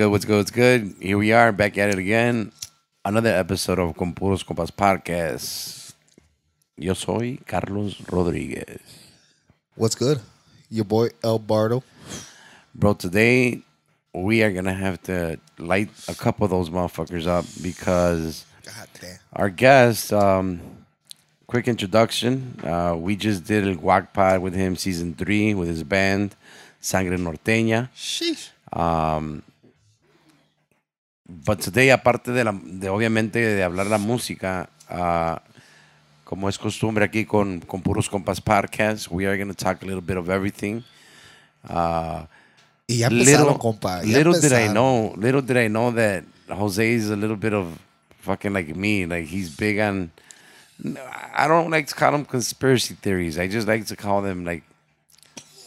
good? What's good? What's good? Here we are back at it again. Another episode of Con Puros Compas Podcast. Yo soy Carlos Rodriguez. What's good? Your boy El Bardo. Bro, today we are going to have to light a couple of those motherfuckers up because God damn. our guest, um, quick introduction. Uh, we just did El Guac Pod with him, season three, with his band, Sangre Norteña. Sheesh. But today, aparte de, la, de obviamente de hablar la música, ah, como es costumbre aquí con, con Puros Compas Podcast, we are going to talk a little bit of everything. Ah, Y ya little compa. Ya little did I know, little did I know that Jose is a little bit of fucking like me. Like he's big on. I don't like to call them conspiracy theories. I just like to call them like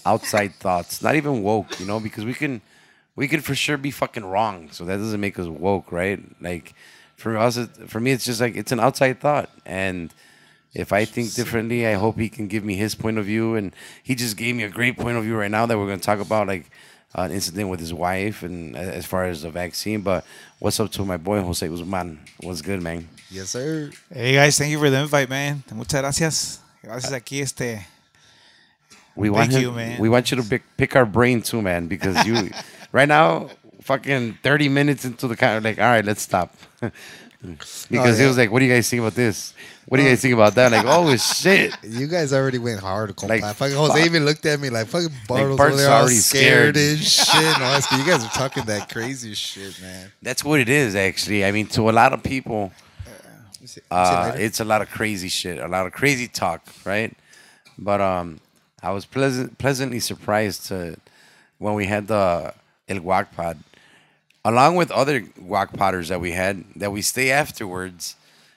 outside thoughts. Not even woke, you know, because we can, we could for sure be fucking wrong. So that doesn't make us woke, right? Like for us, it, for me, it's just like it's an outside thought, and if I think differently, I hope he can give me his point of view. And he just gave me a great point of view right now that we're going to talk about, like an incident with his wife and uh, as far as the vaccine. But what's up to my boy Jose Guzman? What's good, man? Yes, sir. Hey guys, thank you for the invite, man. Muchas gracias. Gracias aquí este. We want Thank him- you, man. We want you to pick, pick our brain too, man, because you right now, fucking thirty minutes into the kind like, all right, let's stop. because he yeah. was like, "What do you guys think about this? What do you guys think about that?" Like, oh shit. You guys already went hard. Like, fucking Jose fuck. even looked at me like fucking Bardo's Bart's over already scared, scared. and shit. And all that. You guys are talking that crazy shit, man. That's what it is, actually. I mean, to a lot of people, You see- you see uh, it's a lot of crazy shit, a lot of crazy talk, right? But um, I was pleasant, pleasantly surprised to when we had the El Guac Pod, along with other Guac Potters that we had, that we stay afterwards.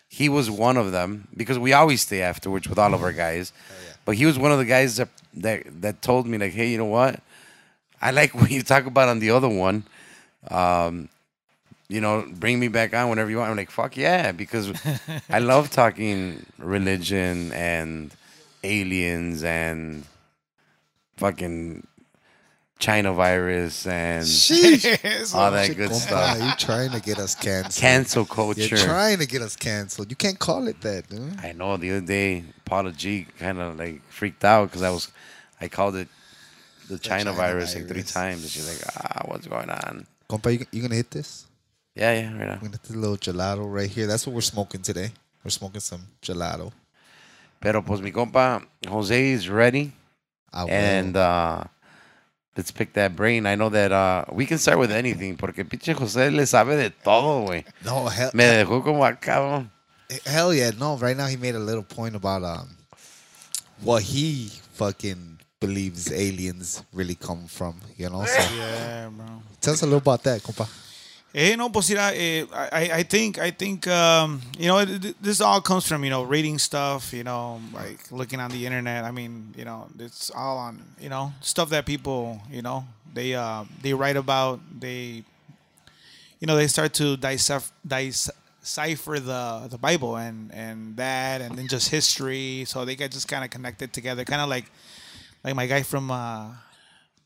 He was one of them because we always stay afterwards with all of our guys. But he was one of the guys that, that that told me like, hey, you know what? I like what you talk about on the other one. Um, you know, bring me back on whenever you want. I'm like, fuck yeah, because I love talking religion and aliens and fucking China virus and Sheesh. all that good compa, stuff. You trying to get us canceled? Cancel culture. You're trying to get us canceled. You can't call it that, dude. I know the other day, Paula G kind of like freaked out because I was, I called it the China, China virus like three times. And she's like, ah, what's going on? Compa, you, you gonna hit this? Yeah, yeah, right now. I'm gonna hit this little gelato right here. That's what we're smoking today. We're smoking some gelato. Pero pues mi compa Jose is ready. I will. And uh, let's pick that brain. I know that uh, we can start with anything, porque pinche José le sabe de todo, güey. no, hell, Me dejó como acá. Hell yeah, no. Right now, he made a little point about um what he fucking believes aliens really come from. You know, so Yeah, bro. tell us a little about that, compa. Eh, no, mira, eh, I, I think, I think, um, you know, this all comes from, you know, reading stuff, you know, like looking on the internet. I mean, you know, it's all on, you know, stuff that people, you know, they, uh, they write about, they, you know, they start to decipher, decipher the, the Bible and, and that, and then just history. So they get just kind of connected together, kind of like, like my guy from, uh,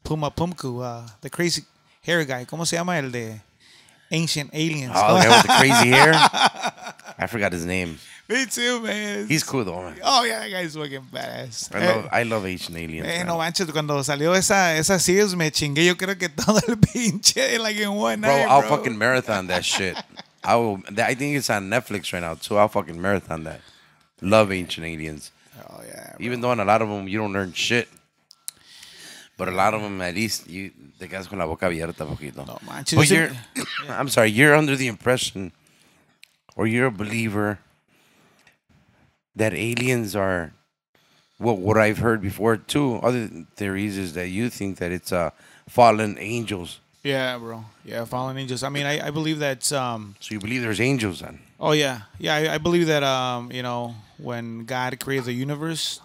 Puma Punku, uh, the crazy hair guy. ¿Cómo se llama el de Ancient Aliens? Oh, the guy with the crazy hair. I forgot his name. Me too, man. He's cool though. Man. Oh, yeah, that guy's fucking badass. I love, I love Ancient Aliens. Eh, no manches, cuando salió esa, esa series me chingué yo creo que todo el pinche, like in one bro, night, I'll bro. fucking marathon that shit. I will. I think it's on Netflix right now too. I'll fucking marathon that. Love ancient aliens. Oh, yeah. Even though in a lot of them you don't learn shit. But a lot of them, at least, you te quedas con la boca abierta poquito. No manches. But you're, I'm sorry, you're under the impression, or you're a believer that aliens are. Well, what I've heard before too, other theories is that you think that it's uh, fallen angels. Yeah, bro. Yeah, fallen angels. I mean, I, I believe that. Um, So you believe there's angels then? oh yeah, yeah. I, I believe that. Um, you know, when God created the universe,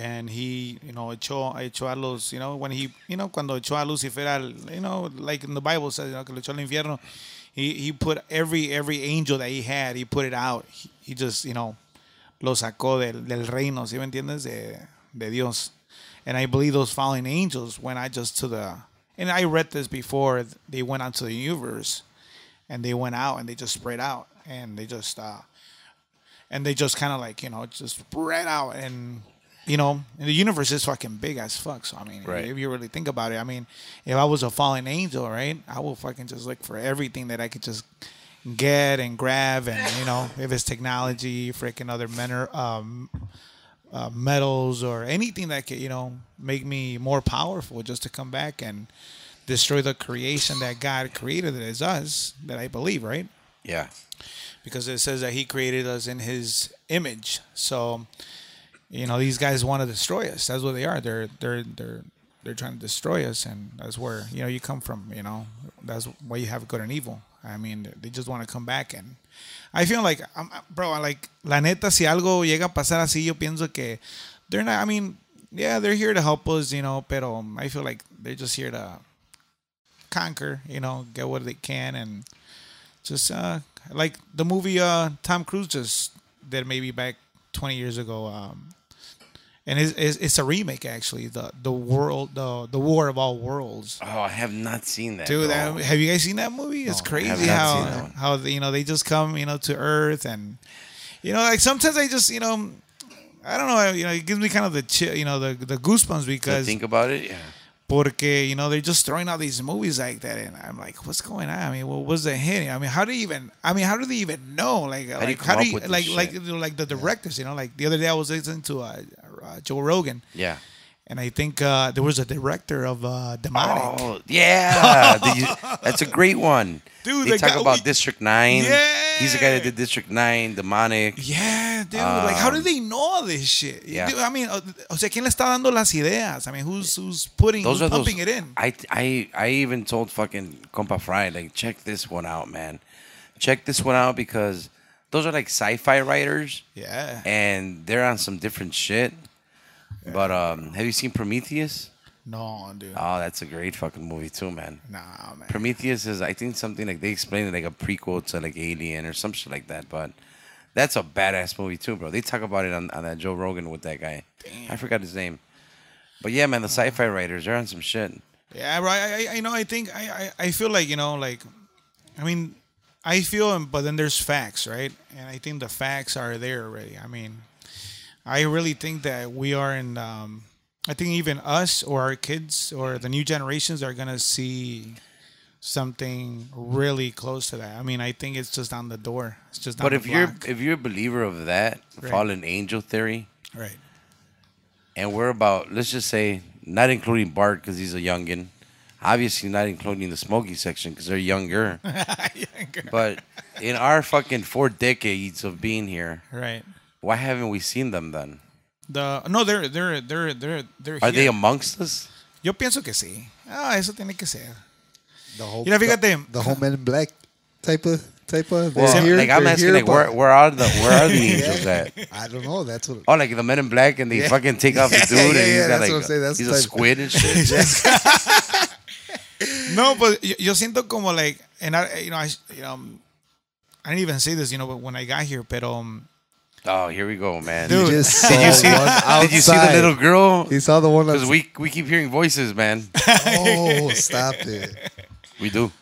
and He, you know, echó, echó a los, you know, when He, you know, cuando echó a Lucifer, al, you know, like in the Bible says, you know, que lo echó al infierno. He He put every every angel that He had, He put it out. He, he just, you know, lo sacó del, del reino, ¿sí me entiendes? De, de Dios. And I believe those fallen angels went out just to the and I read this before. They went out to the universe, and they went out and they just spread out, and they just uh, and they just kind of like you know just spread out and you know and the universe is fucking big as fuck so i mean Right. if you really think about it i mean if i was a fallen angel right i will fucking just look for everything that i could just get and grab and you know if it's technology freaking other men um uh, metals or anything that could you know make me more powerful just to come back and destroy the creation that god created that is us that i believe right Yeah. because it says that he created us in his image. So, you know, these guys want to destroy us. That's what they are. They're they're they're they're trying to destroy us, and that's where you know you come from. You know, that's why you have good and evil. I mean, they just want to come back, and I feel like, I'm, bro, like la neta, si algo llega a pasar así, yo pienso que they're not. I mean, yeah, they're here to help us, you know, pero I feel like they're just here to conquer, you know, get what they can, and just uh like the movie uh Tom Cruise just did maybe back 20 years ago um and it's, it's, it's a remake actually the the world the the war of all worlds Oh, I have not seen that. dude that, have you guys seen that movie it's have crazy how how you know they just come you know to earth and you know like sometimes i just you know i don't know you know it gives me kind of the chill you know the the goosebumps because think about it, yeah. Porque, you know, they're just throwing out these movies like that. And I'm like, what's going on? I mean, what was the hit? I mean, how do you even, I mean, how do they even know? Like, do you how do you, this like, like, like the directors, you know, like the other day I was listening to uh, uh, Joe Rogan Yeah. and I think uh, there was a director of uh, Demonic. Oh, yeah. You- that's a great one. Dude, they the talk guy- about we- District 9. Yeah, He's the guy that did District 9, Demonic. Yeah, dude. like, how do Um, they know all this shit? yeah. Dude, I mean, o sea, ¿quién le está dando las ideas? I mean, who's who's putting, Those who's are those. pumping it in? I, I, I even told fucking Compa Fry, like, check this one out, man. Check this one out because those are like sci fi writers yeah. and they're on some different shit. But um, have you seen Prometheus? No, dude. Oh, that's a great fucking movie too, man. nah, man. Prometheus is, I think, something like they explain it like a prequel to like Alien or some shit like that. But that's a badass movie too, bro. They talk about it on, on that Joe Rogan with that guy. Damn. I forgot his name. But yeah, man, the sci-fi writers they're on some shit. Yeah, right. I, I, I know. I think I, I, I feel like you know, like, I mean, I feel, but then there's facts, right? And I think the facts are there already. I mean, I really think that we are in. Um, I think even us or our kids or the new generations are gonna see something really close to that. I mean, I think it's just on the door. It's just. But if you're block. if you're a believer of that Right. fallen angel theory, right, and we're about let's just say not including Bart because he's a youngin, obviously not including the Smokey section because they're younger. younger. but in our fucking four decades of being here, right. Why haven't we seen them then? The no, they're they're they're they're they're. Are they amongst us? Yo pienso que sí. Ah, eso tiene que ser. The whole, Mira, fíjate. The, the whole Men in Black type of type of. Well, here, like I'm asking, here, like where where are the where are the angels at? I don't know. That's what. Oh, like the Men in Black, and they fucking take off the dude, yeah, and he's yeah, got that's like what I'm saying, that's he's a squid and shit. No, but yo, yo siento como like, and I, you know, I, you know, I didn't even say this, you know, but when I got here, but um, Oh, here we go, man. Dude. You just saw Did you see? one. Did you see the little girl? He saw the one Because that's. we we keep hearing voices, man. Oh, stop it! We do.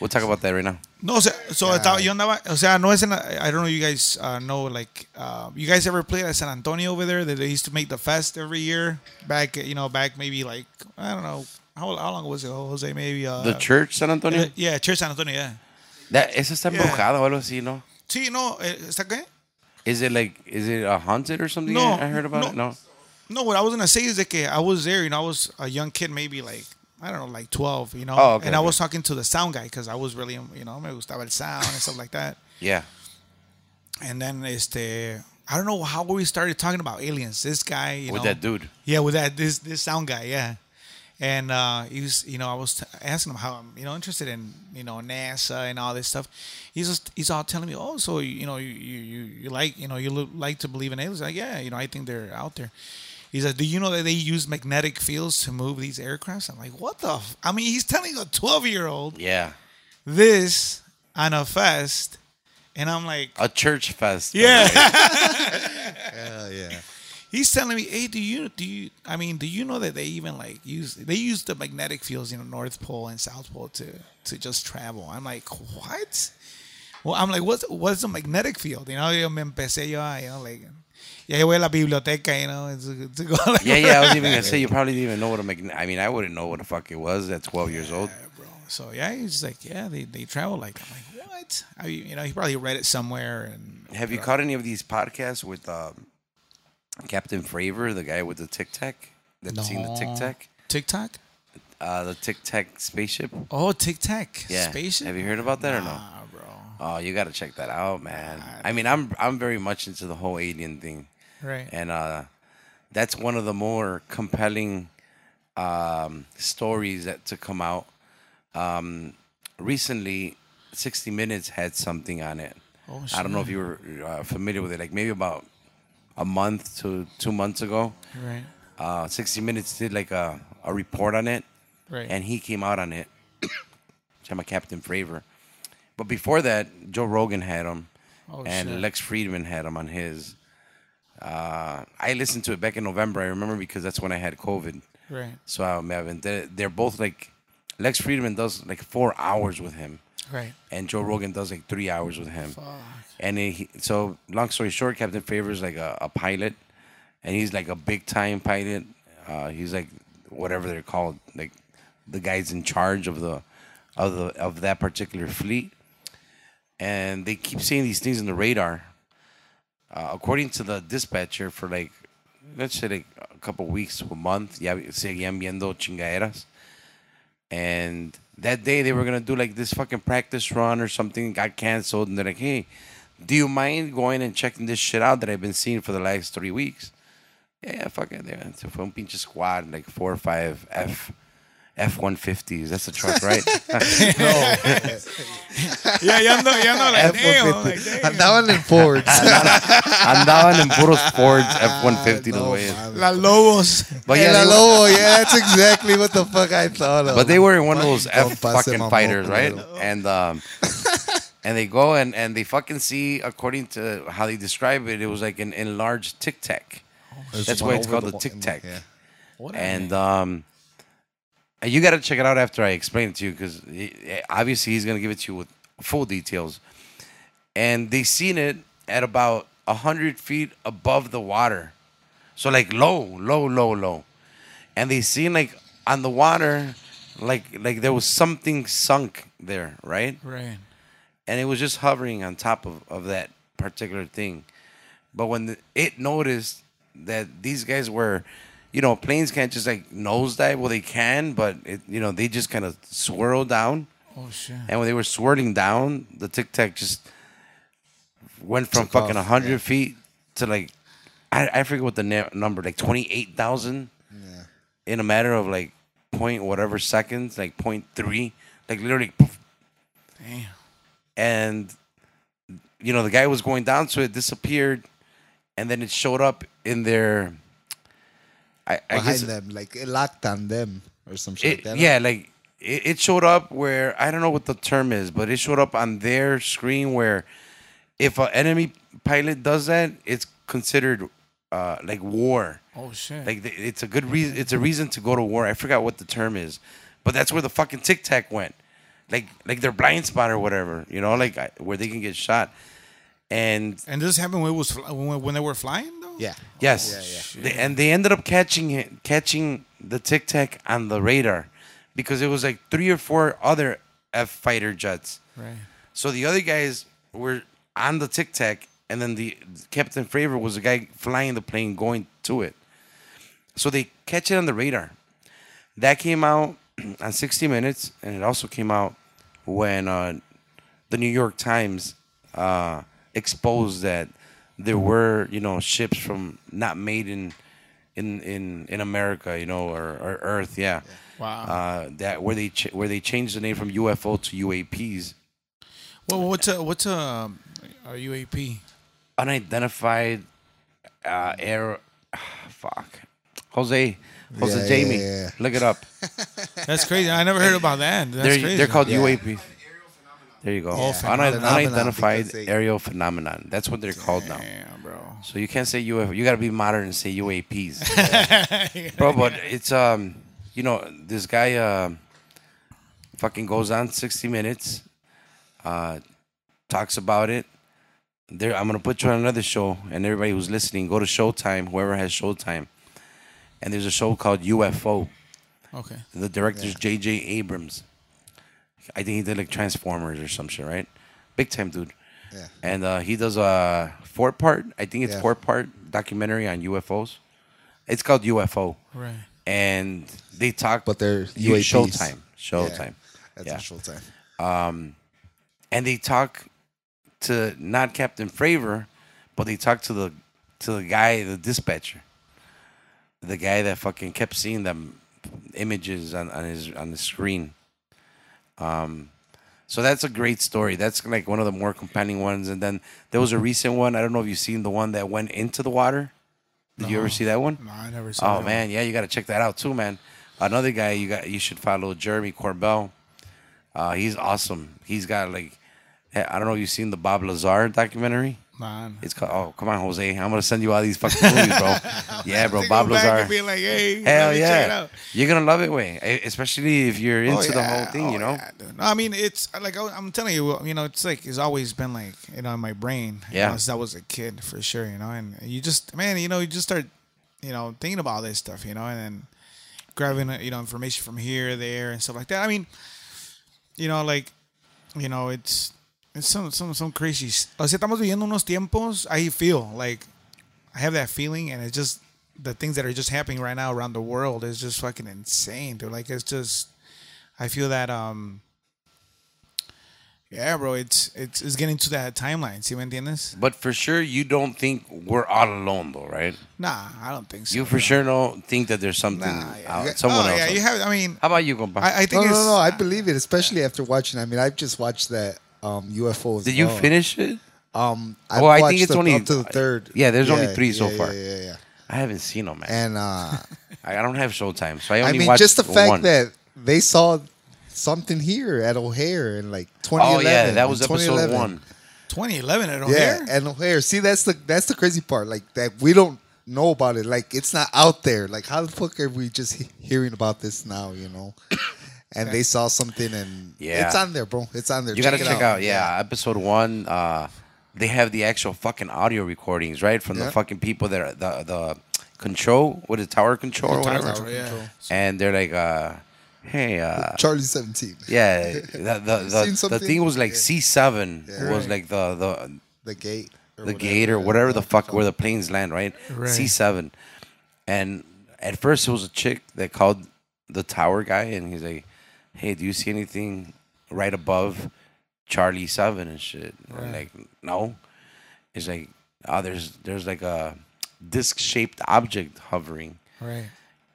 We'll talk about that right now. no, o sea, so estaba, yo andaba, o sea, no es en, I don't know, you guys uh, know, like, uh, you guys ever played at San Antonio over there? That they used to make the fest every year back, you know, back maybe like I don't know how, how long was it, Jose? Maybe uh, The church, San Antonio. uh, yeah, Church San Antonio, yeah. That esa está Yeah. embrujada o algo así, ¿no? Sí, no, eh, ¿está qué? Is it like is it a haunted or something? No, I heard about no. it. No. No, what I was gonna say is that I was there, you know, I was a young kid, maybe like I don't know, like twelve, you know, Oh, okay, and I okay. was talking to the sound guy because I was really, you know, me gustaba el sound and stuff like that. Yeah. And then este, I don't know how we started talking about aliens. This guy, you With know, that dude. yeah, with that this this sound guy, yeah. And uh, he was, you know, I was t- asking him how I'm, you know, interested in, you know, NASA and all this stuff. He's just, he's all telling me, oh, so you know, you you you, you like, you know, you lo- like to believe in aliens? Like, yeah, you know, I think they're out there. He's like, do you know that they use magnetic fields to move these aircrafts? I'm like, what the? F-? I mean, he's telling a 12 year old Yeah. this on a fest, and I'm like, A church fest. Yeah. Hell yeah! He's telling me, "Hey, do you do you? I mean, do you know that they even like use they use the magnetic fields, you know, North Pole and South Pole to to just travel?" I'm like, "What?" Well, I'm like, "What's what's a magnetic field?" You know, yo me empecé yo, you know, like, voy a la biblioteca, you know, to, to go like, Yeah, yeah. I was even gonna say you probably didn't even know what a magnet. I mean, I wouldn't know what the fuck it was at 12 years old. Yeah, bro. So yeah, he's like, yeah, they, they travel like that. I'm like, what? I you know, he probably read it somewhere. And Have you caught any of these podcasts with um, Captain Fravor, the guy with the Tic Tac? That's seen the Tic No. Tac? TikTok? Uh, the Tic Tac spaceship? Oh, TikTok. Yeah. Spaceship. Have you heard about that or no? Bro. Oh, you gotta check that out, man. I mean, I'm I'm very much into the whole alien thing, Right. and uh, that's one of the more compelling um, stories that to come out. Um, recently, 60 Minutes had something on it. Oh, I don't know if you were uh, familiar with it. Like maybe about a month to two months ago, Right. uh, 60 Minutes did like a, a report on it, Right. and he came out on it. I'm a Captain Fravor. But before that, Joe Rogan had him, oh, and shit. Lex Fridman had him on his. Uh, I listened to it back in November. I remember because that's when I had COVID. Right. So um, Evan, they're, they're both like, Lex Fridman does like four hours with him, Right. and Joe Rogan does like three hours with him. Fuck. And he, so, long story short, Captain Fravor is like a, a pilot, and he's like a big time pilot. Uh, he's like whatever they're called, like the guys in charge of the of the of that particular fleet. And they keep seeing these things in the radar. Uh, according to the dispatcher, for like let's say like a couple weeks to a month, ya seguían viendo chingaderas. And that day they were gonna do like this fucking practice run or something, got canceled, and they're like, "Hey, do you mind going and checking this shit out that I've been seeing for the last three weeks?" Yeah, yeah, fuck it. Yeah, so fue un pinche squad, like four or five F F one fifties. That's a truck, right? no. Yeah, ya ando, ya ando like, damn. I'm like, F-150. damn. Andaban en Fords. Andaban en puros Fords F one fifty los no, güeyes. mames. La Lobos. But Yeah, yeah, la they were, Lobo, yeah, that's exactly what the fuck I thought of. but they were in one of those F fucking fighters, right? And um, and they go and and they fucking see, according to how they describe it, it was like an enlarged Tic Tac. There's That's why it's called the the Tic Tac. Yeah. And um, and you got to check it out after I explain it to you because obviously he's gonna give it to you with full details. And they seen it at about a hundred feet above the water, so like low, low, low, low, and they seen like on the water, like like there was something sunk there, right? right. and it was just hovering on top of, of that particular thing. But when the, it noticed that these guys were, you know, planes can't just like nosedive. Well, they can, but it, you know, they just kind of swirl down. Oh shit. And when they were swirling down, the Tic Tac just went from Took fucking off, hundred yeah. feet to like, I, I forget what the na- number, like twenty eight thousand Yeah. in a matter of like point whatever seconds, like point three, like literally. Poof, Damn. and you know the guy was going down so it disappeared and then it showed up in their i, I Behind guess them, like it locked on them or some shit. it, like that. yeah like it, it showed up where i don't know what the term is but it showed up on their screen where if an enemy pilot does that it's considered uh, like war Oh shit. like th- it's a good reason it's a reason to go to war i forgot what the term is but that's where the fucking tic tac went like like their blind spot or whatever you know like where they can get shot and and this happened when it was fl- when, when they were flying though. Yeah. yes Yeah, They, and they ended up catching it catching the tic tac on the radar because it was like three or four other f fighter jets Right. so the other guys were on the tic tac, and then the Captain Fravor was the guy flying the plane going to it. So they catch it on the radar. That came out on 60 Minutes, and it also came out when uh, the New York Times uh, exposed that there were, you know, ships from not made in in in, in America, you know, or, or Earth, yeah. Wow. Uh, that where they ch- where they changed the name from UFO to UAPs. Well, what's a what's a, a UAP? unidentified uh, air. fuck, Jose, Jose Yeah, Jamie, yeah, yeah. look it up. That's crazy. I never heard about that. That's they're crazy. they're called Yeah. UAP. There you go. Yeah, Un- phenomenon, unidentified they- aerial phenomenon. That's what they're called now. Damn, bro. So you can't say UFO. You got to be modern and say UAPs, bro. But it's um, you know, this guy um, fucking goes on sixty minutes, uh, talks about it. There, I'm gonna put you on another show, and everybody who's listening, go to Showtime. Whoever has Showtime, and there's a show called UFO. Okay. The director's J.J. Abrams. I think he did like Transformers or some shit, right? Big time dude. Yeah. And uh, he does a four part, I think it's Yeah. four part documentary on UFOs. It's called UFO. Right. And they talk But they're You- UAPs. Showtime. Showtime. That's Yeah. on Showtime. And they talk to not Captain Fravor, but they talk to the to the guy, the dispatcher. The guy that fucking kept seeing them images on, on his on the screen. Um so that's a great story. That's like one of the more compelling ones. And then there was a recent one. I don't know if you've seen the one that went into the water. Did you ever see that one? No, I never saw. Oh that one. man, yeah, you got to check that out too, man. Another guy you got you should follow Jeremy Corbell. Uh, he's awesome. He's got like I don't know if you've seen the Bob Lazar documentary. Man. It's called Oh come on Jose, I'm gonna send you all these fucking movies, bro. yeah, bro, Bob Lazar. and be like, hey, Hell let check it yeah, out. you're gonna love it, way. Especially if you're oh, into Oh, the whole thing, oh, you Oh, know. yeah. No, I mean, it's like I- I'm telling you, you know, it's like it's always been like you know in my brain. you Yeah. know, since I was a kid for sure. You know, and you just man, you know, you just start, you know, thinking about all this stuff, you know, and then grabbing you know information from here, there, and stuff like that. I mean, you know, like, you know, it's some some some crazy. s- O sea, estamos viviendo unos tiempos. I feel like I have that feeling, and it's just the things that are just happening right now around the world is just fucking insane, dude. Like it's just, I feel that um, yeah, bro, it's it's it's getting to that timeline. See, me entiendes? But for sure, you don't think we're all alone, though, right? Nah, I don't think so. You for bro. sure don't think that there's something, Nah, yeah. out, someone oh, else. Yeah, you have. I mean, How about you, compa? I, I think No, it's no, no. I believe it, especially after watching. I mean, I've just watched that um, UFO. as Did you well. finish it? Um, I Well, I think it's up- only- up to the third. yeah, there's only three so yeah, far. Yeah, yeah, yeah. I haven't seen them, man. And uh, I I don't have Showtime, so I only. I mean, just the fact one. that they saw something here at O'Hare in like 2011. oh yeah, that was episode 2011. one. 2011 at O'Hare. Yeah, O'Hare. and O'Hare. See, that's the that's the crazy part. Like that, we don't know about it. Like it's not out there. Like how the fuck are we just he- hearing about this now? You know. And they saw something, and Yeah. it's on there, bro. It's on there. You gotta it check out, yeah, episode one. Uh, they have the actual fucking audio recordings, right, from the fucking people that are the the control, what is it, tower control, or whatever. control, yeah. And they're like, uh, hey, uh, Charlie Seventeen. yeah, the the, the, the thing was like Yeah. C seven Yeah. was like the the The gate. the whatever. gate or whatever the fuck where the planes land, right? Right. C seven, and at first it was a chick that called the tower guy, and he's like, "Hey, do you see anything right above Charlie Seven and shit?" And like, no. It's like, oh, there's there's like a disc shaped object hovering, Right.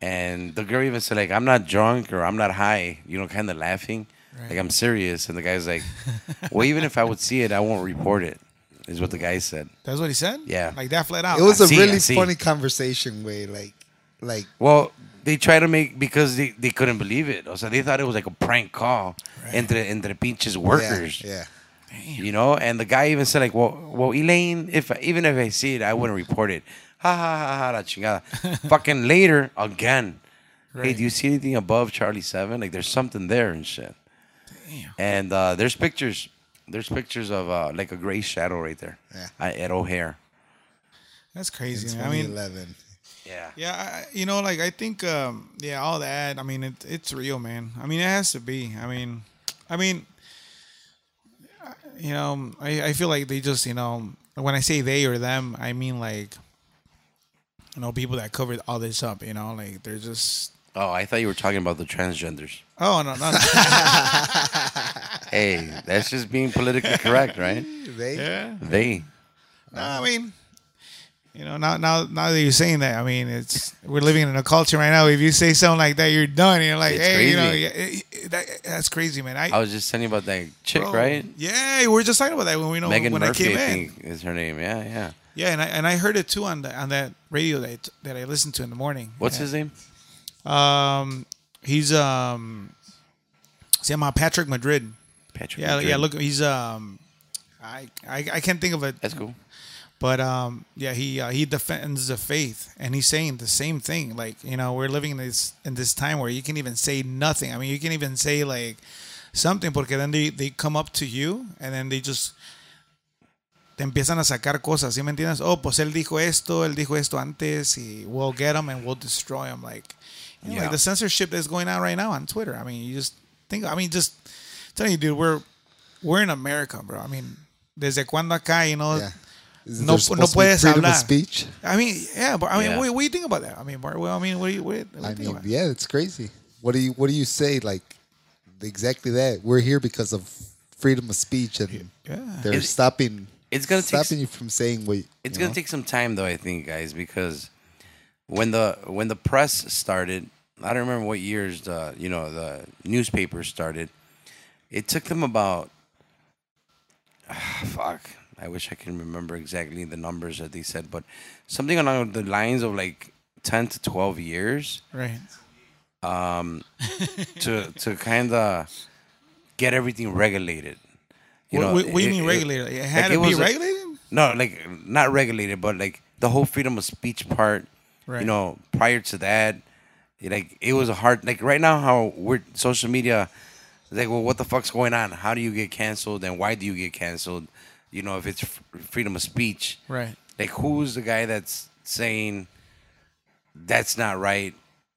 and the girl even said like, "I'm not drunk or I'm not high," you know, kind of laughing, Right. like I'm serious, and the guy's like, "Well, even if I would see it, I won't report it, is what the guy said. That's what he said. Yeah. Like that flat out. It was I a see, really funny conversation way, like, like Well, they try to make because they, they couldn't believe it. O sea, they thought it was like a prank call entre entre pinches workers. Yeah, You know, and the guy even said like, "Well, well, Elaine, if even if I see it, I wouldn't report it." Ha ha ha ha! La chingada. Fucking later again. Hey, do you see anything above Charlie Seven? Like, there's something there and shit. Damn. And uh, there's pictures. There's pictures of uh, like a gray shadow right there Yeah. at O'Hare. That's crazy. In man. I mean, 2011. Yeah. yeah, I, I- you know, like I think, um, yeah, all that. I mean, it, it's real, man. I mean, it has to be. I mean, I mean, you know, I, I feel like they just, you know, when I say they or them, I mean like, you know, people that covered all this up. You know, like they're just. Oh, I thought you were talking about the transgenders. Oh no, no, no. Hey, that's just being politically correct, right? They, yeah. They. No, I mean, you know, now now now that you're saying that, I mean, it's we're living in a culture right now. If you say something like that, you're done. You're like, It's hey, you know, yeah, that, that's crazy, man. I, I was just telling you about that chick, bro, right? Yeah, we were just talking about that when we know Megan when Murphy, I came I in. is her name. Yeah, yeah. Yeah, and I and I heard it too on the on that radio that that I listened to in the morning. What's his name? Um, he's um, se llama Patrick Madrid. Patrick. Yeah, Madrid. yeah. Look, he's um, I, I I can't think of it. That's cool. But um, yeah, he uh, he defends the faith, and he's saying the same thing. Like you know, we're living in this in this time where you can even say nothing. I mean, you can even say like something, porque then they they come up to you and then they just te empiezan a sacar cosas. ¿Sí me entiendes? Oh, pues él dijo esto, él dijo esto antes, y we'll get him and we'll destroy him. Like, you know, Yeah. like the censorship that's going on right now on Twitter. I mean, you just think. I mean, just telling you, dude, we're we're in America, bro. I mean, desde cuando acá, you know. Yeah. Isn't No- there no to be puedes freedom hablar. speech. I mean, yeah, but I mean, Yeah. what, what do you think about that? I mean, Bart, well, I mean, what do you, what, what do you I think mean, about yeah, it's crazy. What do you What do you say? Like exactly that. We're here because of freedom of speech, and Yeah. they're It's- stopping. it's gonna take stopping you from saying what. It's you gonna know? take some time though, I think, guys, because when the when the press started, I don't remember what years the you know the newspapers started. It took them about fuck. I wish I can remember exactly the numbers that they said, but something along the lines of like ten to twelve years Right. Um, to to kind of get everything regulated. You what, know, what, what do you mean regulated? It, had like, to it be was a- regulated? no, like not regulated, but like the whole freedom of speech part. Right. You know, prior to that, like it was a hard. Like right now, how we're social media. Like, well, what the fuck's going on? How do you get canceled, and why do you get canceled? You know, if it's freedom of speech, Right. like who's the guy that's saying that's not right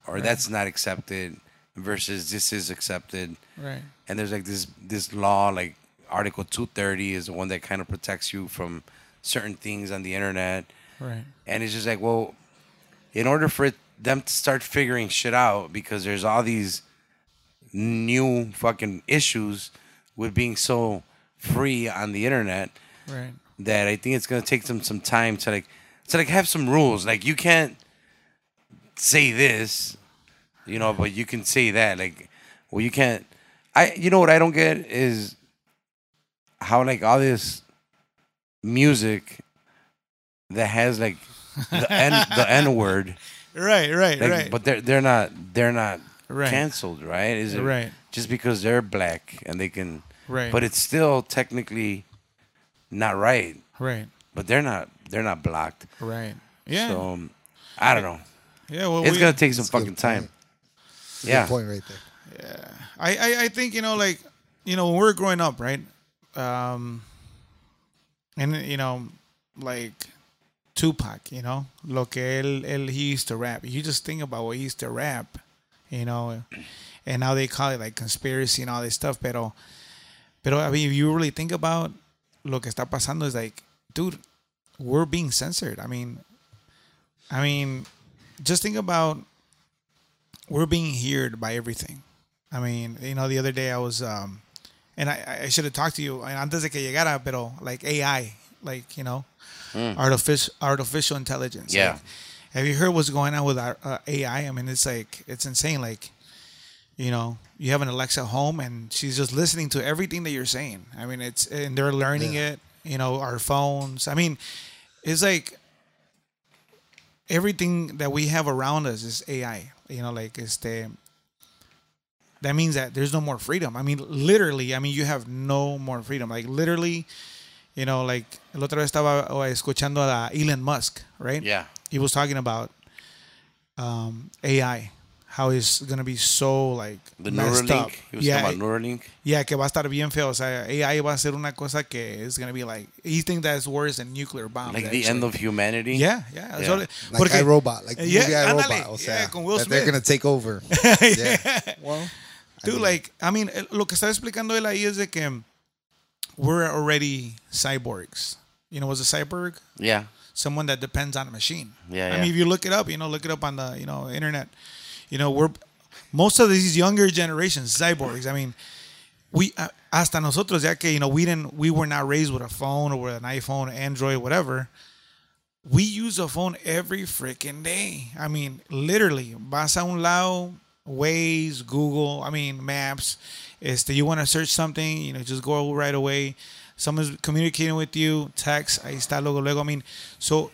or that's not accepted versus this is accepted? Right. and there's like this this law like article 230 is the one that kind of protects you from certain things on the internet Right. and it's just like well in order for it, them to start figuring shit out because there's all these new fucking issues with being so free on the internet Right. that I think it's gonna take them some time to like to like have some rules. Like you can't say this, you know, but you can say that. Like, well, you can't. I you know what I don't get is how like all this music that has like the n the n word, Right. Right. like, right. but they're they're not they're not Right. canceled, right? Is it Right. just because they're black and they can? Right. But it's still technically not right. right. But they're not they're not blocked. Right. Yeah. So um, I don't know. yeah. Well, It's we, gonna take some That's good fucking time. point. That's a Yeah. good point right there. Yeah. I, I I think you know like you know when we're growing up, right? Um, and you know like Tupac, you know, lo que él, él he used to rap. You just think about what he used to rap, you know, and now they call it like conspiracy and all this stuff. Pero, pero I mean, if you really think about lo que está pasando, is like, dude, we're being censored. I mean, I mean, just think about we're being heard by everything. I mean, you know, the other day I was, um, and I, I should have talked to you antes de que llegara, pero like AI, like you know, artificial artificial intelligence. Yeah. Like, have you heard what's going on with our uh, AI? I mean, it's like it's insane. Like, you know, you have an Alexa home and she's just listening to everything that you're saying. I mean, it's and they're learning it. You know, our phones. I mean, it's like everything that we have around us is AI. You know, like it's the That means that there's no more freedom. I mean, literally. I mean, you have no more freedom. Like literally, you know, like el otro vez estaba oh, escuchando a Elon Musk, right? Yeah. He was talking about um, AI, how it's gonna be so like The messed up. Neuralink. He was yeah, talking about Neuralink. yeah, que va a estar bien feo. O sea, AI va a ser una cosa que is gonna be like. He thinks that's worse than nuclear bomb. Like the end of humanity. Yeah, yeah. Yeah. So, Like porque- iRobot, like the Yeah, movie ándale. iRobot. O sea, Yeah, con Will that they're Smith. gonna take over. yeah. Well, Dude, like, I mean, eh, lo que está explicando él ahí es de que we're already cyborgs. You know, what's a cyborg? Yeah. Someone that depends on a machine. Yeah, I yeah. mean, if you look it up, you know, look it up on the, you know, internet. You know, we're most of these younger generations cyborgs. I mean, we uh, hasta nosotros ya que you know we didn't we were not raised with a phone or with an iPhone, Android, whatever. We use a phone every freaking day. I mean, literally, vas a un lado, Waze, Google, I mean, maps. Este, you want to search something, you know, just go right away. Someone's communicating with you, text, ahí está luego, luego. I mean, so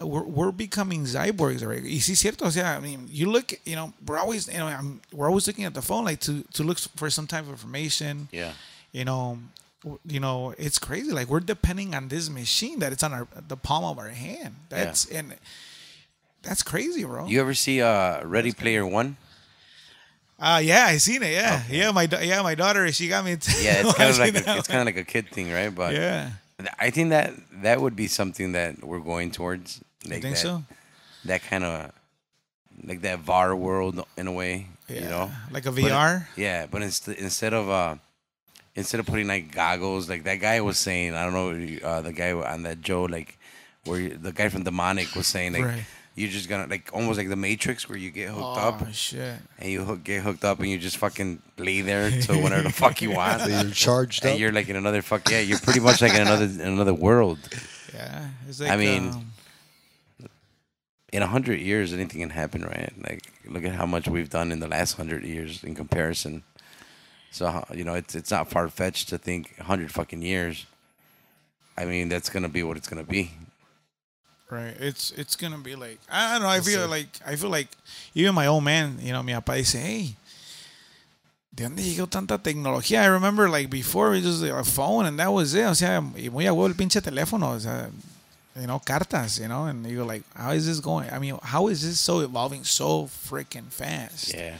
we're, we're becoming cyborgs already. Y sí, cierto. O sea, I mean, you look, you know, we're always, you know, I'm, we're always looking at the phone like to to look for some type of information. Yeah. you know, you know, it's crazy. Like we're depending on this machine that it's on our the palm of our hand. That's and that's crazy, bro. You ever see uh, Ready Player One? Uh yeah, I seen it. Yeah, yeah. My yeah, my daughter, she got me. Yeah, it's kind of like a, it's kind of like a kid thing, right? But yeah. I think that that would be something that we're going towards. You think that, so? That kind of like that VAR world in a way, Yeah. you know. like a But VR. yeah, but instead instead of uh instead of putting like goggles, like that guy was saying, I don't know, uh, the guy on that Joe, like where the guy from Demonic was saying, like Right. You're just gonna like almost like the Matrix, where you get hooked up Oh shit! and you hook, get hooked up and you just fucking lay there to whenever the fuck you want. So you're charged and up. you're like in another fuck yeah, you're pretty much like in another in another world. Yeah, it's like I mean, um, In a hundred years, anything can happen, right? Like look at how much we've done in the last hundred years in comparison. So you know, it's it's not far fetched to think a hundred fucking years. I mean, that's gonna be what it's gonna be. Right. It's it's gonna be like I don't know. I feel like I feel like even my old man, you know, mi papá dice, hey. ¿De dónde llegó tanta tecnología? I remember like before it was a phone and that was it. O sea, y muy a huevo el pinche teléfono. O sea, you know, cartas, you know, and you go like, how is this going? I mean, how is this so evolving so freaking fast? Yeah.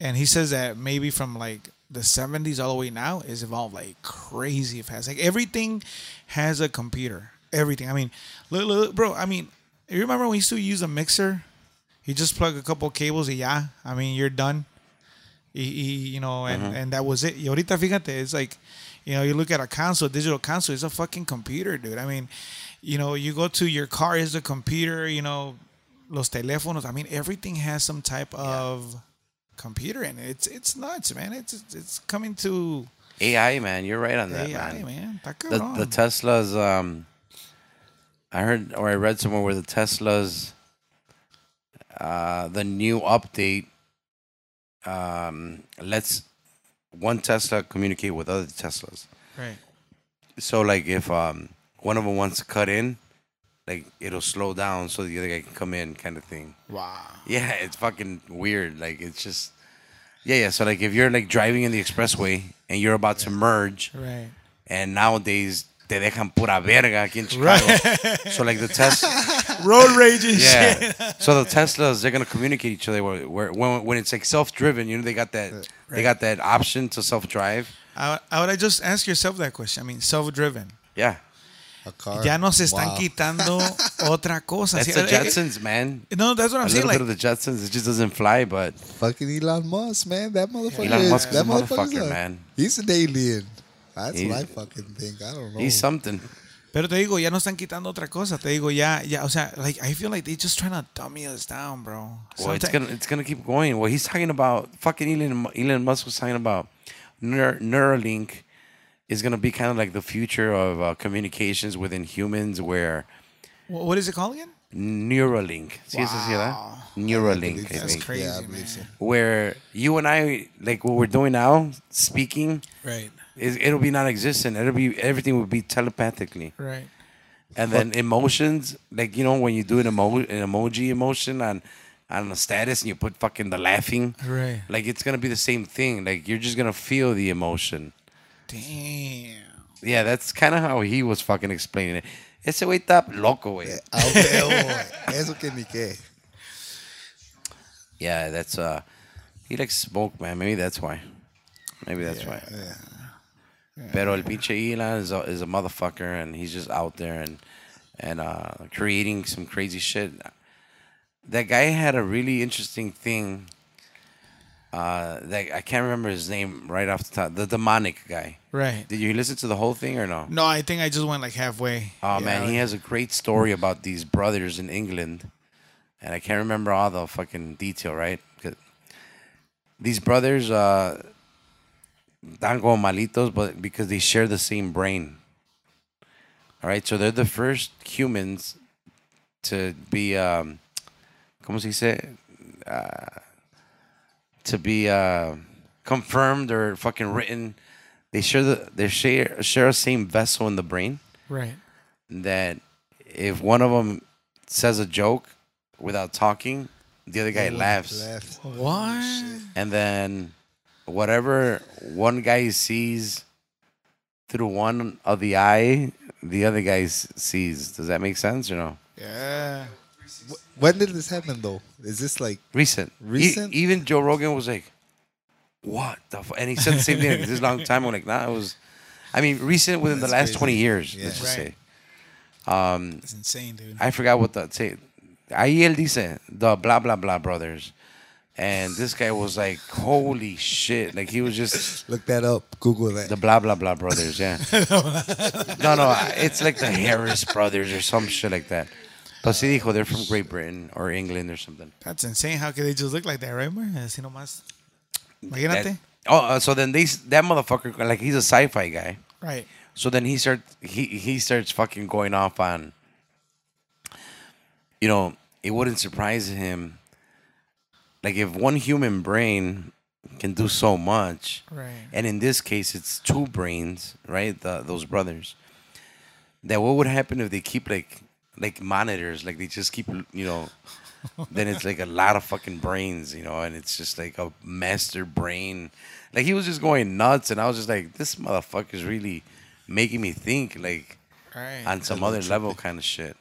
and he says that maybe from like the 70s all the way now is evolved like crazy fast like everything has a computer everything. I mean look, look bro i mean you remember when we used to use a mixer? You just plug a couple cables and yeah i mean you're done. Y- y- you know and, and that was it. Y ahorita fíjate it's like you know you look at a console digital console it's a fucking computer dude. I mean you know you go to your car is a computer you know los teléfonos. I mean everything has some type of computer in it. It's it's nuts, man. It's it's, it's coming to AI, man, you're right on that, AI, man. man. The the Teslas, um, I heard or I read somewhere where the Teslas, uh, the new update, um, lets one Tesla communicate with other Teslas. right. So like if um one of them wants to cut in, like it'll slow down so the other guy can come in, kind of thing. Wow. Yeah, it's fucking weird. Like it's just, yeah, yeah. So like if you're like driving in the expressway and you're about to merge, Right. and nowadays te dejan pura verga aquí en Chicago. So like the Tesla, Road rage and shit. yeah. So the Teslas they're gonna communicate each other where, where when when it's like self-driven, you know they got that they got that option to self-drive. I, I would just ask yourself that question. I mean, self-driven. Yeah, A car. Ya nos están Wow. quitando otra cosa. that's the eh, eh, Jetsons, man. No, that's what I'm A saying. little Like, bit of the Jetsons. It just doesn't fly, but Fucking Elon Musk, man. That motherfucker. Elon is, Musk is that a motherfucker's motherfucker, man. He's an alien. That's He's- what I fucking think. I don't know. he's something. pero te digo, ya nos están quitando otra cosa. Te digo, ya, ya, o sea, like, I feel like they're just trying to dummy us down, bro. Well, it's gonna it's gonna keep going. Well, he's talking about fucking Elon. Elon Musk was talking about Neur- Neuralink is gonna be kind of like the future of uh, communications within humans, where Wh- what is it called again? Neuralink. ¿Sí es así, verdad? Wow. Neuralink, I That's think. crazy, Yeah, I man. believe so. Where you and I, like what we're doing now, speaking, Right, is it'll be non-existent. It'll be everything will be telepathically, right. and then emotions, like you know when you do an emo an emoji emotion on on a status and you put fucking the laughing. Right. Like it's gonna be the same thing. Like you're just gonna feel the emotion. Damn. Yeah, that's kind of how he was fucking explaining it. Ese güey está loco, güey. Ah, ok, oh, Eso que ni qué. Yeah, that's uh, he likes smoke, man. Maybe that's why. Maybe that's why. Pero el pinche Elon is a, is a motherfucker, and he's just out there and and uh, creating some crazy shit. That guy had a really interesting thing. Uh, that I can't remember his name right off the top. The demonic guy. Right. Did you listen to the whole thing or no? No, I think I just went like halfway. Oh Yeah, man, he has a great story about these brothers in England, and I can't remember all the fucking detail, right? These brothers, uh, dan como malitos, but because they share the same brain. All right, so they're the first humans to be, um, ¿cómo se dice? Uh, to be uh, confirmed or fucking written. They share the they share share a same vessel in the brain Right. that if one of them says a joke without talking, the other guy laughs. Left. What? And then whatever one guy sees through one of the eye, the other guy sees. Does that make sense or no? Yeah. When did this happen though? Is this like Recent. E- Recent? even Joe Rogan was like, "What the?" F-? And he said the same thing. This is a long time. I'm like, nah, it was. I mean, recent within the last crazy. 20 years. Yeah. Let's just Right. say. Um, It's insane, dude. I forgot what the say. Ahí él dice the blah blah blah brothers, and this guy was like, "Holy shit!" Like he was just look that up? Google that. the blah blah blah brothers. Yeah. no, no, it's like the Harris brothers or some shit like that. But sí dijo they're from Great Britain or England or something. That's insane. How could they just look like that, right, man? Así nomás. Imagínate. That- oh, uh, so then they that motherfucker like he's a sci-fi guy. Right. So then he starts he he starts fucking going off on. You know, it wouldn't surprise him. Like if one human brain can do so much, Right. and in this case it's two brains, right? The, those brothers. That what would happen if they keep like like monitors, like they just keep you know. then it's like a lot of fucking brains, you know, and it's just like a master brain. Like he was just going nuts, and I was just like, this motherfucker's really making me think like Right. on some other level kind of shit.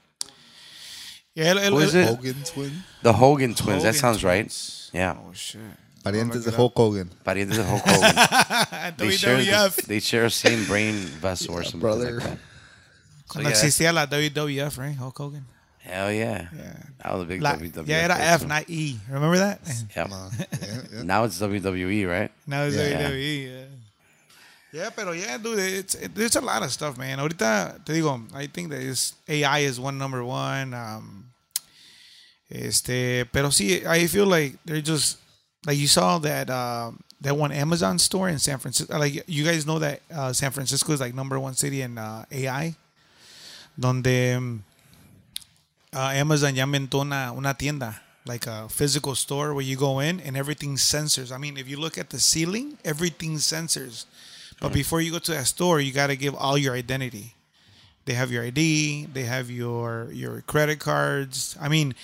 Yeah, el, el, Who is it? Hogan twin. The Hogan twins. that Hogan sounds right. Yeah. Oh shit. Parientes de Hulk Hogan. Parientes de Hulk Hogan. they, share the, they share the same brain vessel or something brother. like that. Cuando yeah. existía la WWF, right? Hulk Hogan. Hell yeah. Yeah. I was a big La, WWF. yeah, era F, not E. Remember that? Yep. Yeah, yeah. Now it's WWE, right? Now it's Yeah. WWE. Yeah. Yeah, pero yeah, dude, it's it, there's a lot of stuff, man. Ahorita te digo, I think that is AI is one number one. Um, este, pero sí, I feel like they're just like you saw that um that one Amazon store in San Francisco. Like you guys know that uh, San Francisco is like number one city in uh, AI, donde um, uh, Amazon ya inventó una, una tienda, like a physical store where you go in and everything sensors. I mean, if you look at the ceiling, everything sensors. But before you go to that store, you got to give all your identity. They have your ID, they have your your credit cards. I mean,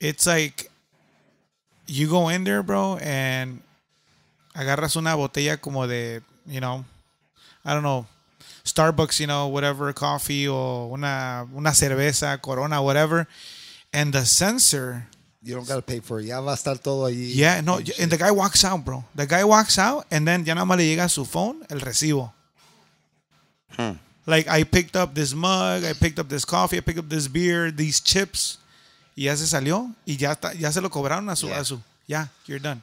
it's like you go in there, bro, and agarras una botella como de, you know, I don't know, Starbucks, you know, whatever, coffee or una, una cerveza, Corona, whatever. And the sensor, You don't gotta pay for it. Ya va a estar todo allí. yeah, no, and the guy walks out, bro. The guy walks out and then ya nada más le llega a su phone el recibo. Hmm. Like I picked up this mug, I picked up this coffee, I picked up this beer, these chips. Y ya se salió y ya, está, ya se lo cobraron a su, Yeah. a su. Yeah, you're done.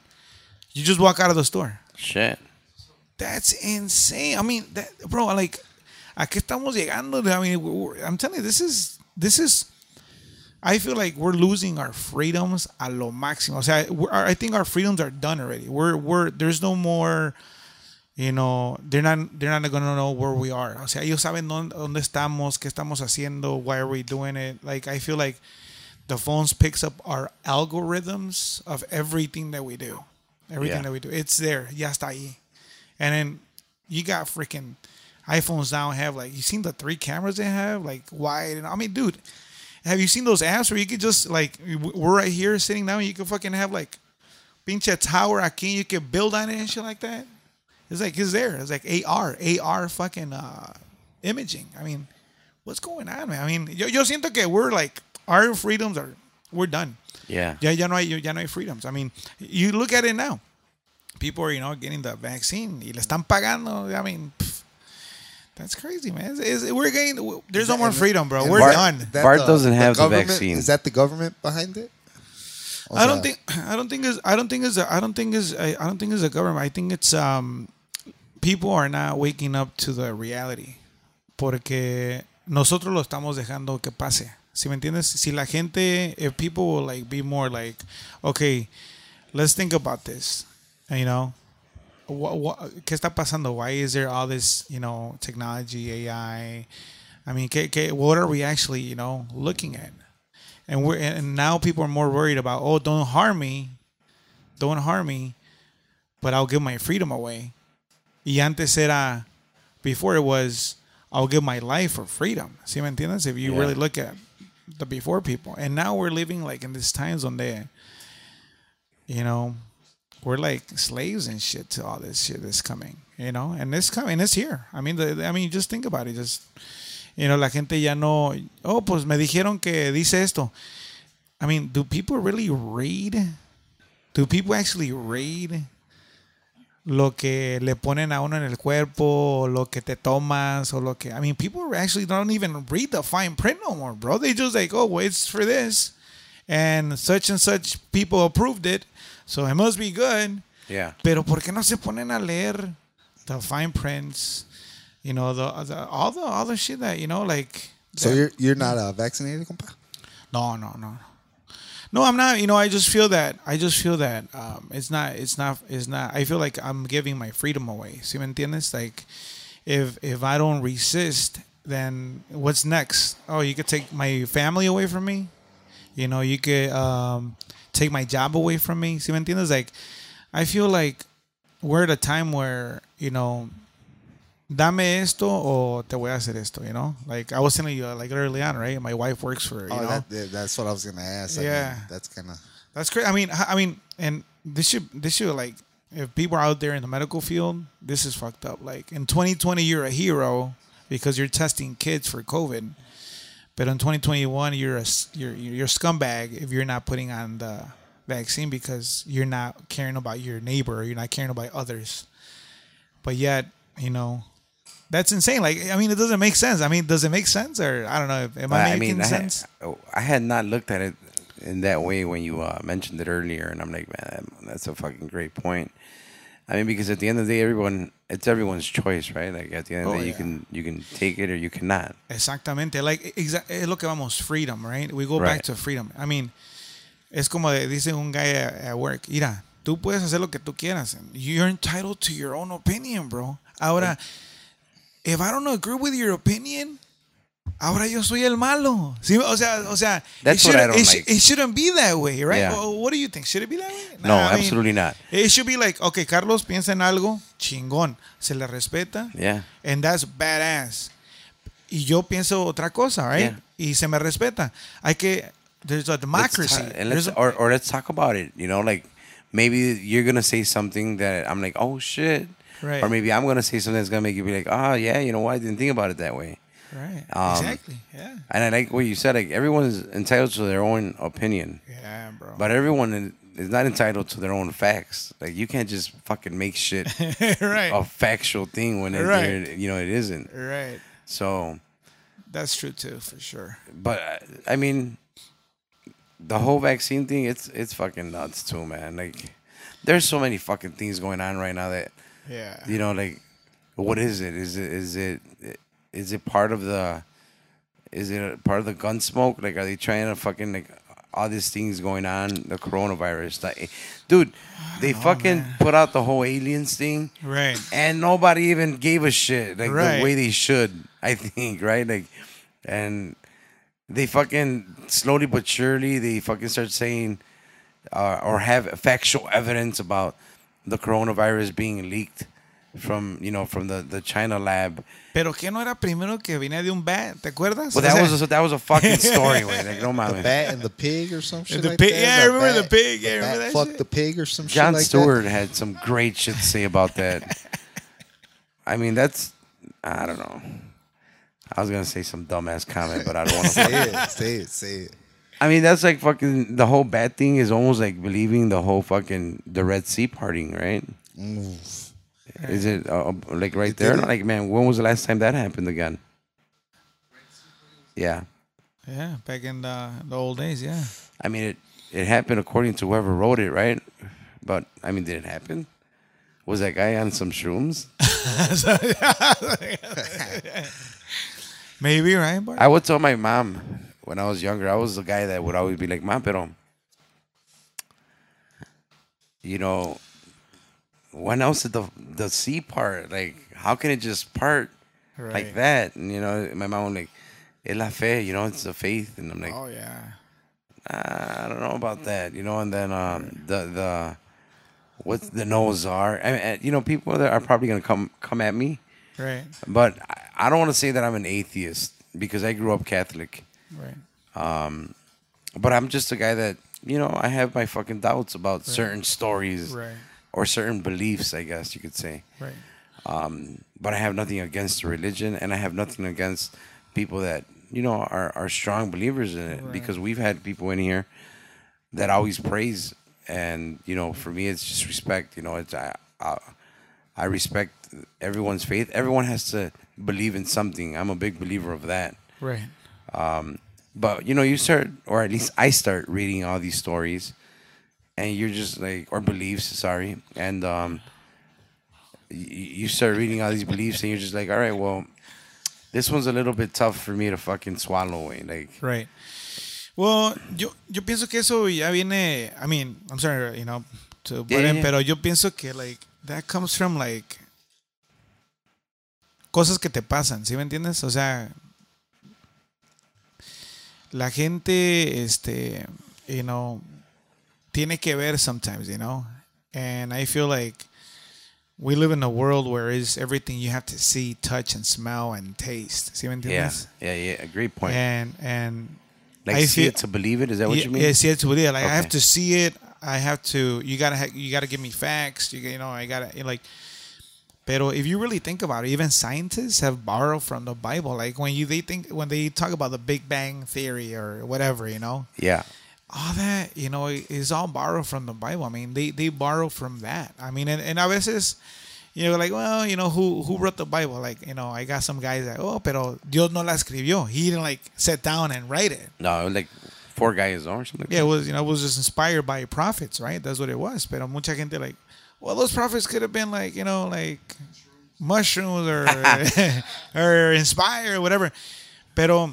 You just walk out of the store. Shit. That's insane. I mean, that, bro, like, ¿a qué estamos llegando? I mean, we're- I'm telling you, this is, this is, I feel like we're losing our freedoms a lo máximo. O sea, we're, I think our freedoms are done already. We're, we're, there's no more, you know, they're not, they're not going to know where we are. O sea, ellos saben dónde, dónde estamos, qué estamos haciendo, why are we doing it. Like, I feel like the phones picks up our algorithms of everything that we do. Everything Yeah. that we do. It's there. Ya está ahí. And then you got freaking iPhones now have like you seen the three cameras they have like wide and I mean dude have you seen those apps where you could just like we're right here sitting down you can fucking have like pinche tower aquí you can build on it and shit like that it's like it's there it's like AR AR fucking uh imaging I mean what's going on man I mean yo, yo siento que we're like our freedoms are we're done Yeah. ya, ya no hay, ya no hay freedoms. I mean, you look at it now. People are, you know, getting the vaccine y le están pagando. I mean, pff, that's crazy, man. It's, it's- we're getting, there's no more freedom, bro. We're Bart- done. That Bart doesn't have the government- vaccine. Is that the government behind it? O I don't sea, think, I don't think is, I don't think is, I don't think is, I don't think is a government. I think it's, um, people are not waking up to the reality. Porque nosotros lo estamos dejando que pase. ¿Sí me entiendes? Si la gente, if people will like be more like, okay, let's think about this. You know, what, what, ¿qué está pasando? Why is there all this, you know, technology, AI? I mean, ¿qué, qué, what are we actually, you know, looking at? And we're and now people are more worried about, oh, don't harm me, don't harm me, but I'll give my freedom away. Y antes era, before it was, I'll give my life for freedom. ¿Sí me entiendes? If you Yeah. really look at the before people, and now we're living like in these times when they, you know, we're like slaves and shit to all this shit that's coming, you know, and it's coming, it's here. I mean, the, I mean, just think about it. Just, you know, la gente ya no. Oh, pues me dijeron que dice esto. I mean, do people really read? Do people actually read lo que le ponen a uno en el cuerpo, o lo que te tomas, o lo que? I mean, people actually don't even read the fine print no more, bro. They just like, oh, well, it's for this, and such and such people approved it, so it must be good. Yeah. Pero ¿por qué no se ponen a leer the fine prints? You know, the, the all the all the shit that you know, like. So that- you're you're not uh, vaccinated, compa? no, no, no. No, I'm not. You know, I just feel that. I just feel that um, it's not. It's not. It's not. I feel like I'm giving my freedom away. ¿Sí me entiendes? Like, if if I don't resist, then what's next? Oh, you could take my family away from me. You know, you could um, take my job away from me. ¿Sí me entiendes? Like, I feel like we're at a time where you know dame esto o te voy a hacer esto, you know? Like I was telling you, like early on, right? My wife works for, you Oh, know, that, that- that's what I was gonna ask. I Yeah. mean, that's kind of that's crazy. I mean, I I mean, and this should, this should like, if people are out there in the medical field, this is fucked up. Like in 2020, you're a hero because you're testing kids for COVID. But in 2021, you're a you're you're a scumbag if you're not putting on the vaccine because you're not caring about your neighbor, or you're not caring about others. But yet, you know, that's insane. Like, I mean, it doesn't make sense. I mean, does it make sense, or I don't know? Am I I making mean, I sense? had, I had not looked at it in that way when you uh, mentioned it earlier, and I'm like, man, that's a fucking great point. I mean, because at the end of the day, everyone it's everyone's choice, right? Like at the end of the Oh, day, you can you can take it or you cannot. Exactamente. Like, exa- eh, lo que vamos, freedom, right? We go back to freedom. I mean, es como dice un guy at, at work, mira, tú puedes hacer lo que tú quieras. You're entitled to your own opinion, bro. Ahora, if I don't agree with your opinion, ahora yo soy el malo. ¿Sí? O sea, o sea, That's it, what I shouldn't- don't it, like. it shouldn't be that way, right? Yeah. Well, what do you think? Should it be that way? No, Nah, I mean, absolutely not. It should be like, okay, Carlos piensa en algo, chingón, se le respeta, Yeah. and that's badass. Y yo pienso otra cosa, right? Yeah. Y se me respeta. Hay que, there's a Let's democracy. and There's let's, a- or or let's talk about it. You know, like maybe you're gonna say something that I'm like, oh shit, Right. or maybe I'm gonna say something that's gonna make you be like, oh yeah, you know what? I didn't think about it that way. right. um, exactly. Yeah. And I like what you said. Like everyone's entitled to their own opinion. Yeah, bro. But everyone is- not entitled to their own facts. Like you can't just fucking make shit right. a factual thing when it, Right. you know it isn't. Right. So, That's true too, for sure. but I mean, the whole vaccine thing, it's it's fucking nuts too, man. Like, there's so many fucking things going on right now that Yeah. you know, like, what is it? Is it is it is it part of the is it part of the gun smoke? Like, are they trying to fucking like all these things going on? The coronavirus, like, dude, they fucking put out the whole aliens thing, Right. and nobody even gave a shit like Right. the way they should. I think, right? Like, and they fucking slowly but surely they fucking start saying uh, or have factual evidence about the coronavirus being leaked from you know from the the China lab. Pero que no era primero que venía de un bat, ¿te acuerdas? Well, O that sea, was a, that was a fucking story, man. Like, no the bat and the pig or some shit The like pig- that. yeah, I The remember the bat- pig. Yeah, the remember that fucked shit? the pig or some John shit like Stewart had some great shit to say about that. I mean, that's I don't know. I was gonna say some dumbass comment, but I don't want to. Say it, say it, say it. I mean, that's like fucking the whole bad thing is almost like believing the whole fucking the Red Sea parting, right? Is it uh, like right there? Like, man, when was the last time that happened again? Yeah, Yeah, back in the, the old days, yeah. I mean it. It happened according to whoever wrote it, right? But I mean, did it happen? Was that guy on some shrooms? Maybe, right? Bart? I would tell my mom when I was younger. I was the guy that would always be like, "Mom, pero, you know, when else did the the sea part? Like, how can it just part Right. like that?" And you know, my mom was like, "Es la fe," you know, it's the faith, and I'm like, Oh, yeah. "Ah, I don't know about that, you know. And then um, the the what's the no's are, I mean, you know, people that are probably gonna come come at me, Right. but I, I don't want to say that I'm an atheist because I grew up Catholic. Right. Um, But I'm just a guy that you know, I have my fucking doubts about certain stories Right. or certain beliefs, I guess you could say. Right. Um, but I have nothing against religion, and I have nothing against people that you know are are strong believers in it. Right. Because we've had people in here that always praise, and you know, for me, it's just respect. You know, it's I I, I respect everyone's faith. Everyone has to believe in something. I'm a big believer of that. Right. But you know, you start, or at least I start reading all these stories, and you're just like, or beliefs, sorry, and um, you start reading all these beliefs, and you're just like, all right, well, this one's a little bit tough for me to fucking swallow. eh, Like, Right. Well, yo, yo pienso que eso ya viene. I mean, I'm sorry, you know, to Yeah, in, yeah. pero yo pienso que like that comes from like cosas que te pasan, ¿sí me entiendes? O sea, la gente, este, you know, tiene que ver sometimes, you know, and I feel like we live in a world where is everything you have to see, touch, and smell and taste. ¿Sí me yeah, yeah, yeah, a great point. And and like, I see feel- it to believe it. Is that what yeah, you mean? Yeah, see it to believe it. Like I have to see it. I have to. You gotta. Ha- you gotta give me facts. You, you know. I gotta like. Pero if you really think about it, even scientists have borrowed from the Bible. Like when you they think when they talk about the Big Bang theory or whatever, you know, Yeah, all that you know is all borrowed from the Bible. I mean, they they borrow from that. I mean, and, and a veces, you know, like well, you know, who who wrote the Bible? Like you know, I got some guys that oh, pero Dios no la escribió. He didn't like sit down and write it. no, like four guys or something. Like Yeah, it was you know it was just inspired by prophets, right? That's what it was. Pero mucha gente like, well, those prophets could have been like you know like mushrooms or or inspired or whatever. Pero,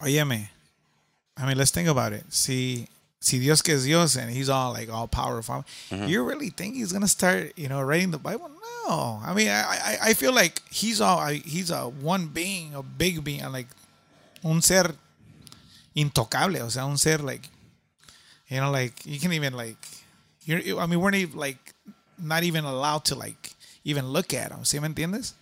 óyeme, I mean, let's think about it. Si si Dios que es Dios and He's all like all powerful, mm-hmm. you really think He's gonna start you know writing the Bible? No, I mean, I I, I feel like He's all I, He's a one being, a big being, like un ser intocable, o sea, un ser like, you know, like you can even like, you're, I mean, we're not even, like not even allowed to like even look at him. ¿Sí me entiendes?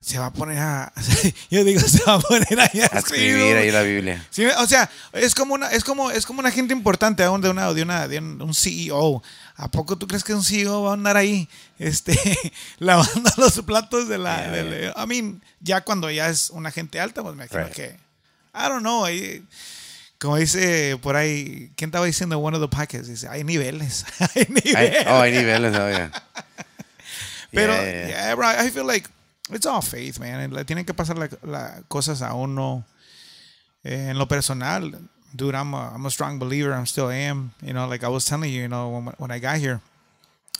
Se va a poner a, yo digo, se va a poner a A escribir ahí la Biblia. Sí, o sea, es como una, es como, es como una gente importante de una, de una, de un, un CEO. ¿A poco tú crees que un CEO va a andar ahí, este, lavando los platos de la, Yeah, del- I mean, ya cuando ya es una gente alta, pues me imagino Right. que, I don't know, ahí, como dice por ahí, ¿quién estaba diciendo one of the podcasts? Dice, hay niveles, hay Hay- niveles. oh, hay niveles, oh, yeah. Pero, Yeah, yeah, yeah. yeah, bro, I feel like it's all faith, man. Le tienen que pasar las la cosas a uno. Eh, en lo personal, dude, I'm a, I'm a strong believer. I'm still am. You know, like I was telling you, you know, when, when I got here,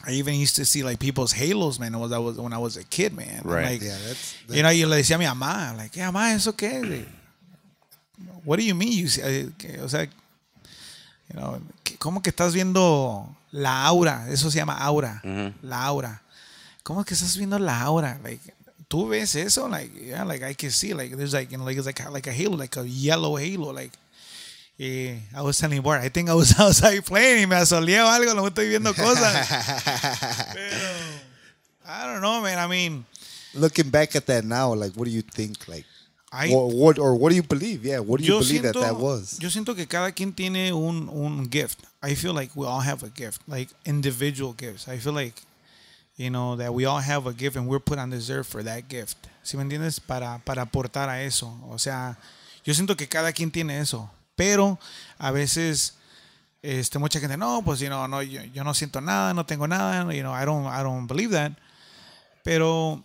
I even used to see like people's halos, man. When I was when I was a kid, man. Right. Like, Yeah, that's, you know, yo le decía a mi mamá, like, yeah, mamá, ¿eso qué? es?" What do you mean? You see, eh, que- o sea, you know, que- ¿cómo que estás viendo la aura? Eso se llama aura, la aura. ¿Cómo que estás viendo la aura? Like, tú ves eso? Like, yeah, like I can see, like, there's like, you know, like it's like a, like a halo, like a yellow halo, like. eh, I was telling Bart, I think I was outside playing y me asoleó algo, no estoy viendo cosas. Pero, I don't know, man. I mean, Looking back at that now, like, what do you think? Like, I, what, what or what do you believe? Yeah, what do you yo believe siento, that that was? Yo siento que cada quien tiene un, un gift. I feel like we all have a gift, like individual gifts. I feel like, you know, that we all have a gift and we're put on this earth for that gift. ¿Sí me entiendes? Para, para aportar a eso. O sea, yo siento que cada quien tiene eso. Pero a veces, este, mucha gente, no, pues, you know, no, yo, yo no siento nada, no tengo nada, you know, I don't, I don't believe that. Pero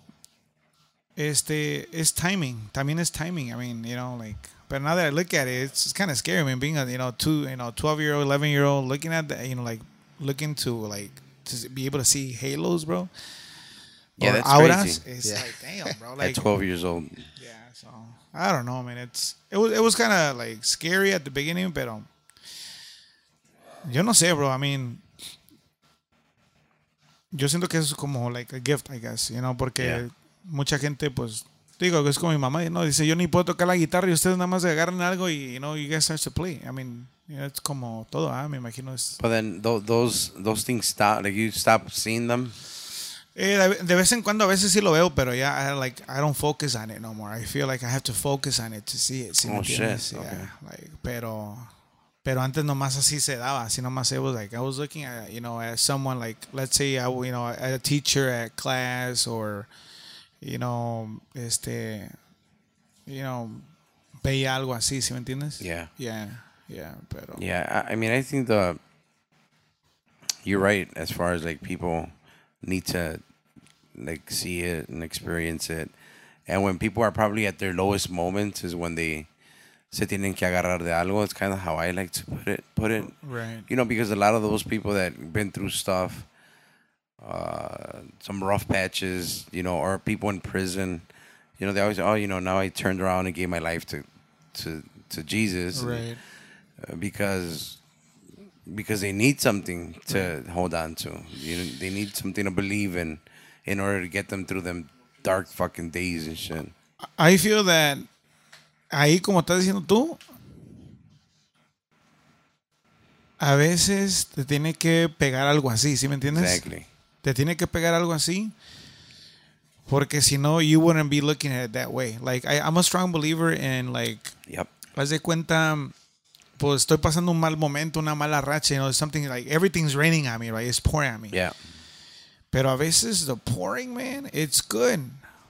este it's timing también es timing i mean you know like but now that i look at it it's, kind of scary i mean being a you know two you know 12 year old 11 year old looking at that you know like looking to like to be able to see halos bro Yeah, or that's auras crazy. it's Yeah. like damn bro At 12 years old. yeah so i don't know man it's it was it was kind of like scary at the beginning but, pero yo no sé bro i mean yo siento que es como like a gift i guess you know porque Yeah. Mucha gente pues digo que es como mi mamá no dice yo ni puedo tocar la guitarra y ustedes nada más agarran algo y you know you guys start to play i mean you know, it's como todo ah me imagino es But then tho- those those things stop. Like you stop seeing them. Eh, de, de vez en cuando a veces sí lo veo, pero ya I, like I don't focus on it no more. I feel like I have to focus on it to see it. ¿sí me Oh, shit. Yeah, Okay. like, pero Pero antes nomás así se daba, así nomás it was like I was looking at you know at someone like let's say I you know at a teacher at class or you know este you know veía algo así, ¿sí me entiendes? Yeah. Yeah, yeah, pero Yeah, I, I mean, I think the you're right as far as like people need to like see it and experience it, and when people are probably at their lowest moments is when they se tienen que agarrar de algo. It's kind of how I like to put it. Put it, right. you know, because a lot of those people that been through stuff, uh, some rough patches, you know, or people in prison, you know, they always, oh, you know, now I turned around and gave my life to, to, to Jesus, Right. uh, because because they need something to hold on to. You know, they need something to believe in in order to get them through them dark fucking days and shit. I feel that ahí como estás diciendo tú, a veces te tiene que pegar algo así, ¿sí me entiendes? Exactly. Te tiene que pegar algo así. Porque si no, you wouldn't be looking at it that way. Like, I, I'm a strong believer in, like, Yep. haz de cuenta, pues estoy pasando un mal momento, una mala racha, you know, something like, everything's raining on me, right? It's pouring on me. Yeah. Pero a veces the pouring, man, it's good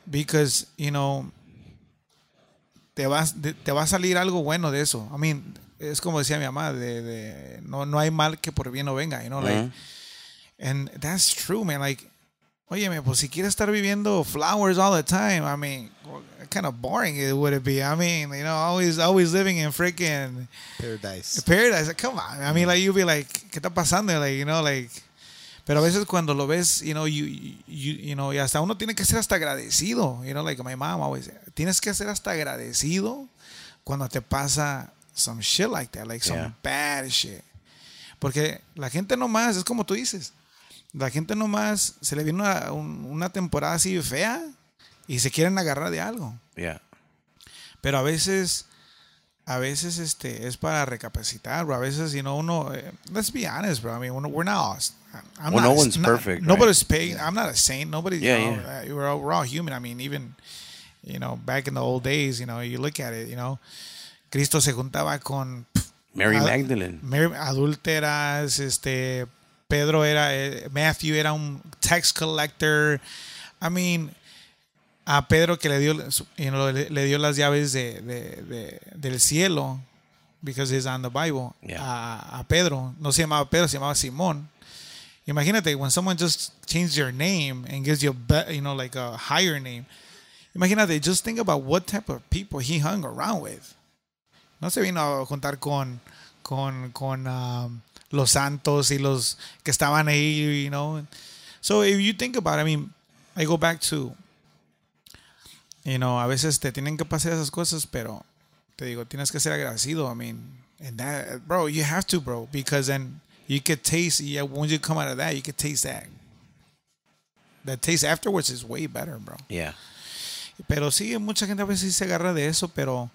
because, you know, te, vas, te, va a salir algo bueno de eso. I mean, es como decía mi mamá, de, de- no, no hay mal que por bien no venga, you know, like, Mhm. And that's true, man. Like, óyeme, pues si quieres estar viviendo flowers all the time, I mean, kind of boring it would it be. I mean, you know, always, always living in freaking Paradise. paradise. Like, come on. I mean, like, you'll be like, ¿qué está pasando? Like, you know, like. Pero a veces cuando lo ves, you know, you, you, you know, y hasta uno tiene que ser hasta agradecido. You know, like my mom always said, tienes que ser hasta agradecido cuando te pasa some shit like that, like some bad shit. Porque la gente nomás, es como tú dices, la gente nomás se le viene una, un- una temporada así fea y se quieren agarrar de algo. Yeah. Pero a veces, a veces este, es para recapacitar, bro. A veces, you know, uno, eh, let's be honest, bro. I mean, we're not, I'm Well, not, no one's not- perfect, Nobody's paid. I'm not a saint. Nobody, Yeah, you know, yeah. uh, we're, all, we're all human. I mean, even, you know, back in the old days, you know, you look at it, you know, Cristo se juntaba con Mary Magdalene. Mary- adúlteras, este, Pedro era, eh, Matthew era un tax collector. I mean, a Pedro que le dio, you know, le, le dio las llaves de, de- de- del cielo, because he's on the Bible, Yeah. a, a Pedro, no se llamaba Pedro, se llamaba Simón. Imagínate, when someone just changed your name and gives you a, you know, like a higher name. Imagínate, just think about what type of people he hung around with. No se vino a juntar con, con, con um, los santos y los que estaban ahí, you know. So if you think about it, I mean, I go back to, you know, a veces te tienen que pasar esas cosas, pero te digo, tienes que ser agradecido. I mean, and that, bro, you have to, bro, because then you could taste, yeah, when you come out of that, you could taste that. That taste afterwards is way better, bro. Yeah. Pero sí, mucha gente a veces se agarra de eso, pero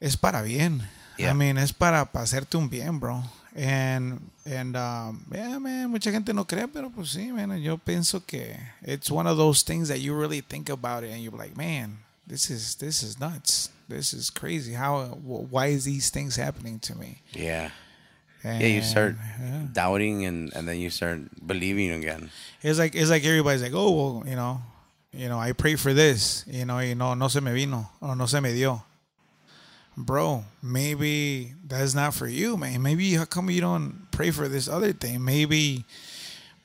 es para bien. Yeah. I mean, es para, para hacerte un bien, bro. And, and um, yeah, man, mucha gente no cree, pero pues sí, man, yo pienso que it's one of those things that you really think about it and you're like, man, this is, this is nuts. This is crazy. How, why is these things happening to me? Yeah. Yeah, you start yeah. doubting and, and then you start believing again. It's like it's like everybody's like, oh, well, you know, you know, I pray for this, you know, you know, no se me vino, or no se me dio. Bro, maybe that's not for you, man. Maybe how come you don't pray for this other thing? Maybe,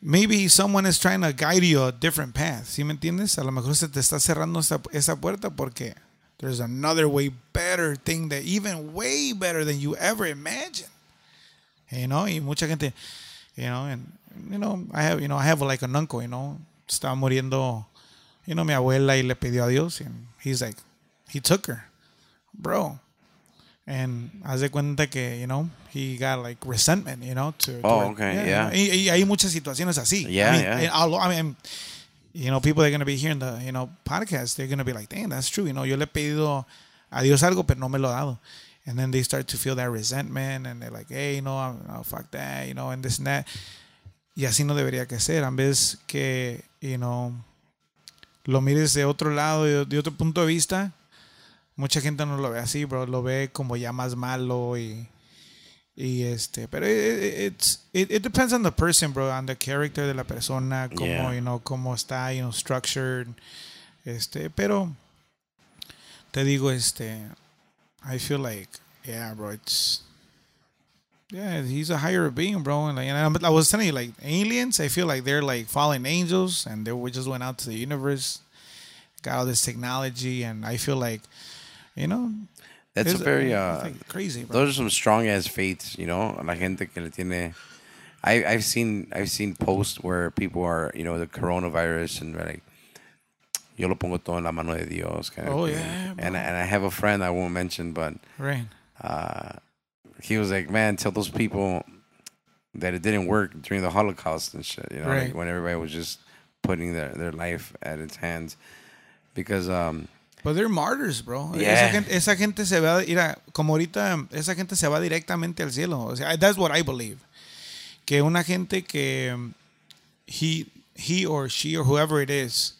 maybe someone is trying to guide you a different path. ¿Sí me entiendes? A lo mejor se te está cerrando esa, esa puerta porque there's another way better thing that even way better than you ever imagined. You know, y mucha gente, you know, and you know, I have, you know, I have like an uncle, you know, estaba muriendo, you know, mi abuela y le pidió a Dios, and he's like, he took her, bro, and haz de cuenta que, you know, he got like resentment, you know, to, Oh, okay, yeah. Y, y hay muchas situaciones así. Yeah, I mean, yeah. I'll- I mean, you know, people that are going to be hearing the, you know, podcast, they're going to be like, damn, that's true. You know, yo le he pedido a Dios algo, pero no me lo ha dado. And then they start to feel that resentment and they're like, hey, you know, I'm, oh, fuck that, you know, and this and that. Y así no debería que ser. En vez que, you know, lo mires de otro lado, de, de otro punto de vista, mucha gente no lo ve así, bro. Lo ve como ya más malo y, Y este, pero it, it, it's it, it depends on the person, bro, on the character de la persona, como Yeah. you know, cómo está, you know, structured. Este, pero te digo, este, I feel like, yeah, bro, it's yeah, he's a higher being, bro. And like, and I'm- I was telling you, like aliens, I feel like they're like fallen angels, and they just went out to the universe, got all this technology, and I feel like, you know, That's a very uh, like, crazy, bro. those are some strong ass faiths, you know. La gente que le tiene. I I've seen I've seen posts where people are you know the coronavirus and they're like. Yo lo pongo todo en la mano de Dios. Kind of Oh, thing. yeah, and and I have a friend I won't mention, but right. uh, he was like, "Man, tell those people that it didn't work during the Holocaust and shit. You know, Right. like when everybody was just putting their, their life at its hands, because um, But they're martyrs, bro. Yeah. Esa, gente, esa gente se va, mira, como ahorita, esa gente se va directamente al cielo. O sea, that's what I believe. Que una gente que he, he or she or whoever it is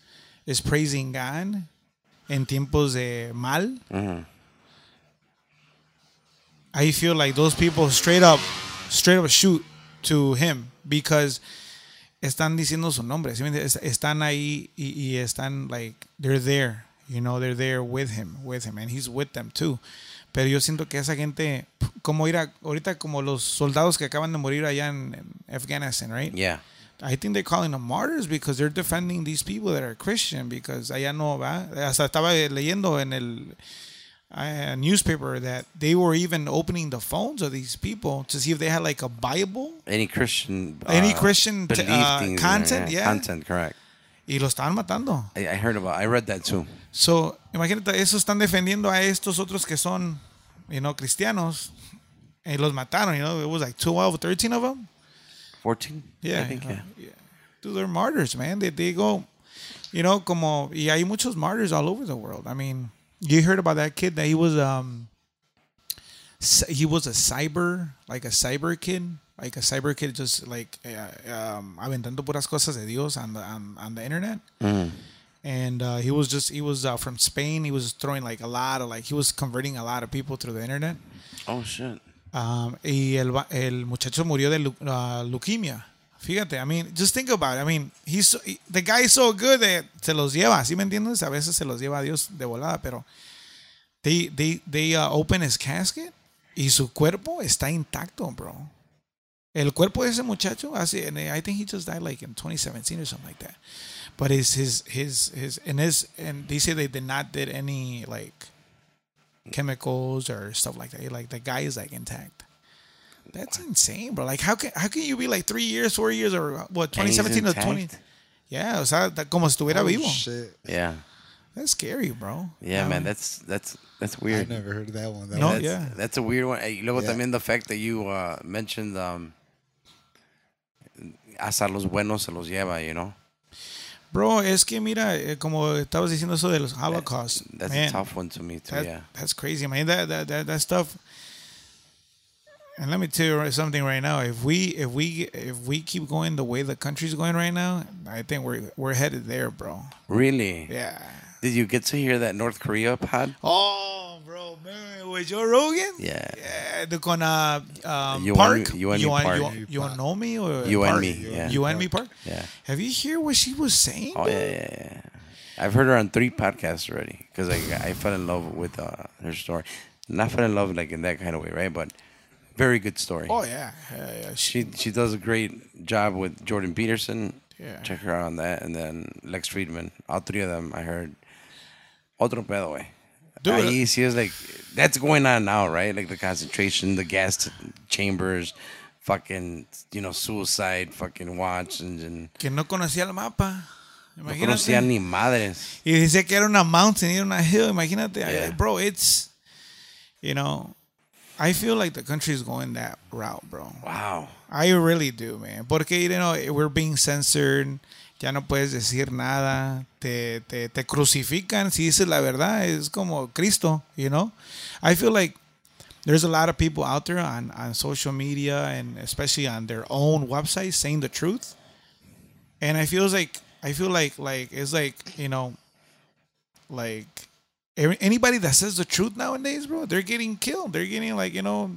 is praising God en tiempos de mal. mhm. I feel like those people straight up, straight up shoot to him because están diciendo su nombre. Están ahí y, y están like they're there, you know, they're there with him, with him, and he's with them too. Pero yo siento que esa gente, como ir a, ahorita como los soldados que acaban de morir allá en, en Afghanistan, right? yeah, I think they're calling them martyrs because they're defending these people that are Christian because allá no va. Hasta estaba leyendo en el uh, newspaper that they were even opening the phones of these people to see if they had like a Bible any Christian, Any uh, Christian t- uh, in there, content, yeah. content, correct. y los estaban matando. I, I heard about, I read that too. So, imagínate, esos están defendiendo a estos otros que son, you know, cristianos y los mataron, you know, it was like 12, 13 of them. Fourteen, Yeah, I think, uh, yeah. yeah. Dude, they're martyrs, man. They, they go, you know, como, y hay muchos martyrs all over the world. I mean, you heard about that kid that he was, um, he was a cyber, like a cyber kid, like a cyber kid, just like uh, um, aventando puras cosas de Dios on the on, on the internet. Mm. And uh, he was just he was uh, from Spain. He was throwing like a lot of like he was converting a lot of people through the internet. Oh shit. Um, y el, el muchacho murió de uh, leukemia. Fíjate, I mean, just think about it. I mean, he's so- he- the guy is so good that se los lleva, ¿sí me entiendes? A veces se los lleva a Dios de volada, pero they, they, they uh, open his casket y su cuerpo está intacto, bro. El cuerpo de ese muchacho, así, I think he just died like in 2017 or something like that. But his, his, his, his, and his, and they say they did not did any like chemicals or stuff like that. Like the guy is like intact. That's insane, bro. Like how can how can you be like three years, four years, or what? 2017 to 20. Yeah, o sea, da- como si estuviera Oh, vivo. shit. Yeah, That's scary, bro. yeah, I man. that's That's that's weird. I weird. never heard of that one. That No, one- that's, yeah. that's a weird one. Hey, luego Yeah. también the fact that you uh, mentioned um, hasta los buenos se los lleva, you know. Bro, es que mira, eh, como estabas diciendo eso de los Holocaust, That's man, a tough one to me too. that- yeah. that's crazy, man. That, that that that stuff. And let me tell you something right now. If we if we if we keep going the way the country's going right now, I think we're we're headed there, bro. Really? Yeah. Did you get to hear that North Korea pod? Oh, bro, man, with Joe Rogan. Yeah. Yeah, the con uh, um, You Park. and you and me you, Park. You, you and know me or You and Park? me, yeah. Yeonmi Park. Yeah. Have you hear what she was saying? Oh yeah, yeah, yeah. I've heard her on three podcasts already because I I fell in love with uh, her story. Not fell in love like in that kind of way, right? But very good story. Oh yeah. yeah, yeah. She, She she does a great job with Jordan Peterson. Yeah. Check her out on that, and then Lex Fridman. All three of them, I heard. Otro pedo, way. Dude, Ahí sí es like that's going on now, right? Like the concentration, the gas chambers, fucking you know suicide, fucking watch and, and que no conocía el mapa. no Imagínate. conocían ni madres. y dice que era una mountain, era una hill. Imagínate, Yeah. bro. It's, you know, I feel like the country is going that route, bro. Wow. I really do, man. Porque, you know, we're being censored. Ya no puedes decir nada. Te, te, te crucifican si dices la verdad. Es como Cristo, you know? I feel like there's a lot of people out there on, on social media and especially on their own websites saying the truth. And I feel like, I feel like, like, it's like, you know, like anybody that says the truth nowadays, bro, they're getting killed. They're getting like you know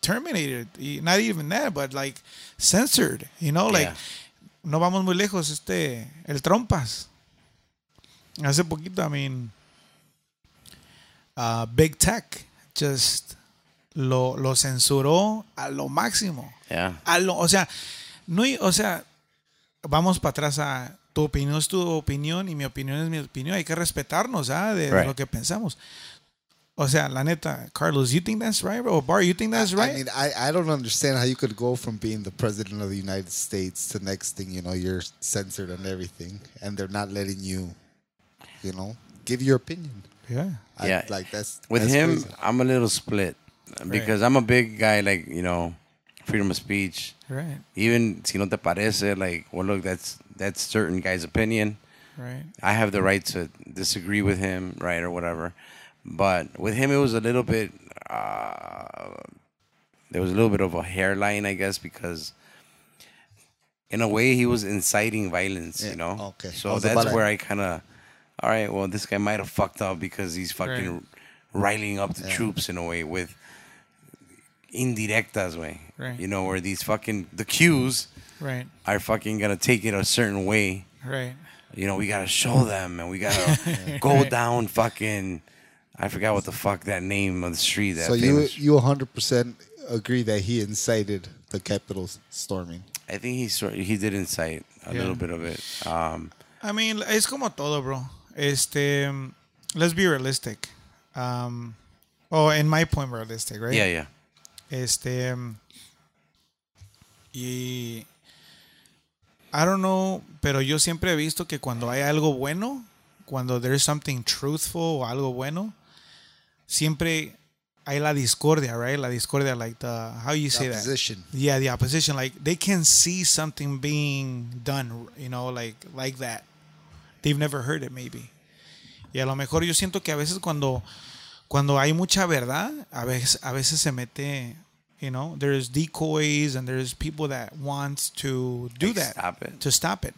terminated. Not even that, but like censored. You know, like Yeah. No vamos muy lejos. Este el trompas. Hace poquito, I mean, uh, Big Tech just lo, lo censuró a lo máximo. Yeah. A lo, o sea, no, o sea, vamos para atrás a tu opinión es tu opinión y mi opinión es mi opinión. Hay que respetarnos, ¿ah? De, lo que pensamos. O sea, la neta, Carlos, you think that's right, bro? Bar, you think that's right? I mean, I, I don't understand how you could go from being the president of the United States to next thing you know you're censored and everything, and they're not letting you, you know, give your opinion. yeah. I, Yeah. like that's With that's him, crazy. I'm a little split because I'm a big guy, like you know, freedom of speech. Right. Even si no te parece, like, well, look, that's that's certain guy's opinion. Right. I have the right to disagree with him, right, or whatever. But with him, it was a little bit. Uh, there was a little bit of a hairline, I guess, because in a way he was inciting violence. Yeah, You know. okay. So that's about where I kind of. All right. Well, this guy might have fucked up because he's fucking Right. riling up the troops in a way with indirectas way. Right. You know where these fucking the cues Right. are fucking gonna take it a certain way Right. you know, we gotta show them and we gotta go down fucking I forgot what the fuck that name of the street that So you famous you 100 percent agree that he incited the Capitol storming? I think he sort he did incite a Yeah. little bit of it. Um I mean, es como todo, bro. Este, let's be realistic. Um, oh, in my point, realistic, right? yeah, yeah. Este, um, y I don't know, pero yo siempre he visto que cuando hay algo bueno, cuando there's something truthful o algo bueno, siempre hay la discordia, right? La discordia, like the how you say that? Opposition. Yeah, the opposition. Like they can see something being done, you know, like like that. They've never heard it, maybe. Y a lo mejor yo siento que a veces cuando cuando hay mucha verdad, a veces a veces se mete, you know, there's decoys and there's people that wants to do Like, that stop it. to stop it.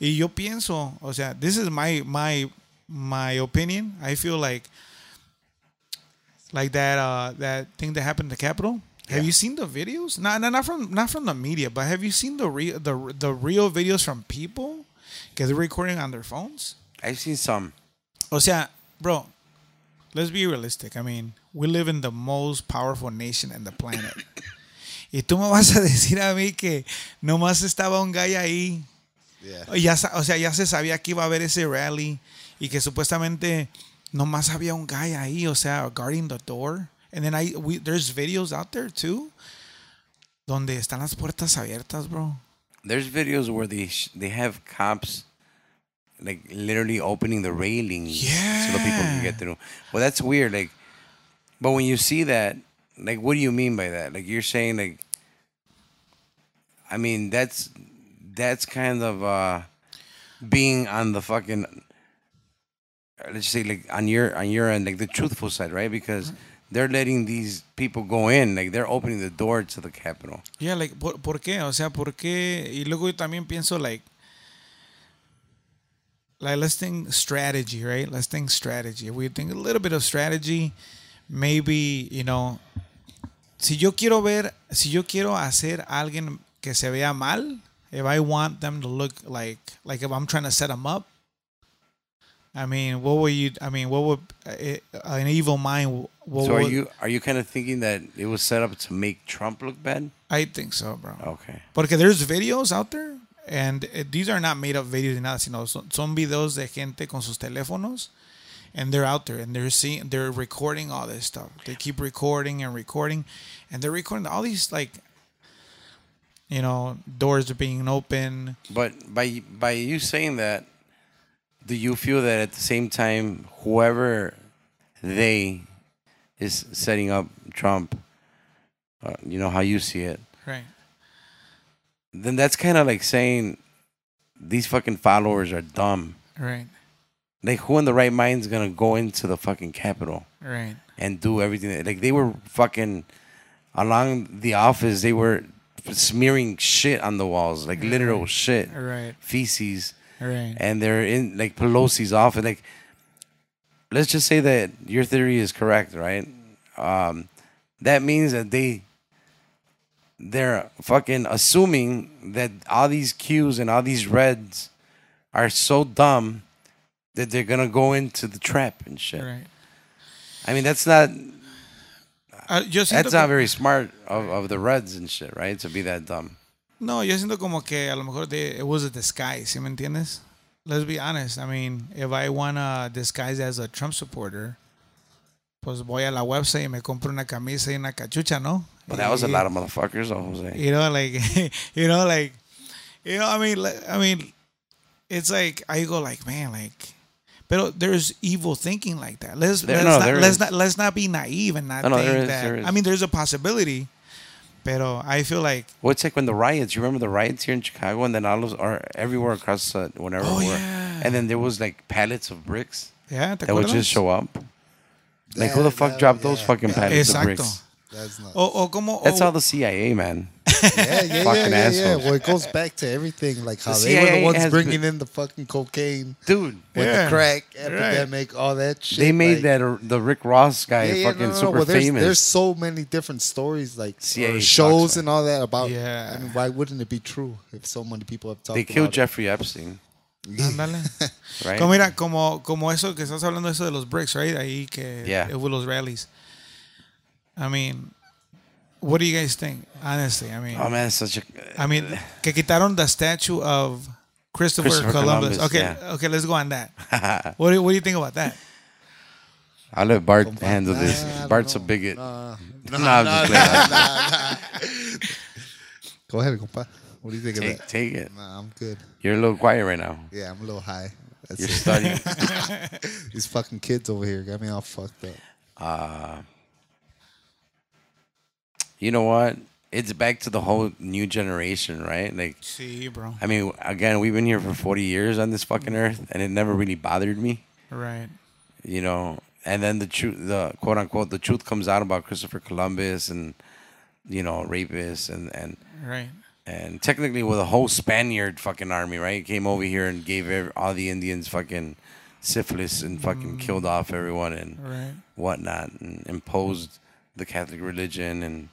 Y yo pienso, o sea, this is my my my opinion. I feel like like that uh that thing that happened in the Capitol. Have Yeah. you seen the videos? Not, not not from not from the media, but have you seen the real the the real videos from people? Because they're recording on their phones. I've seen some. O sea, bro, let's be realistic. I mean, we live in the most powerful nation in the planet. y tú me vas a decir a mí que nomás estaba un guy ahí Yeah. ya, o sea, ya se sabía que iba a haber ese rally y que supuestamente nomás había un guy ahí, o sea, guarding the door. And then I, we, there's videos out there too, donde están las puertas abiertas, bro. There's videos where they sh- they have cops like literally opening the railing so the people can get through. Well, that's weird. Like, but when you see that, like, what do you mean by that? Like, you're saying like, I mean, that's that's kind of uh being on the fucking let's say like on your on your end, like the truthful side, right? Because they're letting these people go in, like they're opening the door to the Capitol. Yeah, like, ¿por, por qué? O sea, ¿por qué? Y luego yo también pienso, like, like, let's think strategy, right? Let's think strategy. If we think a little bit of strategy, maybe, you know, si yo quiero ver, si yo quiero hacer alguien que se vea mal, if I want them to look like, like if I'm trying to set them up, I mean, what were you, I mean, what would, uh, an evil mind, what so are would, you are you kind of thinking that it was set up to make Trump look bad? I think so, bro. Okay. Porque there's videos out there, and these are not made up videos ni nada, sino son, son videos de gente con sus teléfonos, and they're out there, and they're seeing, they're recording all this stuff. They keep recording and recording, and they're recording all these like, you know, doors are being open. But by by you saying that, do you feel that at the same time, whoever they is setting up Trump, uh, you know how you see it, Right. then that's kind of like saying these fucking followers are dumb. Right. Like who in the right mind is gonna go into the fucking Capitol Right. and do everything? Like they were fucking along the office. They were smearing shit on the walls, like literal shit, Right. feces. Right. and they're in like Pelosi's office. Like, let's just say that your theory is correct, right? Um, that means that they they're fucking assuming that all these Qs and all these reds are so dumb that they're gonna go into the trap and shit. Right. I mean, that's not siento that's not very smart of, of the reds and shit, right? To be that dumb. No, yo siento como que a lo mejor they, it was a disguise, ¿sí me entiendes? Let's be honest. I mean, if I want to disguise as a Trump supporter, pues voy a la website y me compro una camisa y una cachucha, ¿no? But that was a lot of motherfuckers, though, Jose. You know, like, you know, like, you know, I mean, like, I mean, it's like I go like, man, like, but there's evil thinking like that. Let's There- let's no, not let's is. not let's not be naive and not No, no, think is, that. I mean, there's a possibility, but I feel like Well, it's like when the riots. You remember the riots here in Chicago, and then all of are everywhere across uh, whenever Oh, yeah. and then there was like pallets of bricks yeah, ¿te that would just show up. Like who the fuck that- dropped those fucking yeah. pallets of Exacto. bricks? That's not. O, o como That's o- all the CIA, man. Yeah, yeah, yeah, Fucking yeah, yeah. assholes. Well, it goes back to everything, like how The they were the ones bringing been- in the fucking cocaine Dude, with Yeah. the crack Right. epidemic, all that shit. they made like- that uh, the Rick Ross guy Yeah, yeah, fucking no, no, no, super well, there's, famous. There's so many different stories, like CIA shows and all that about. Yeah. I mean, why wouldn't it be true if so many people have talked about? they killed about Jeffrey Epstein, Ándale. right? Como mira, como, como eso que estás hablando eso de los bricks, right? Ahí que Yeah. it was los rallies. I mean, what do you guys think? Honestly, I mean, Oh man, it's such a. I mean, que quitaron the statue of Christopher, Christopher Columbus. Columbus, Okay, yeah. okay, let's go on that. what, do, what do you think about that? I'll let Bart it. handle this. Nah, I don't Bart's a bigot. Nah, No, nah, I'm just nah, nah, nah. Go ahead, compa. What do you think of Take, that? take it. Nah, I'm good. You're a little quiet right now. Yeah, I'm a little high. That's You're it. studying. These fucking kids over here got me all fucked up. Uh, you know what? It's back to the whole new generation, right? Like, see, bro. I mean, again, we've been here for 40 years on this fucking earth, and it never really bothered me, Right. you know. And then the truth, the quote unquote, the truth comes out about Christopher Columbus and, you know, rapists and and Right. and technically with a whole Spaniard fucking army, right? Came over here and gave ev all the Indians fucking syphilis and fucking mm. killed off everyone and Right. whatnot and imposed the Catholic religion and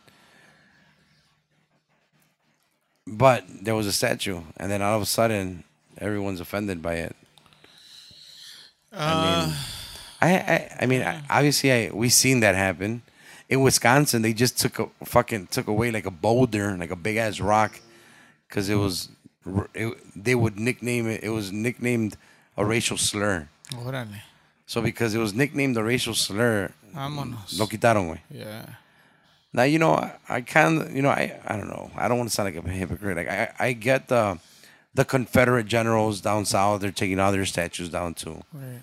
but there was a statue and then all of a sudden everyone's offended by it. I uh, mean I I, I mean I, obviously I we seen that happen. In Wisconsin they just took a fucking took away like a boulder, like a big ass rock cuz it was it, they would nickname it it was nicknamed a racial slur. Órale. So because it was nicknamed a racial slur, Vámonos. lo quitaron, güey. Yeah. Now you know I, I kind of you know I I don't know I don't want to sound like a hypocrite. Like I I get the the Confederate generals down south they're taking all their statues down too. Right.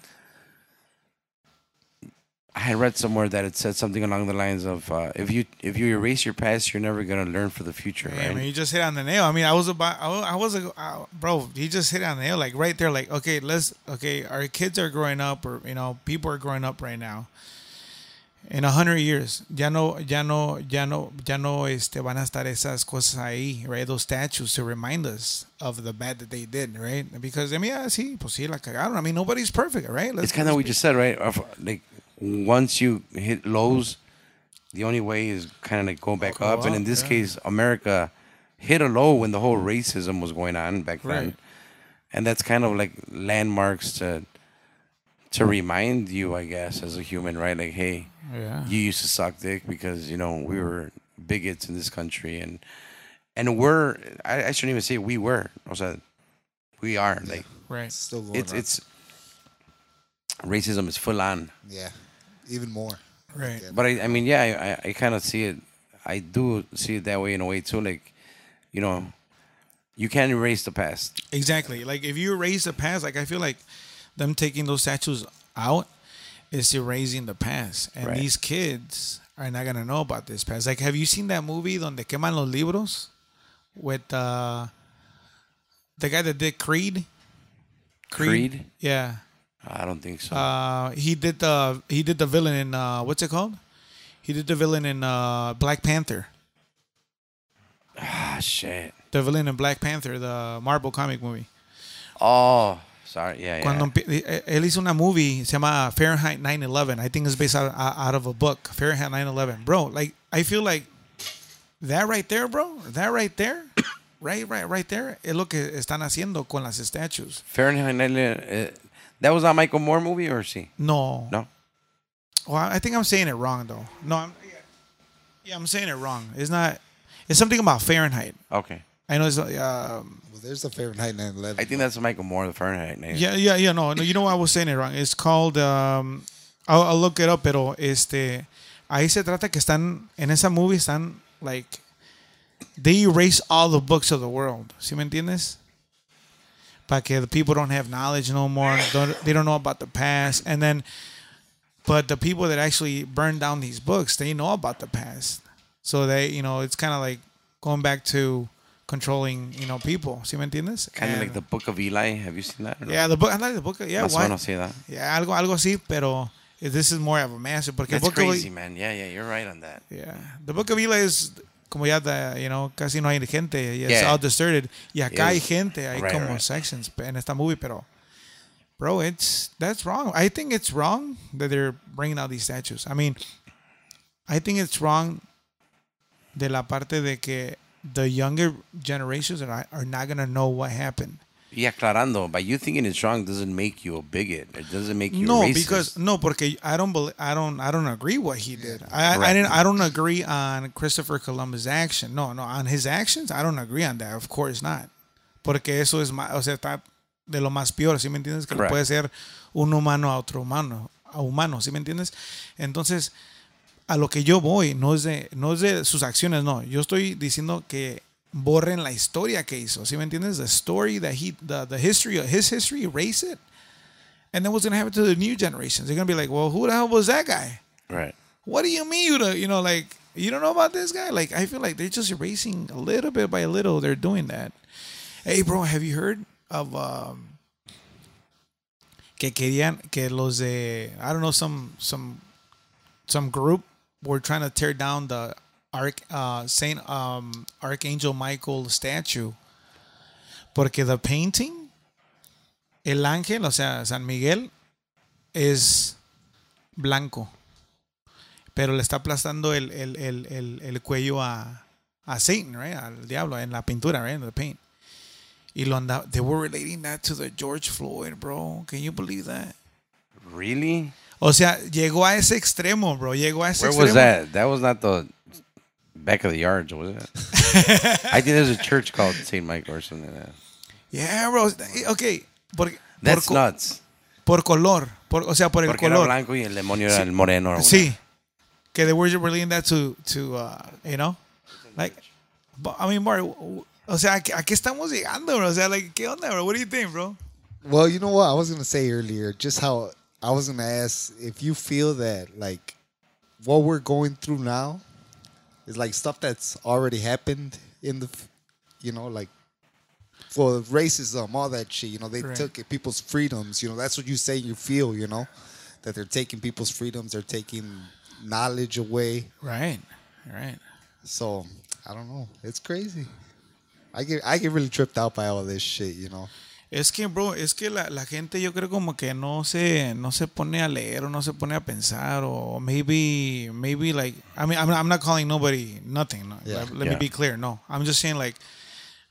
I had read somewhere that it said something along the lines of uh, if you if you erase your past you're never gonna learn for the future, Yeah, I mean, you just hit on the nail. I mean, I was about, I was, I was a, uh, bro. He just hit on the nail, like right there. Like, okay, let's, okay, our kids are growing up, or you know, people are growing up right now. In a hundred years, ya no, ya no, ya no, ya no, este, van a estar esas cosas ahí, right? Those statues to remind us of the bad that they did, right? Because I mean, yeah, sí, pues sí, la cagaron. I mean, nobody's perfect, right? Let's, It's kind of what we just said, right? Like once you hit lows, the only way is kind of like go back Go up. And in this yeah. case, America hit a low when the whole racism was going on back then, and that's kind of like landmarks to to remind you, I guess, as a human, right? Like, hey, yeah, you used to suck dick because you know we were bigots in this country, and and we're I, I shouldn't even say we were, o sea, we are like right. Still going it's on. it's racism is full on. yeah, even more. Right. Yeah. But I, I mean, yeah, I, I, I kind of see it. I do see it that way in a way too. Like, you know, you can't erase the past. Exactly. Like if you erase the past, like I feel like them taking those statues out is erasing the past, and Right. these kids are not gonna know about this past. Like, have you seen that movie donde queman los libros with uh, the guy that did Creed? Creed? Yeah. I don't think so. Uh, he did the he did the villain in uh, what's it called? He did the villain in uh, Black Panther. ah, shit. The villain in Black Panther, the Marvel comic movie. Oh, sorry. Yeah, Cuando yeah. empie- eh, él hizo una movie, se llama Fahrenheit 9/11. I think it's based out, out of a book, Fahrenheit 9/11. Bro, like I feel like that right there, bro, that right there, right, right, right there, es lo que están haciendo con las statues. Fahrenheit 9/11, uh, that was a Michael Moore movie, or sí? No, No. Well, I think I'm saying it wrong though. No, I'm, yeah, I'm saying it wrong. It's not. It's something about Fahrenheit. Okay. I know it's um, Well, there's a Fahrenheit 9/11. I think that's Michael Moore, the Fahrenheit. name. Yeah, yeah, yeah. No, no. You know why I was saying it wrong? It's called. Um, I'll, I'll look it up, pero este, ahí se trata que están en esa movie están like they erase all the books of the world. ¿Sí me entiendes? Para que the people don't have knowledge no more. Don't, they don't know about the past, and then, but the people that actually burned down these books, they know about the past. So they, you know, it's kind of like going back to controlling, you know, people. ¿Sí me entiendes? Kind of like the Book of Eli. Have you seen that? Yeah, the book. I like the book. Yeah, Más why? sí, that. Yeah, algo, algo así, pero this is more of a master. Porque That's book crazy, of, man. Yeah, yeah, you're right on that. yeah, the book of Eli is como ya the, you know, casi no hay gente. It's Yeah. all deserted. Y acá hay Yes. gente, hay Right, como right. sections en esta movie, pero bro, it's that's wrong. I think it's wrong that they're bringing out these statues. I mean, I think it's wrong de la parte de que the younger generations are not, are not gonna know what happened. Y aclarando, by you thinking it's wrong doesn't make you a bigot. It doesn't make you no, racist. because no, porque I don't believe, I don't I don't agree what he did. I, I Correct. didn't I don't agree on Christopher Columbus' action. No, no, on his actions I don't agree on that. Of course not. Porque eso es más, o sea, está de lo más peor, ¿sí me entiendes? Que Correct. puede ser un humano a otro humano, a humano, ¿sí me entiendes? Entonces, a lo que yo voy no es de no es de sus acciones, no. Yo estoy diciendo que borren la historia que hizo, ¿sí me entiendes? The story that he the, the history of his history erase it. And then what's gonna happen to the new generations? They're gonna be like, well, who the hell was that guy? right. What do you mean you don't, you know, like you don't know about this guy? Like I feel like they're just erasing a little bit by little. They're doing that. Hey, bro, have you heard of um, que querían que los de I don't know some some some group were trying to tear down the Arch uh, Saint um, Archangel Michael statue porque the painting el ángel, o sea, San Miguel es blanco, pero le está aplastando el, el, el, el, el cuello a, a Satan, right? Al diablo en la pintura, right? In the paint. Y lo anda, they were relating that to the George Floyd, bro. Can you believe that? Really? O sea, llegó a ese extremo, bro. Llegó a ese Where extremo. was that? That was not the back of the yards, was it? I think there's a church called St. Michael or something like that. Yeah, bro. Ok. Por, That's por, nuts. por color. Por, o sea, por el Porque era color. blanco y el demonio era el moreno. or Sí. Que they were relating that to, to uh, you know? Like, but, I mean, Mark, o sea, ¿a qué, a qué estamos llegando, bro? O sea, like, ¿qué onda, bro? What do you think, bro? Well, you know what I was gonna say earlier, just how I was gonna ask if you feel that like what we're going through now is like stuff that's already happened in the, you know, like for racism, all that shit. You know, they Right. took people's freedoms. You know, that's what you say you feel. You know, that they're taking people's freedoms, they're taking knowledge away. Right. Right. So I don't know. It's crazy. I get I get really tripped out by all this shit. You know. Es que, bro, es que la, la gente yo creo como que no se, no se pone a leer o no se pone a pensar o maybe, maybe like, I mean, I'm, I'm not calling nobody nothing. No. Yeah. Let, let me be clear. No, I'm just saying like,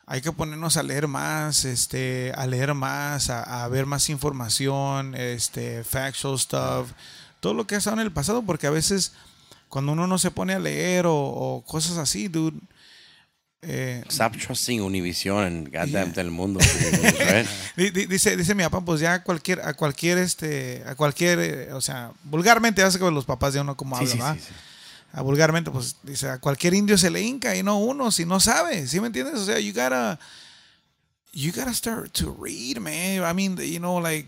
hay que ponernos a leer más, este, a leer más, a, a ver más información, este, factual stuff, todo lo que ha estado en el pasado, porque a veces cuando uno no se pone a leer o, o cosas así, dude, eh, Stop trusting Univision and goddamn Yeah. Di- di- Dice, dice mi papá, pues ya a cualquier, a cualquier, este, a cualquier, eh, o sea, vulgarmente, ya sé que los papás de uno como Sí, hablan, sí, ¿verdad? sí, sí. A vulgarmente, pues dice, a cualquier indio se le hinca y no uno, si no sabe, ¿sí me entiendes? O sea, you gotta, you gotta start to read, man. I mean, you know, like,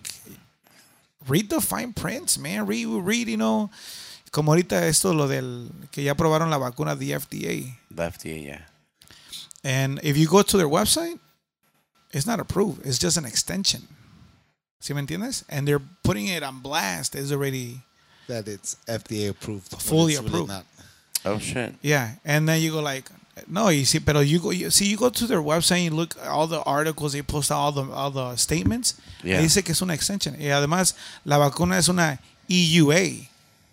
read the fine prints, man. Read, read, you know, como ahorita esto, lo del, que ya aprobaron la vacuna de FDA. The FDA, yeah. And if you go to their website, it's not approved. It's just an extension. ¿Sí me entiendes? And they're putting it on blast. It's already that it's FDA approved. Fully it's really approved. not. Oh shit. yeah. And then you go like, No, you see, pero you go, you, see, you go to their website and you look at all the articles, they post all the all the statements. Yeah. y Dice que es una extension. Y además, la vacuna es una EUA,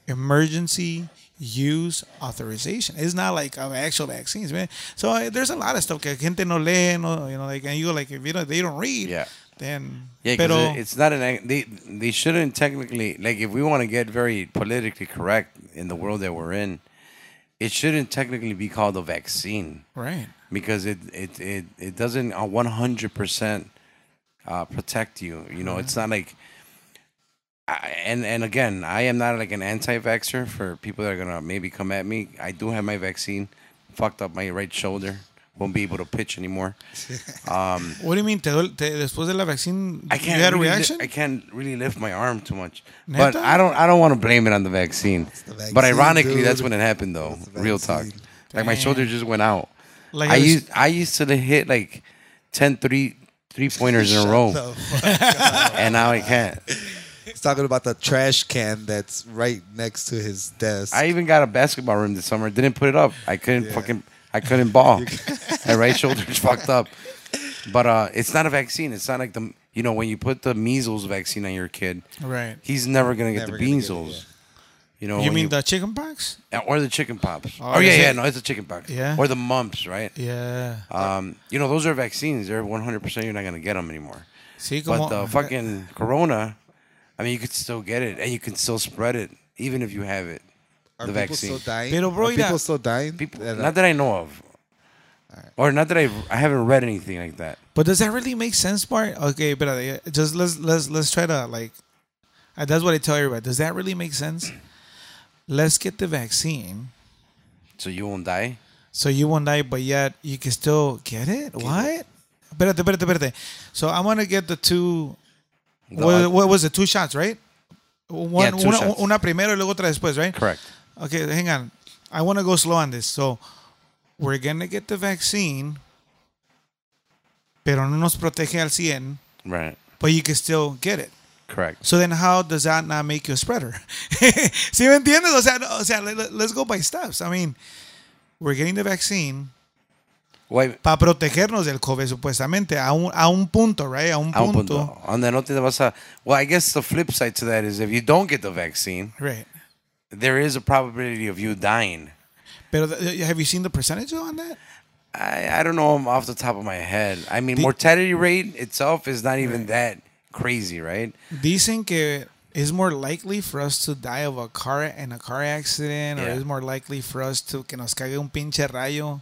Emergency Use Authorization. It's not like uh, actual vaccines, man. So uh, there's a lot of stuff que gente no lee, no, you know, like, and you like, if you don't, they don't read, Yeah. then. Yeah, pero, it's not an they they shouldn't technically like if we want to get very politically correct in the world that we're in, it shouldn't technically be called a vaccine right. because it it it, it doesn't a one hundred percent uh, protect you. You know, it's not like. I, and and again, I am not like an anti-vaxxer for people that are gonna maybe come at me. I do have my vaccine, fucked up my right shoulder, won't be able to pitch anymore. Um, What do you mean? ¿Te te- después de la vaccine, I you can't. had a really li- reaction? I can't really lift my arm too much. Neta? But I don't. I don't want to blame it on the vaccine. the but ironically, dude. that's when it happened, though. Real talk. vaccine. Like my shoulder just went out. like I was- used. I used to hit like 10 three three pointers in a row, and now I can't. He's talking about the trash can that's right next to his desk. I even got a basketball rim this summer. Didn't put it up. I couldn't Yeah. fucking. I couldn't ball. my right shoulder's fucked up. But uh, it's not a vaccine. It's not like the you know when you put the measles vaccine on your kid, right. he's never gonna get Never the gonna get it, measles. You know, You when mean the chicken pox? Or the chicken pops. Oh, Oh, yeah, yeah, it? no, it's the chicken pox. Yeah. Or the mumps, right? Yeah. Um, you know, those are vaccines. They're 100% you're not going to get them anymore. Sí, como, But the fucking corona, I mean, you could still get it and you can still spread it even if you have it. Are the people vaccine. still dying? Pero, bro, Are people still dying? People, That- not that I know of. Or not that I I haven't read anything like that. But does that really make sense, Bart? Okay, but just let's let's let's try to like. uh, That's what I tell everybody. Does that really make sense? Let's get the vaccine, So you won't die? so you won't die, but yet you can still get it. What? Espérate, espérate, espérate. So I'm gonna get the two. What, what was it? Two shots, right? One, Yeah, two una, shots. una primero y luego otra después, right? Correct. Okay, hang on. I want to go slow on this. So, we're going to get the vaccine, pero no nos protege al 100, Right. but you can still get it. Correct. So then how does that not make you a spreader? ¿Sí me entiendes? O sea, o sea let, us go by steps. I mean, we're getting the vaccine Para protegernos del COVID supuestamente a un, a un punto, right? A un a un punto. punto. Donde no te vas a. Well, I guess the flip side to that is if you don't get the vaccine, Right. there is a probability of you dying. Pero have you seen the percentage on that? I, I don't know off the top of my head. I mean, mortality rate itself is not even that crazy, right? Dicen que it's more likely for us to die of a car in a car accident, or Yeah. it's more likely for us to que nos caiga un pinche rayo.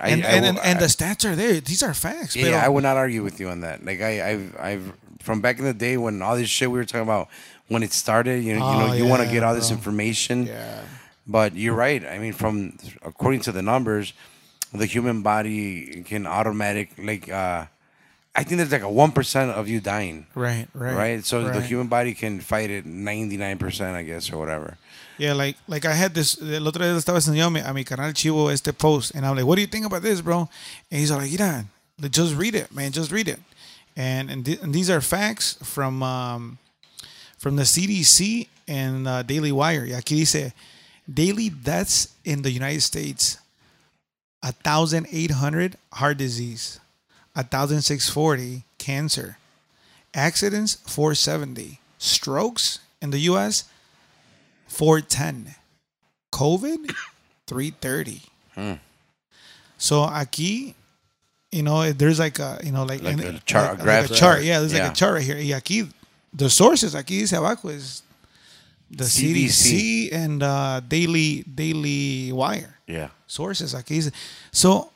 I, And I and, and, and the stats are there. These are facts. yeah, I would not argue with you on that. Like I, I've, I've from back in the day when all this shit we were talking about when it started. You know, you Oh, know, you want to get all this bro. information. yeah. But you're right. I mean, from according to the numbers, the human body can automatic like. uh I think there's like a one percent of you dying. Right, right, Right. So the human body can fight it ninety nine percent, I guess, or whatever. Yeah, like like I had this. El otro día estaba enseñando a mi, canal Chivo este post, and I'm like, "What do you think about this, bro?" And he's like, "Yeah, just read it, man. Just read it." And and, th- and these are facts from um, from the CDC and uh, Daily Wire. Y aquí dice, daily deaths in the United States, a thousand eight hundred heart disease, a thousand six forty cancer, accidents four seventy, strokes in the U.S. 410. COVID, 330. Hmm. So aquí, you know, there's like a, you know, like, Like in- a chart, a like graph. a chart. Yeah, there's like a chart right here. Y aquí, the sources, aquí dice abajo is the CDC, CDC. and uh, Daily Daily Wire Yeah. sources. Aquí dice. So,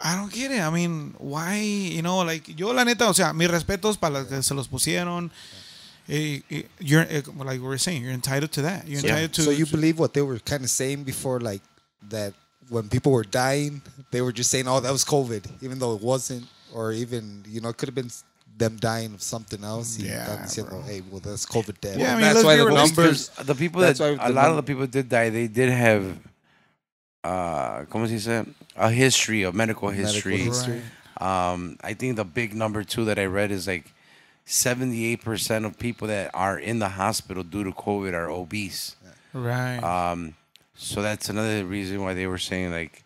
I don't get it. I mean, why, you know, like, yo la neta, o sea, mis respetos para los que se los pusieron. You're eh, like we were saying, you're entitled to that. You're Yeah. entitled to. so you believe what they were kind of saying before, like that when people were dying, they were just saying, "Oh, that was COVID," even though it wasn't, or even you know, it could have been them dying of something else. y Yeah, estaban diciendo, bro. hey, well, that's COVID death. Yeah, I mean, that's why the numbers. The people that's that why a lot num- of the people did die, they did have uh como se dice a history, a medical history. history. Um I think the big number two that I read is like 78% of people that are in the hospital due to COVID are obese. right. Um So that's another reason why they were saying like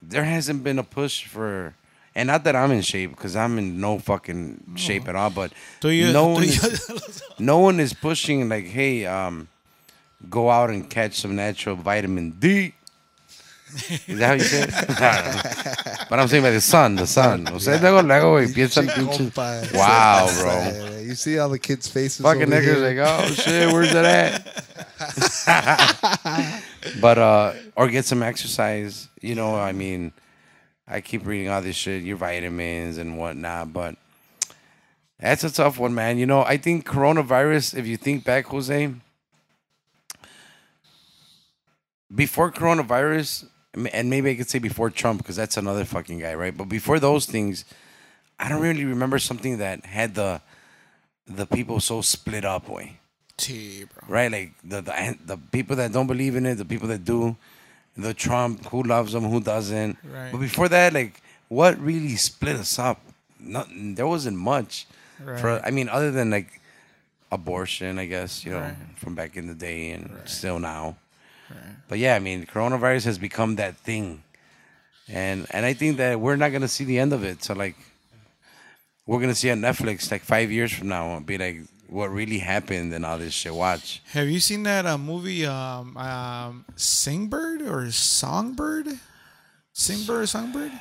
there hasn't been a push for and not that I'm in shape because I'm in no fucking shape at all, but you? no one is, no one is pushing like, hey, um, go out and catch some natural vitamin D. Is that how you say it? I don't know. but I'm saying by the sun, the sun. Ustedes luego, luego empiezan pinches. Compa. Wow, bro. You see all the kids' faces. Fucking niggas here? like, oh shit, where's that at? but uh, or get some exercise. You know, I mean, I keep reading all this shit, your vitamins and whatnot, but that's a tough one, man. You know, I think coronavirus. If you think back, Jose, before coronavirus, and maybe I could say before Trump, because that's another fucking guy, right? But before those things, I don't really remember something that had the the people so split up way T, bro. right? Like the, the the people that don't believe in it, the people that do, the Trump, who loves them, who doesn't. Right. But before that, like, what really split us up? Not there wasn't much. Right. For I mean, other than like abortion, I guess you know, Right. from back in the day and still now. But yeah, I mean, coronavirus has become that thing, and and I think that we're not gonna see the end of it. So like, we're gonna see on Netflix like five years from now, and be like, what really happened and all this shit. Watch. Have you seen that uh, movie, um, um, Singbird or Songbird? Singbird or Songbird?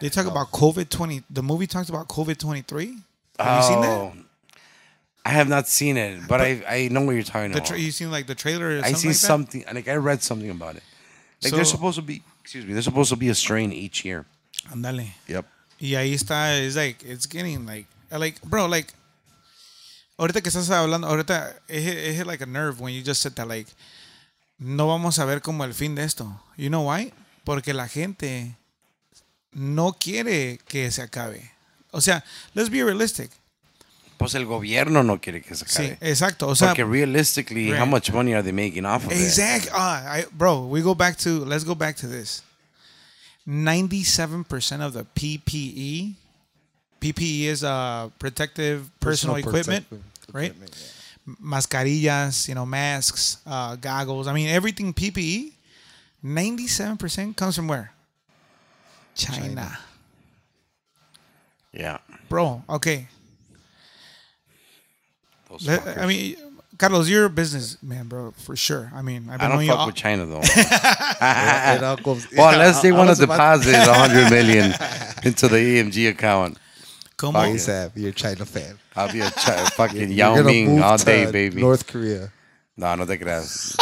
They talk about COVID twenty. The movie talks about COVID twenty three. Have you seen that? I have not seen it, but, I I know what you're talking about. tra- you seen like the trailer? I see like something, like I read something about it. Like there's supposed to be, excuse me, there's supposed to be a strain each year. Ándale. Yep. Y ahí está, it's like, it's getting like, like, bro, like, ahorita que estás hablando, ahorita, es like a nerve when you just said that, like, no vamos a ver como el fin de esto. You know why? Porque la gente no quiere que se acabe. O sea, let's be realistic. Pues el gobierno no quiere que se Sí, acabe. exacto. O sea, Porque realistically, how much money are they making off of it? Exact. Ah, I, bro, we go back to let's go back to this. Ninety-seven percent of the PPE, PPE is uh protective personal, equipment, protective right? equipment, yeah. Mascarillas, you know, masks, uh, goggles. I mean, everything PPE. Ninety-seven percent comes from where? China. China. Yeah. bro. Okay, Those Let- fuckers. I mean, Carlos, you're a businessman, bro, for sure. I mean, I've been I don't fuck all- with China though. It all goes- well, yeah, unless they I- I want to deposit a hundred million into the EMG account, Come Fuck ASAP, you're a China fan. I'll be a chi- fucking Yao Ming move all to day, baby. North Korea. No, no te creas.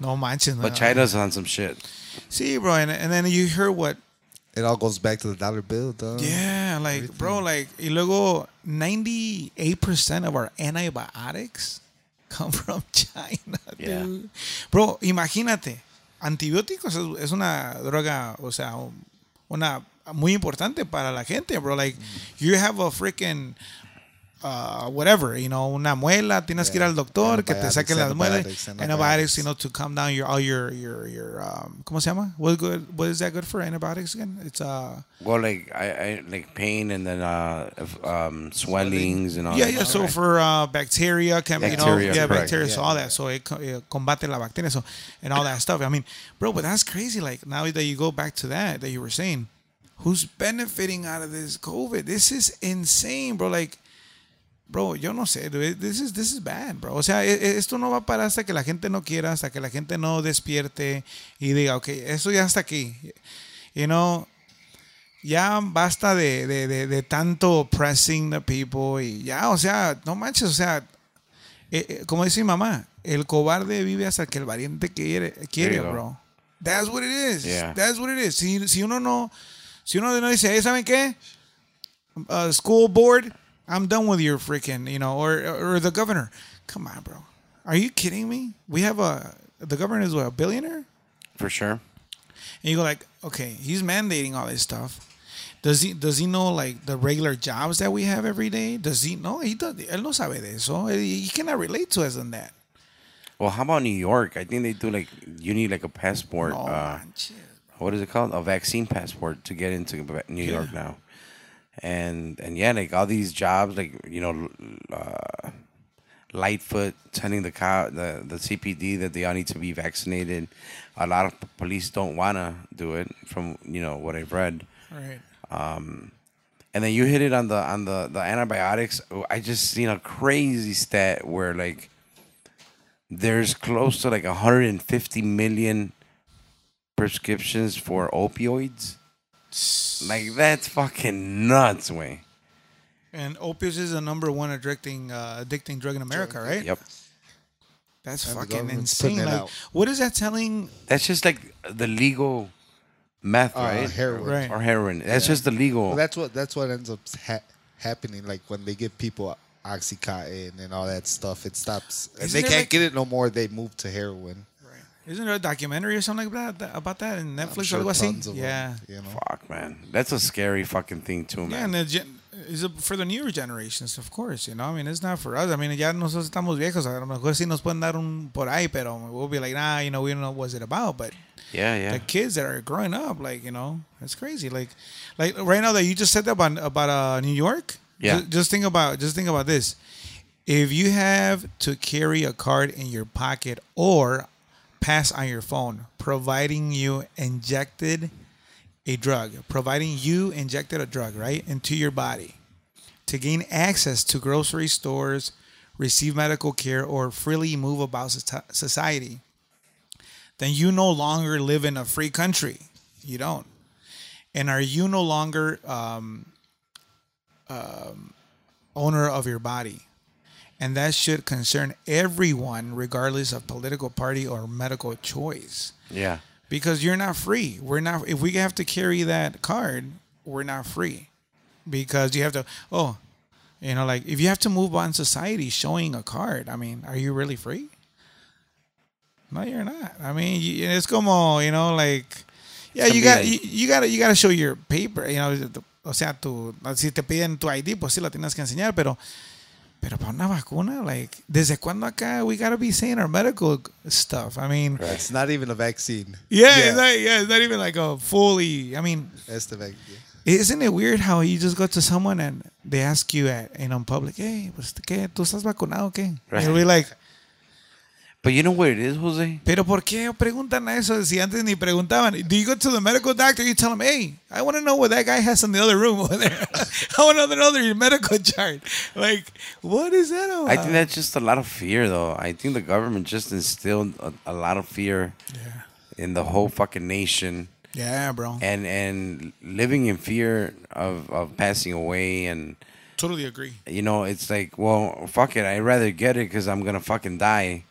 no manches. But. China's on some shit. See, bro, and, and then you hear what It all goes back to the dollar bill, dog. Yeah, like bro, like y luego 98% of our antibiotics come from China, Yeah. dude. Bro, imagínate, antibióticos es, una droga, o sea, un- una muy importante para la gente, bro. Like you have a freaking uh, whatever, you know, una muela, tienes que ir al doctor, que te Antibiotics, saquen las muelas, antibiotics, antibiotics, antibiotics. you know, to calm down your all your your your um, ¿cómo se llama? What good? What is that good for antibiotics again? It's uh Well, like I, I like pain and then uh, um, swellings and all. Yeah, that yeah. shit, So right? for uh, bacteria, can, you know, yeah, correct. bacteria, so all that. So it it combate la bacteria, so and all that stuff. I mean, bro, but that's crazy. Like now that you go back to that that you were saying, who's benefiting out of this COVID? This is insane, bro. Like, bro, yo no sé. This is this is bad, bro. O sea, e- e- esto no va a parar hasta que la gente no quiera, hasta que la gente no despierte y diga, ok, eso ya está aquí. You know, ya basta de, de, de, de tanto oppressing the people y ya, o sea, no manches, o sea, eh, eh, como dice mi mamá, el cobarde vive hasta que el valiente quiere, quiere bro. That's what it is. Yeah. That's what it is. Si, si uno no, si uno no dice, hey, ¿saben qué? Uh, school board, I'm done with your freaking, you know, or or the governor. Come on, bro. Are you kidding me? We have a the governor is what, a billionaire? for sure. And you go like, okay, he's mandating all this stuff. Does he does he know like the regular jobs that we have every day? Does he know? He does, él no sabe de eso. He cannot relate to us on that. Well, how about New York? I think they do like you need like a passport. No uh, what is it called? A vaccine passport to get into New York now. And and yeah, like all these jobs, like you know, uh, Lightfoot telling the co- the the CPD that they all need to be vaccinated. A lot of police don't want to do it, from you know what I've read. Right. Um, And then you hit it on the on the the antibiotics. I just seen a crazy stat where like there's close to like 150 million prescriptions for opioids. Like that's fucking nuts, way. And opiates is the number one addicting uh, addicting drug in America, right? Yep. That's And fucking insane. Like, out. what is that telling? That's just like the legal meth, Uh, right? heroin. Right. Or heroin. That's just the legal. Well, that's what that's what ends up ha- happening. Like when they give people oxycontin and all that stuff, it stops. And Isn't they can't like- get it no more. They move to heroin. Isn't there a documentary or something like that, that about that in Netflix sure or algo así? tons them, Yeah. you know. Fuck, man. That's a scary fucking thing too, man. Yeah, and the gen- is it for the newer generations, of course, you know. I mean, it's not for us. I mean, ya nosotros estamos viejos. A lo mejor sí nos pueden dar un por ahí, pero we'll be like, nah, you know, we don't know what's it about. But yeah, yeah. the kids that are growing up, like, you know, it's crazy. Like, like right now that you just said that about about uh, New York. Yeah. ju- Just, think about just think about this. If you have to carry a card in your pocket or pass on your phone, providing you injected a drug, providing you injected a drug, right, into your body to gain access to grocery stores, receive medical care, or freely move about society, then you no longer live in a free country. You don't. And are you no longer um, um, owner of your body? And that should concern everyone, regardless of political party or medical choice yeah. because you're not free. We're not. If we have to carry that card, we're not free because you have to. Oh, you know, like if you have to move on society showing a card. I mean, are you really free? No, you're not. I mean, you, it's como you know, like yeah, you got you, you got to you got to show your paper. You know, o sea, tu si te piden tu ID, pues sí la tienes que enseñar, pero. Pero para una vacuna, like, ¿desde cuándo acá we gotta be saying our medical stuff? I mean, It's not even a vaccine. yeah, Yeah. It's not, yeah, it's not even like a fully. I mean, That's the vaccine. isn't it weird how you just go to someone and they ask you at you know in public, hey, pues qué, tú estás vacunado o qué? Right. And be like, But you know what it is, Jose? pero por qué preguntan eso si antes ni preguntaban? Do you go to the medical doctor? You tell him, hey, I want to know what that guy has in the other room over there. I want to know their medical chart. Like, what is that about? I think that's just a lot of fear, though. I think the government just instilled a, a lot of fear yeah, in the whole fucking nation, yeah, bro. and and living in fear of of passing away, and Totally agree. you know, it's like, well, fuck it, I'd rather get it because I'm gonna fucking die,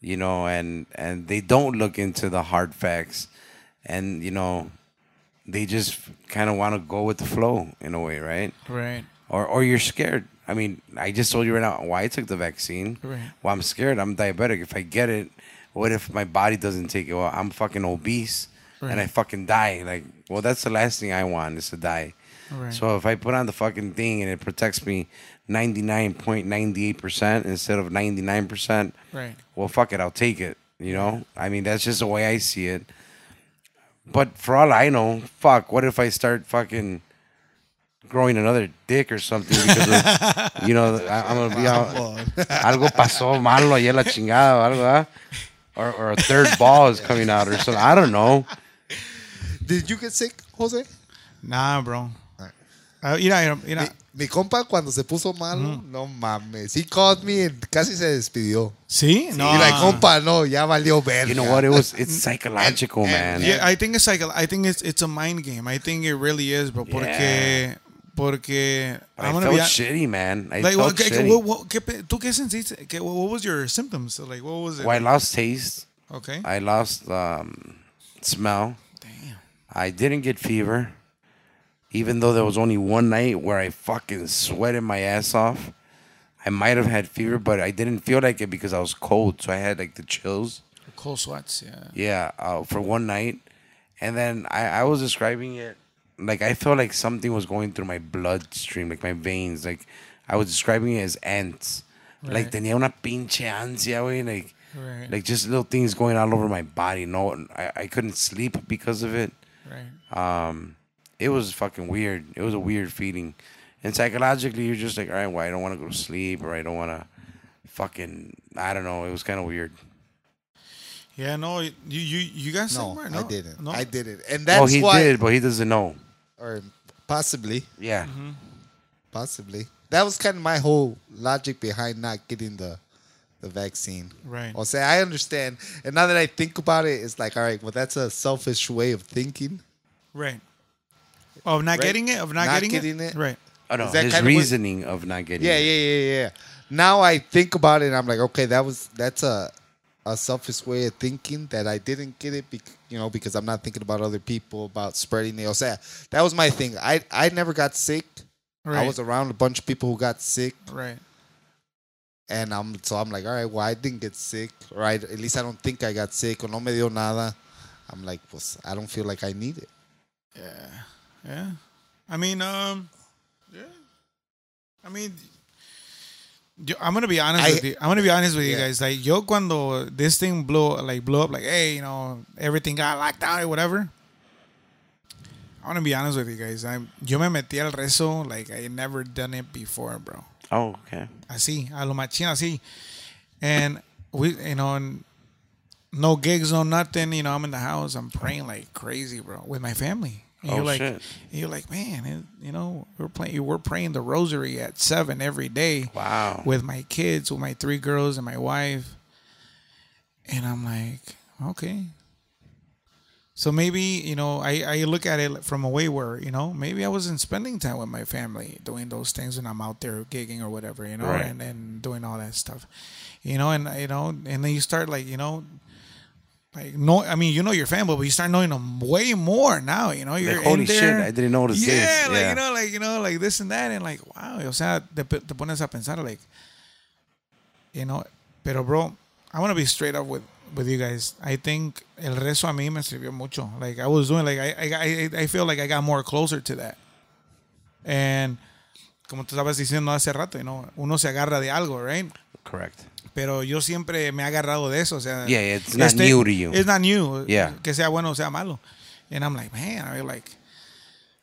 you know, and and they don't look into the hard facts, and you know, they just kind of want to go with the flow in a way, right? Right. or or you're scared. I mean, I just told you right now why I took the vaccine. Right. Well, I'm scared. I'm diabetic. If I get it, what if my body doesn't take it? Well, I'm fucking obese and I fucking die. Like, well, that's the last thing I want is to die. Right. So if I put on the fucking thing and it protects me 99.98% instead of 99%, right. well, fuck it, I'll take it. You know, I mean, that's just the way I see it. But for all I know, fuck, what if I start fucking growing another dick or something because of, you know, I, I'm gonna be out. algo pasó malo ayer la chingada o algo, ¿ah? Or, or a third ball is coming out or something. I don't know. Did you get sick, Jose? Nah, bro. Alright. Uh, mira, mira. Mi, mi compa cuando se puso malo, no mames. He called me and casi se despidió. Sí, no. Y la compa, no, ya valió verga. You know what? It was it's psychological, man. Yeah, I think it's like a, I think it's it's a mind game. I think it really is, bro. Porque Yeah. porque But I'm I gonna felt be shitty, man. I like felt what, que- que- shitty. what, what, que pe- tú qué sentiste? Que- what, what was your symptoms? So, like what was it? Well, I lost taste. Okay. I lost um, smell. Damn. I didn't get fever, even though there was only one night where I fucking sweated my ass off. I might have had fever, but I didn't feel like it because I was cold, so I had like the chills. Cold sweats. Yeah. Yeah, uh, for one night, and then I, I was describing it like I felt like something was going through my bloodstream, like my veins. Like I was describing it as ants. Like Right. tenía una pinche ansia, güey. Like Right. like just little things going all over my body. No, I, I couldn't sleep because of it. right. Um, it was fucking weird. It was a weird feeling, and psychologically, you're just like, all right, well, I don't want to go to sleep, or I don't want to fucking I don't know. It was kind of weird. Yeah, no, you you you got sick, No, I didn't. No? I didn't, and that's oh, he why, did, but he doesn't know. or possibly, Yeah. Mm-hmm. possibly. That was kind of my whole logic behind not getting the the vaccine. Right. I'll say I understand, and now that I think about it, it's like, all right, well, that's a selfish way of thinking. Right. Of not Right? getting it, of not, Not getting, getting it? it? Right. Oh no, Is that his kind of reasoning of not getting. Yeah, it. yeah, yeah, yeah. Yeah. Now I think about it, and I'm like, okay, that was that's a a selfish way of thinking that I didn't get it, bec- you know, because I'm not thinking about other people about spreading it. O sea, that was my thing. I I never got sick. Right. I was around a bunch of people who got sick, right. and I'm so I'm like, all right, well, I didn't get sick, right? At least I don't think I got sick, or no me dio nada. I'm like, pues, I don't feel like I need it. Yeah. Yeah. I mean, um, yeah. I mean, yo, I'm gonna be honest I- with you. I'm gonna be honest with you guys. Like, yo, cuando this thing blew, like, blew up, like, hey, you know, everything got locked down or whatever. I want to be honest with you guys. I, yo me metí al rezo like I never done it before, bro. Oh, okay. así, a lo machín así. And we, you know, and no gigs, no nothing. You know, I'm in the house, I'm praying like crazy, bro, with my family. And Oh, you're like, shit. you're like, man, it, you know, we're playing, we're praying the rosary at seven every day Wow. with my kids, with my three girls and my wife. And I'm like, okay. So maybe, you know, I, I look at it from a way where, you know, maybe I wasn't spending time with my family doing those things when I'm out there gigging or whatever, you know, Right. and, and doing all that stuff. You know, and you know, and then you start like, you know, like no I mean, you know your family, but you start knowing them way more now, you know. You're Like, holy in shit, there. I didn't notice yeah, this. like Yeah. you know, like you know, like this and that, and like wow, o sea, te, te pones a pensar like, you know, pero bro, I want to be straight up with with you guys. I think el rezo a mí me sirvió mucho. Like I was doing, like I I I, I feel like I got more closer to that, and como tú estabas diciendo hace rato, you know, uno se agarra de algo, right? Correct. Pero yo siempre me he agarrado de eso. O sea, Yeah, it's not new to you. It's not new. Yeah. Que sea bueno o sea malo. And I'm like, man, I like,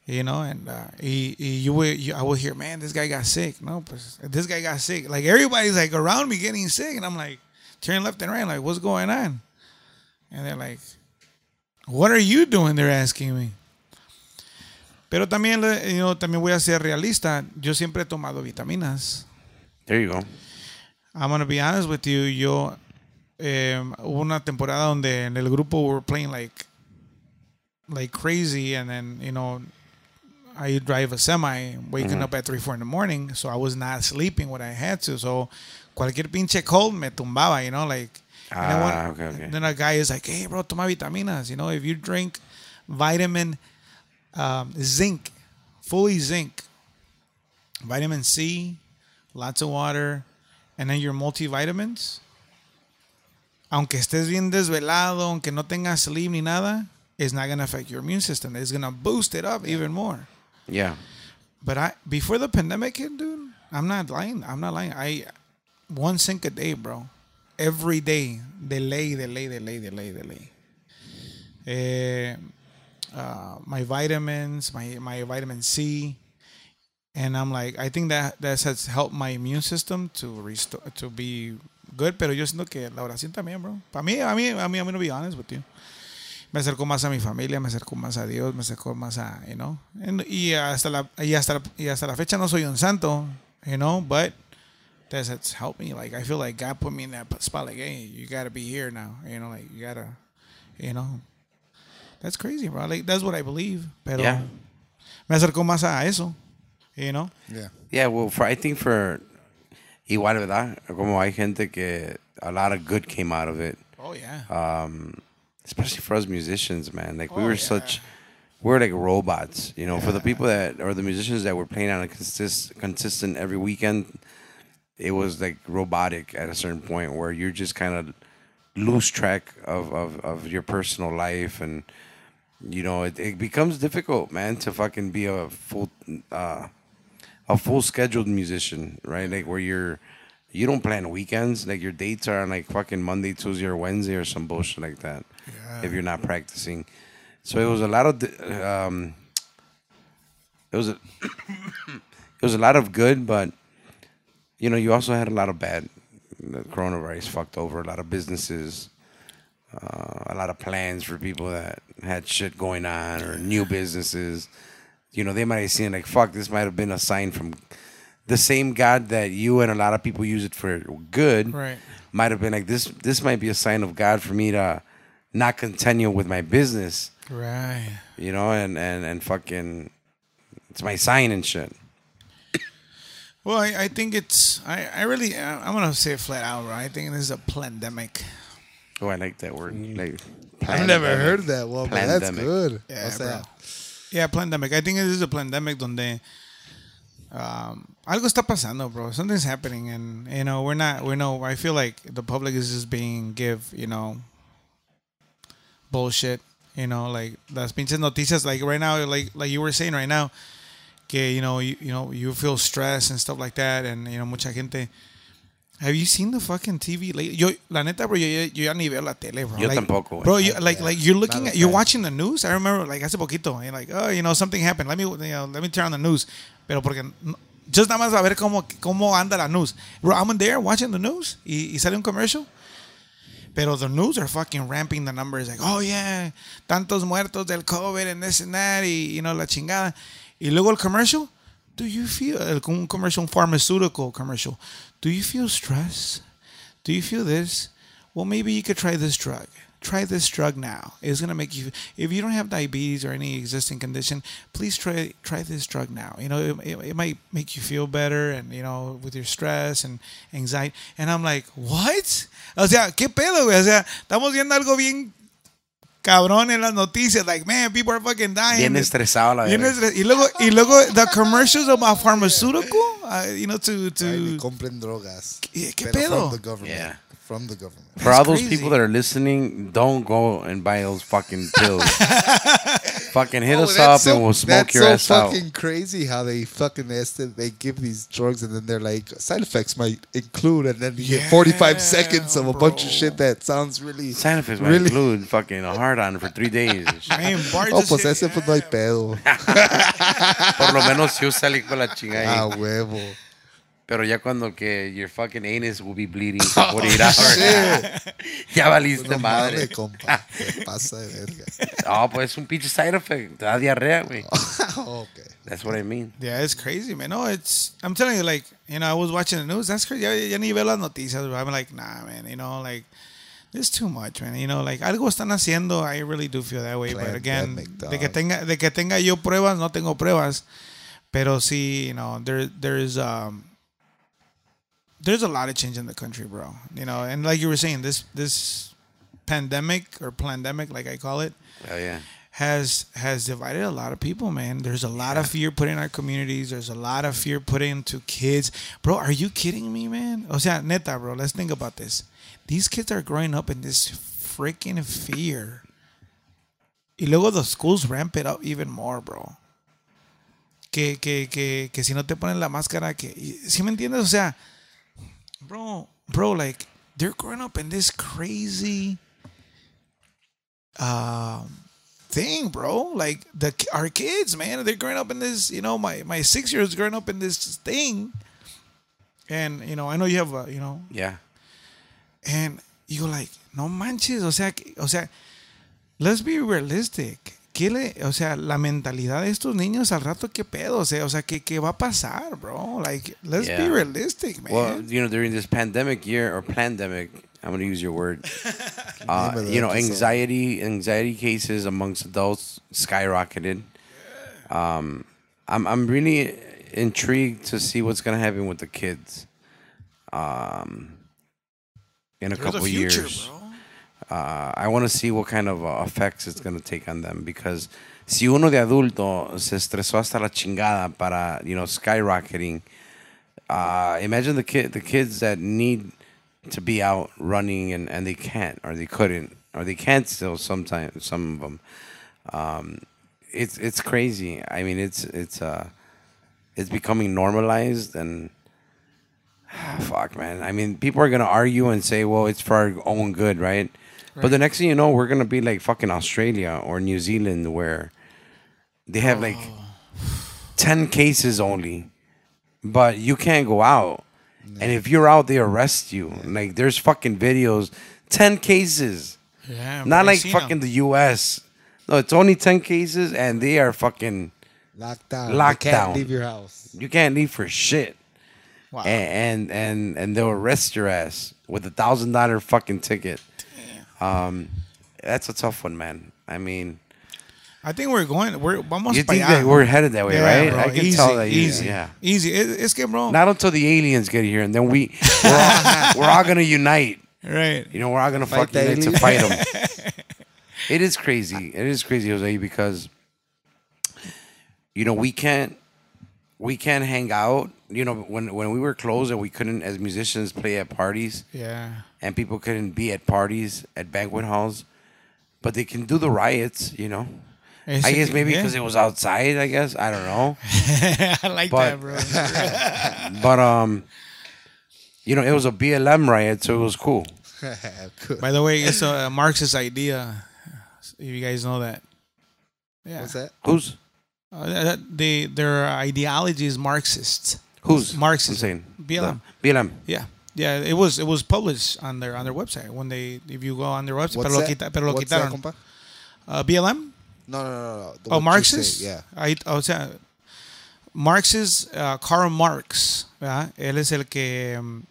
you know, and uh, you would, you, I would hear, man, this guy got sick. No, pues, this guy got sick. Like everybody's like around me getting sick, and I'm like, turning left and right, like, what's going on? And they're like, what are you doing? They're asking me. Pero también, you know, también voy a ser realista. Yo siempre he tomado vitaminas. There you go. I'm gonna be honest with you. Yo eh, hubo una temporada donde en el grupo we were playing like like crazy, and then you know I drive a semi, waking up at three four in the morning, so I was not sleeping what I had to. So cualquier pinche cold me tumbaba, you know, like. and then Ah, one- okay, okay. Then a guy is like, "Hey, bro, toma vitaminas. You know, if you drink vitamin um, zinc, fully zinc, vitamin C, lots of water, and then your multivitamins. Aunque estés bien desvelado, aunque no tengas sleep ni nada, it's not gonna affect your immune system. It's gonna boost it up even more. Yeah. But I before the pandemic hit, dude, I'm not lying. I'm not lying. I one zinc a day, bro. Every day. Delay, delay, delay, delay, delay. Eh, uh, my vitamins, my my vitamin C, and I'm like, I think that that has helped my immune system to restore to be good. Pero yo siento que la oración también, bro. Para mí, a mí, a mí, I'm gonna be honest with you. Me acercó más a mi familia, me acercó más a Dios, me acercó más a, you know, and- y hasta la y hasta la, y hasta la fecha no soy un santo, you know, but that's it's helped me. Like I feel like God put me in that spot. Like, hey, you gotta be here now. You know, like you gotta, you know, that's crazy, bro. Like that's what I believe. Pero Yeah. me acercó más a eso, you know. Yeah. Yeah, well, for, I think for igual, ¿verdad? Como hay gente que a lot of good came out of it. Oh yeah. Um, especially for us musicians, man. Like we Oh, were yeah. such, we were like robots, you know. For the people that or the musicians that were playing on a consist, consistent every weekend, it was like robotic at a certain point where you're just kind of lose track of, of, of your personal life and you know it, it becomes difficult man to fucking be a full uh a full scheduled musician right? Like where you're you don't plan weekends like your dates are on like fucking monday tuesday or wednesday or some bullshit like that if you're not practicing. So it was a lot of um it was a it was a lot of good but you know you also had a lot of bad. The coronavirus fucked over a lot of businesses, uh, a lot of plans for people that had shit going on or new businesses. You know, they might have seen like, fuck, this might have been a sign from the same God that you and a lot of people use it for good. Right. Might have been like this. This might be a sign of God for me to not continue with my business. Right. You know, and and and fucking, it's my sign and shit. Well, I, I think it's. I, I really. I, I'm gonna say it flat out. Right. I think this is a pandemic. Oh, I like that word. Mm. Like, I've never heard that one, but that's good. Yeah, What's bro. that? Yeah, pandemic. I think this is a pandemic donde um, algo está pasando, bro. Something's happening, and you know we're not. We know. I feel like the public is just being give you know bullshit. You know, like las pinches noticias. Like right now, like like you were saying right now, que you know you, you know you feel stress and stuff like that, and you know mucha gente. Have you seen the fucking TV? Like, yo, la neta, bro, yo, yo, yo ya ni veo la tele, bro. Yo like, tampoco. Bro, you, like, like you're looking Not at, you're watching the news. I remember, like, hace poquito, and like, oh, you know, something happened. Let me, you know, let me turn on the news. Pero porque, just nada más a ver cómo, cómo anda la news. Bro, I'm in there watching the news y, y sale un commercial. Pero the news are fucking ramping the numbers. Like, oh yeah, tantos muertos del COVID and this and that, y, you know, la chingada. Y luego el commercial. Do you feel, el- un commercial, un pharmaceutical commercial. Do you feel stress? Do you feel this? Well, maybe you could try this drug. Try this drug now. It's gonna make you. If you don't have diabetes or any existing condition, please try try this drug now. You know, it, it, it might make you feel better, and you know, with your stress and anxiety. And I'm like, what? O sea, qué pedo, güey. O sea, estamos viendo algo bien cabrón en las noticias. Like, man, people are fucking dying. bien estresado la Bien verga. estres- y luego, y luego the commercials about pharmaceutical, uh, you know, to to. Ay, ni compren drogas. ¿Qué- qué pedo? From the government. Yeah. From the government. For all those crazy. people that are listening, don't go and buy those fucking pills. fucking hit Oh, us up so- and we'll smoke your so ass out. That's so fucking crazy how they fucking estimate they give these drugs and then they're like side effects might include and then you get 45 seconds of a bunch of shit that sounds really Side effects might really include fucking a hard on for three days. Man, Bart Oh, just pues hit- ese pues no hay pedo. Por lo menos si usa el la chingada. Ah, huevo. Pero ya cuando que your fucking anus will be bleeding for 48 hours. ya valiste No madre. mames, compa. Se pasa de verga. No, pues es un pinche side effect. Te da diarrea, güey. okay. That's what I mean. Yeah, it's crazy, man. No, it's. I'm telling you, like, you know, I was watching the news. That's crazy. Ya, ya ni veo las noticias. bro. I'm like, nah, man. You know, like, it's too much, man. You know, like, algo están haciendo. I really do feel that way. But again, de que tenga, de que tenga yo pruebas, no tengo pruebas. Pero sí, you know, there, there's, um, there's a lot of change in the country, bro. You know, and like you were saying, this, this pandemic or pandemic, like I call it, Hell yeah. has has divided a lot of people, man. There's a lot of fear put in our communities. There's a lot of fear put into kids. Bro, are you kidding me, man? O sea, neta, bro, let's think about this. These kids are growing up in this freaking fear. Y luego the schools ramp it up even more, bro. Que, que, que, que si no te ponen la máscara, que... ¿Sí me entiendes? O sea, bro, bro, like, they're growing up in this crazy... Um, thing, bro. Like the our kids, man, they're growing up in this. You know, my my six year olds growing up in this thing, and you know, I know you have a, you know, Yeah. and you go like, no manches, o sea, o sea, let's be realistic. ¿Qué le, o sea, la mentalidad de estos niños al rato, qué pedo, o sea, o sea, ¿qué, qué va a pasar, bro? Like, let's be realistic, man. Well, you know, during this pandemic year or pandemic, I'm going to use your word. uh, Name of the you know, anxiety anxiety cases amongst adults skyrocketed. Um, I'm I'm really intrigued to see what's going to happen with the kids. Um, in a There's couple a future, years. bro. Uh, I want to see what kind of uh, effects it's going to take on them because si uno de adulto se estresó hasta la chingada para, you know, skyrocketing, uh, imagine the kid, the kids that need to be out running and, and they can't or they couldn't or they can't still sometimes some of them. Um, it's it's crazy. I mean, it's it's uh, it's becoming normalized and Ah, fuck, man. I mean, people are gonna argue and say, "Well, it's for our own good, right?" But the next thing you know, we're gonna be like fucking Australia or New Zealand, where they have like oh. ten cases only, but you can't go out. And if you're out, they arrest you. Like there's fucking videos, ten cases. Yeah, Not like fucking 'em. the U.S. No, it's only ten cases, and they are fucking. Locked down. Locked you can't down. leave your house. You can't leave for shit. Wow. and and and, and they'll arrest your ass with a thousand dollar fucking ticket. Um, that's a tough one, man. I mean, I think we're going. We're vamos you think that we're headed that way, Yeah, right? bro, I can easy, tell that. Easy, yeah. easy. It, it's que, bro. Not until the aliens get here, and then we we're all, we're all gonna unite. right. You know, we're all gonna Fight fucking unite to fight them. it is crazy. It is crazy, Jose, because you know we can't we can't hang out. You know, when when we were closed and we couldn't, as musicians, play at parties. Yeah. And people couldn't be at parties at banquet halls, but they can do the riots. You know, I guess maybe because it was outside. I guess I don't know, I like but- that, bro. but um, you know, it was a BLM riot, so it was cool. Good. By the way, it's a Marxist idea. If you guys know that. Yeah. What's that? Who's Uh, they their ideology is Marxist. who's Marxism. I'm saying BLM. The- BLM. Yeah. Yeah, it was it was published on their on their website when they if you go on their website, What's pero lo, that? quita, pero What's that, compa? Uh, BLM? No, no, no, no. The Oh, Marxist? say, Yeah. Ahí, o sea, Marxist, uh, Karl Marx, ¿verdad? Él es el que mm,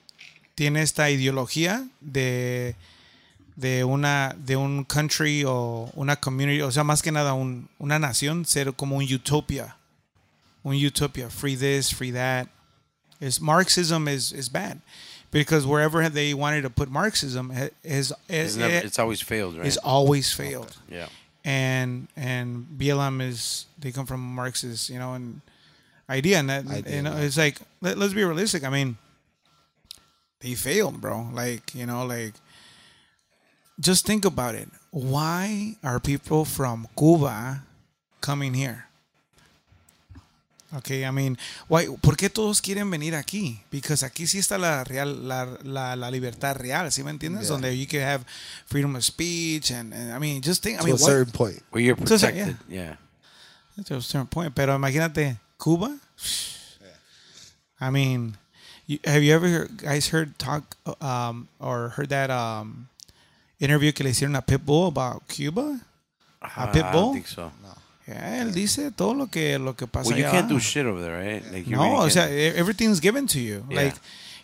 tiene esta ideología de, de, una, de un country o una community, o sea, más que nada un- una nación, ser como un utopia. Un utopia. Free this, free that. Is Marxism is, is bad. Because wherever they wanted to put Marxism ha- is, It's, is, never, it's always failed, right? It's always failed yeah. and and BLM is they come from Marxist, you know, and idea, and that Idea, you know, yeah. it's like let, let's be realistic. I mean, they failed, bro. Like you know, like just think about it. Why are people from Cuba coming here? Okay, I mean, why, ¿por qué todos quieren venir aquí? Because aquí sí está la real, la, la, la libertad real, ¿sí me entiendes? Yeah. Donde you can have freedom of speech and, and I mean, just think, I To mean, a what, certain point. Where you're so, protected. yeah. to a certain point. Pero imagínate, Cuba. I mean, you, have you ever heard, guys heard talk um, or heard that um, interview que le hicieron a Pitbull about Cuba? A I Pitbull? don't think so. Yeah, él dice todo lo que lo que pasa Well, you allá. can't do shit over there, right? Like No, really o sea, e- everything's given to you. Yeah. Like,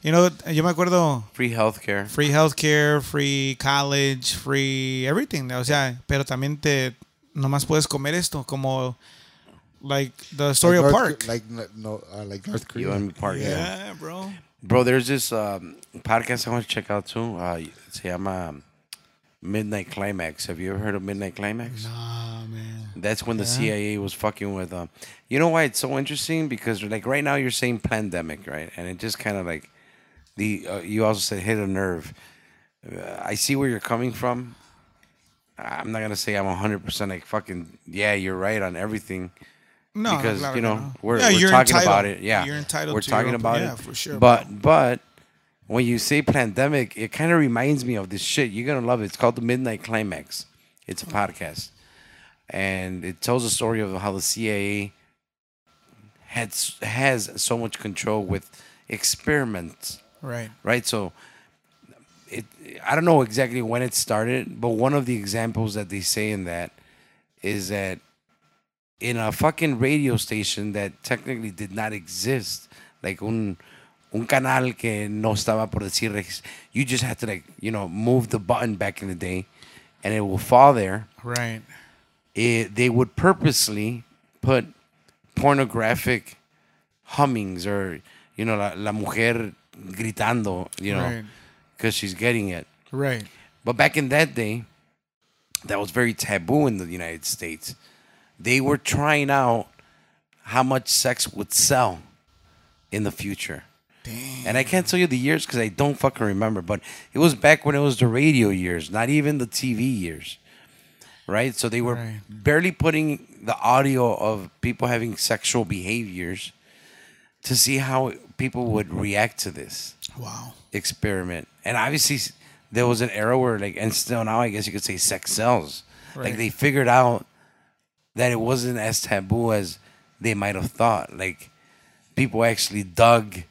you know, yo me acuerdo free healthcare. free healthcare, free college, free everything. O sea, pero también te nomás puedes comer esto como like the story like of North, Park. Like no, uh, like North Korea. Park. Yeah. yeah, bro. Bro, there's this um, podcast I want to check out too. Uh, se llama Midnight Climax. Have you ever heard of Midnight Climax? Nah, man. That's when the Yeah. CIA was fucking with um. You know why it's so interesting? Because like right now you're saying pandemic, right? And it just kind of like the uh, you also said hit a nerve. Uh, I see where you're coming from. I'm not gonna say I'm 100 percent like fucking yeah. You're right on everything No, because you know no. we're, Yeah, we're talking entitled. about it. Yeah, you're entitled. We're to talking about yeah, it. for sure. But but when you say pandemic, it kind of reminds me of this shit. You're gonna love it. It's called the Midnight Climax. It's a hmm. podcast, and it tells the story of how the CIA had has so much control with experiments right, right? So it I don't know exactly when it started, but one of the examples that they say in that is that in a fucking radio station that technically did not exist, like un un canal que no estaba por decir, you just had to like you know move the button back in the day, and it will fall there. right, It, they would purposely put pornographic hummings or you know la, la mujer gritando, you know right, because she's getting it. right. But back in that day, that was very taboo in the United States. They were trying out how much sex would sell in the future. Damn. And I can't tell you the years because I don't fucking remember, but it was back when it was the radio years, not even the TV years. Right? So they were Right. barely putting the audio of people having sexual behaviors to see how people would react to this Wow. experiment. And obviously, there was an era where, like, and still now, I guess you could say sex sells. Like, they figured out that it wasn't as taboo as they might have thought. Like, people actually dug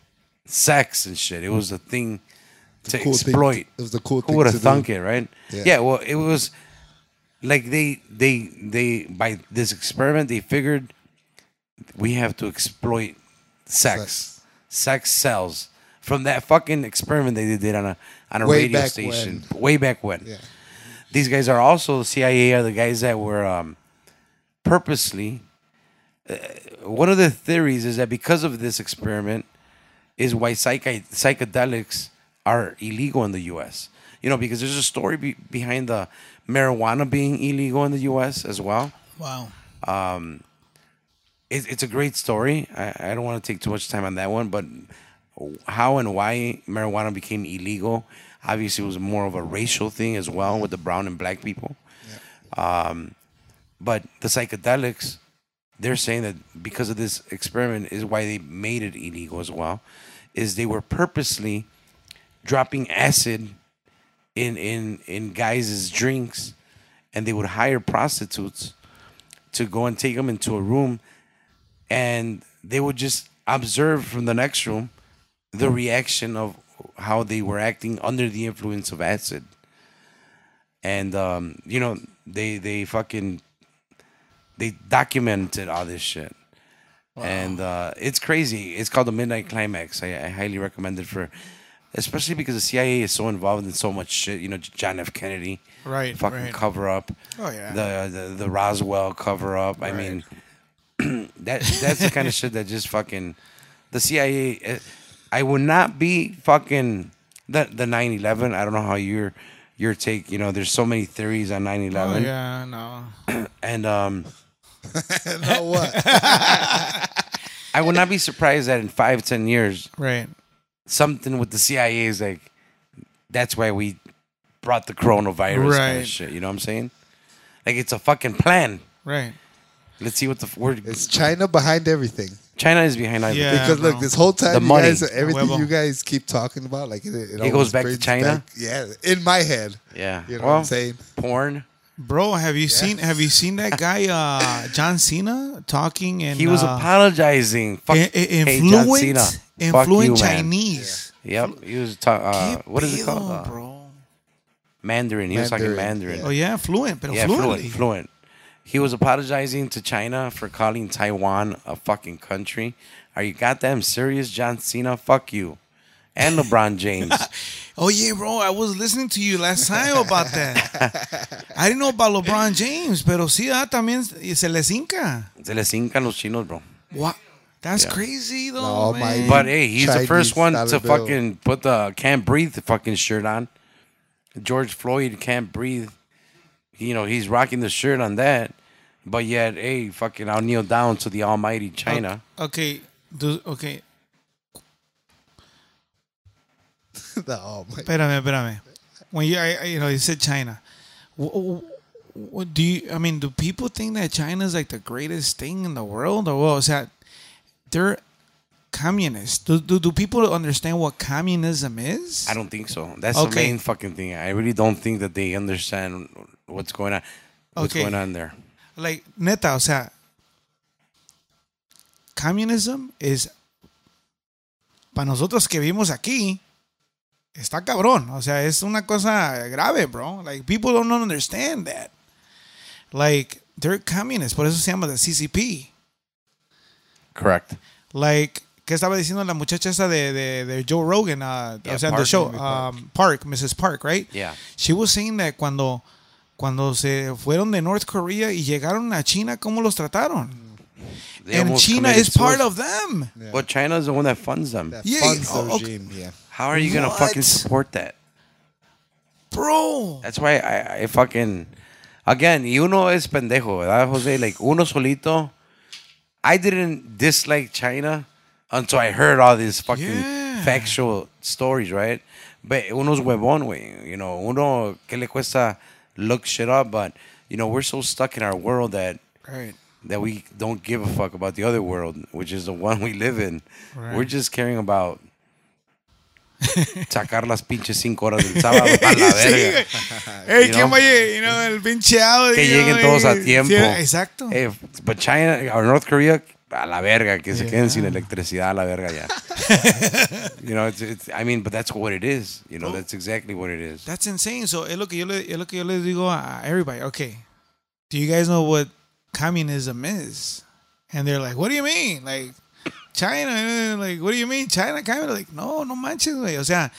sex and shit. It was a thing to cool thing- exploit. it was the cool Who thing would have thunk do. it, right? Yeah. yeah. Well, it was like they they they by this experiment they figured we have to exploit sex, Sex. sex, sells from that fucking experiment they did on a on a Way radio station way back when. Yeah. These guys are also CIA are the guys that were um, purposely. Uh, one of the theories is that because of this experiment, is why psychi- psychedelics are illegal in the U.S. You know, because there's a story be- behind the marijuana being illegal in the U.S. as well. Wow. It, it's a great story. I, I don't want to take too much time on that one, but how and why marijuana became illegal, obviously, it was more of a racial thing as well with the brown and black people. Yeah. Um, but the psychedelics, they're saying that because of this experiment is why they made it illegal as well, is they were purposely dropping acid in in in guys' drinks, and they would hire prostitutes to go and take them into a room, and they would just observe from the next room the reaction of how they were acting under the influence of acid. And um, you know, they they fucking they documented all this shit. And uh, it's crazy. It's called the Midnight Climax. I, I highly recommend it for, especially because the CIA is so involved in so much shit. You know, John F. Kennedy, Right, Fucking right. cover up. Oh, yeah. The the, the Roswell cover up. I mean, that that's the kind of shit that just fucking the CIA. eh, I would not be fucking the the 9/11. I don't know how your your take. You know, there's so many theories on 9/11, Oh, yeah, no. and um. no, what? I would not be surprised that in five, ten years, Right. something with the CIA is like, that's why we brought the coronavirus kind Right. of shit. You know what I'm saying? Like it's a fucking plan. Right. Let's see what the word. It's China behind everything. China is behind everything. Yeah. because look, this whole time The you money. guys, everything Huevo. you guys keep talking about, like it, it, It goes back to China? back- yeah, in my head. Yeah. You know well, what I'm saying? porn. Bro, have you seen have you seen that guy uh John Cena talking and He was uh, apologizing. Fuck. i- i- hey, John influent Cena. Fuck influent you, man. Chinese. Yep. He was talking. Uh, Qué what is it called? pedo, Uh, bro? Mandarin. He was talking Mandarin, Mandarin. Oh yeah, fluent, but Yeah, fluently. fluent, fluent. He was apologizing to China for calling Taiwan a fucking country. Are you goddamn serious, John Cena? Fuck you. And LeBron James. Oh yeah, bro. I was listening to you last time about that. I didn't know about LeBron James, pero sí, ah, también se les hinca. Se les hincan los chinos, bro. What? That's Yeah. crazy though, almighty- man. But hey, he's the first one dollar to bill. fucking put the can't breathe fucking shirt on. George Floyd can't breathe. You know, he's rocking the shirt on that. But yet, hey, fucking, I'll kneel down to the almighty China. Okay, do, okay. The- oh my- Espérame, espérame. When you, I, I- you know, you said China. What, what do you? I mean, do people think that China is like the greatest thing in the world, or what? Is that they're communist? Do, do do people understand what communism is? I don't think so. That's the main fucking thing. I really don't think that they understand what's going on. What's Okay. going on there? like neta, o sea, communism is para nosotros que vivimos aquí está cabrón. O sea, es una cosa grave, bro. Like people don't understand that. Like they're communists, por eso se llama the CCP. Correct. Like ¿Qué estaba diciendo la muchacha esa de, de, de Joe Rogan? Uh, Yeah, o sea, en the show. Park. Um, Park, Mrs. Park, right? Yeah. She was saying that cuando, cuando se fueron de North Korea y llegaron a China, ¿cómo los trataron? They and China is part of them. Yeah. But China is the one that funds them. That Yeah, funds oh, okay. regime, yeah. How are you gonna What? fucking support that? Bro. That's why I, I fucking again, You know, es pendejo, ¿verdad, Jose? Like uno solito. I didn't dislike China until I heard all these fucking Yeah. factual stories, right? But uno's huevón, güey. You know, uno que le cuesta look shit up, but you know, we're so stuck in our world that Right. That we don't give a fuck about the other world, which is the one we live in. Right. We're just caring about sacar las pinches cinco horas del sábado a la verga. Hey, You ¿quién know? You know, el pinche audio. Que lleguen todos a tiempo. Sí, exacto. Hey, but China or North Korea a la verga, que se queden sin electricidad a la verga ya. you know, it's, it's, I mean, but that's what it is. You know, oh. that's exactly what it is. That's insane. So es lo que yo le, es lo que yo le digo a everybody. Okay, do you guys know what communism is? And they're like, what do you mean? Like China? eh, Like what do you mean China? Communism? Like no, no manches, güey. O sea,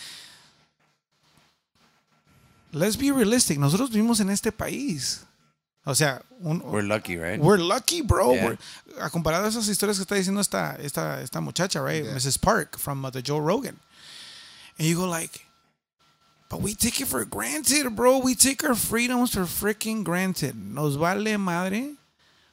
let's be realistic. Nosotros vivimos en este país. O sea, un, We're lucky, right? We're lucky, bro. Yeah. We're- a comparado a esas historias que está diciendo esta, esta, esta muchacha, right? Mrs. Park from uh, the Joe Rogan. And you go like, but we take it for granted, bro. We take our freedoms for freaking granted. Nos vale madre.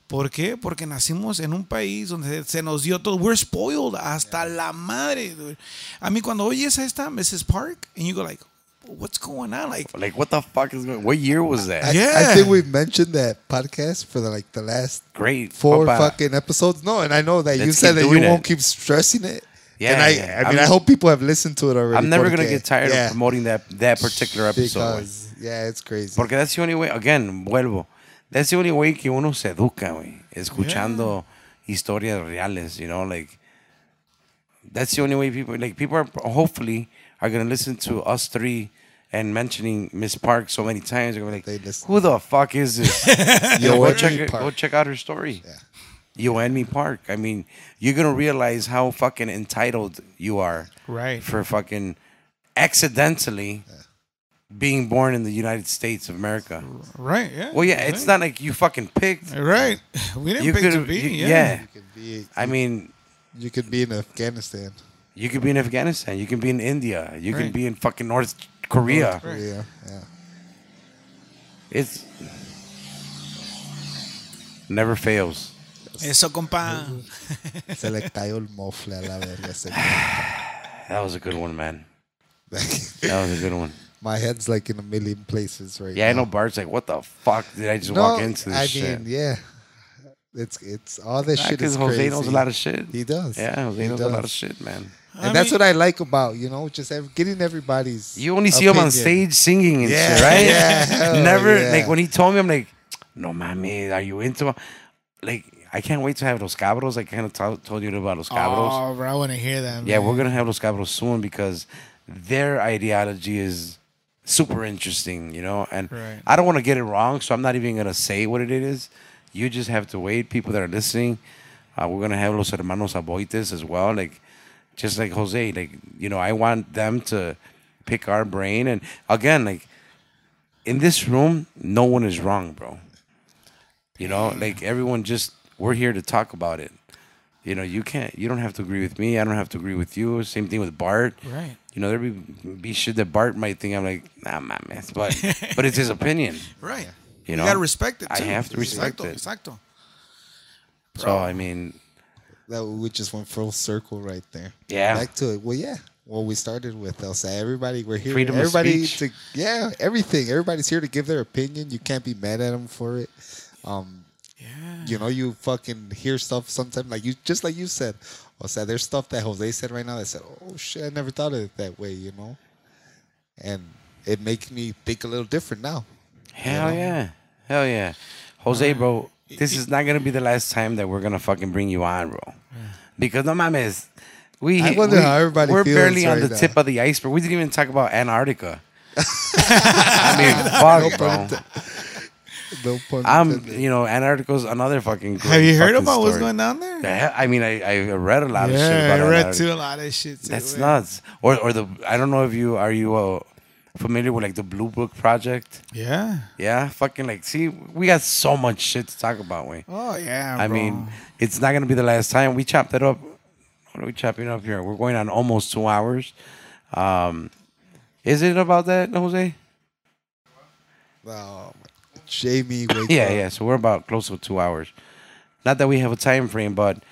¿Por qué? Porque nacimos en un país donde se nos dio todo. We're spoiled hasta la madre. dude. A mí cuando oyes a esta Mrs. Park and you go like, what's going on? Like, like, what the fuck is going What year was that? I, Yeah. I think we mentioned that podcast for the like the last Great. four Opa. fucking episodes. No, and I know that you said that you won't keep stressing it. Yeah, and I, yeah. I mean, I'm- I hope people have listened to it already. I'm never gonna porque- get tired yeah, of promoting that that particular episode. because yeah, it's crazy. Porque that's the only way, again, vuelvo. That's the only way que uno se educa, güey. Escuchando historias reales, you know, like, that's the only way people, like, people are, hopefully, are going to listen to us three and mentioning Miss Park so many times. They're gonna be like, who the fuck is this? Know, Yo, go, check, Park. go check out her story. Yeah. You and me Park. I mean, you're going to realize how fucking entitled you are right. for fucking accidentally being born in the United States of America. Right, yeah. Well, yeah, it's not like you fucking picked. Right. We didn't You pick to be. you- yeah. yeah. you could be, I mean, you could be in Afghanistan, you could be in Afghanistan. You can be in India. You can be in fucking North Korea. Korea. Yeah. It's never fails. Eso, compa. Se le cayó el mofle a la verga. That was a good one, man. That was a good one. My head's like in a million places right Yeah, I know Bart's like, what the fuck did I just No, walk into this shit? I shit? mean, yeah. It's it's all this shit Because is Jose crazy. knows a lot of shit. He does. Yeah, Jose He knows a lot of shit, man. And I that's mean- what I like about you know just ev- getting everybody's. You only see him on stage singing and Yeah, shit, right? yeah, hell oh, Never yeah. like when he told me, I'm like, no mami, are you into? Like, I can't wait to have Los Cabros. I kind of t- told you about Los Cabros. Oh, bro, I want to hear them. yeah, man. we're gonna have Los Cabros soon because their ideology is super interesting, you know. And Right. I don't want to get it wrong, so I'm not even gonna say what it is. You just have to wait. People that are listening, uh, we're gonna have Los Hermanos Aboites as well, like just like Jose. Like you know, I want them to pick our brain. And again, like in this room, no one is wrong, bro. You know, like everyone just we're here to talk about it. You know, you can't. You don't have to agree with me. I don't have to agree with you. Same thing with Bart. Right. You know, there'd be be shit that Bart might think I'm like, nah, man, but but it's his opinion. Right. You You, know, gotta respect it. I Too. have to respect exacto, it. Exacto. So I mean, That we just went full circle right there. Yeah. Back to it. Well, yeah. Well, we started with, they'll say everybody we're here. Freedom of everybody speech. to yeah, everything. Everybody's here to give their opinion. You can't be mad at them for it. Um, Yeah. You know, you fucking hear stuff sometimes like you just like you said. O sea, there's stuff that Jose said right now that said, "Oh shit, I never thought of it that way," you know. And it makes me think a little different now. hell yeah, hell yeah, Jose, bro. This is not gonna be the last time that we're gonna fucking bring you on, bro. Because no mames, we. I wonder we- how everybody We're feels barely on the now. tip of the iceberg. We didn't even talk about Antarctica. I mean, fuck, bro. No pun I'm, intended. you know, Antarctica's another fucking. Have you heard fucking about what's going on there? Yeah, I mean, I, I read a lot of shit yeah, about I read Antarctica. too a lot of shit. Too, That's man. nuts. Or or the I don't know if you are you uh, familiar with like the Blue Book project. Yeah. Yeah, fucking like see, we got so much shit to talk about, way. Oh yeah. I bro. mean, it's not gonna be the last time. We chopped it up. What are we chopping up here? We're going on almost two hours. Um, is it about that, Jose? Oh, Jamie, wake Yeah, up. yeah. So we're about close to two hours. Not that we have a time frame, but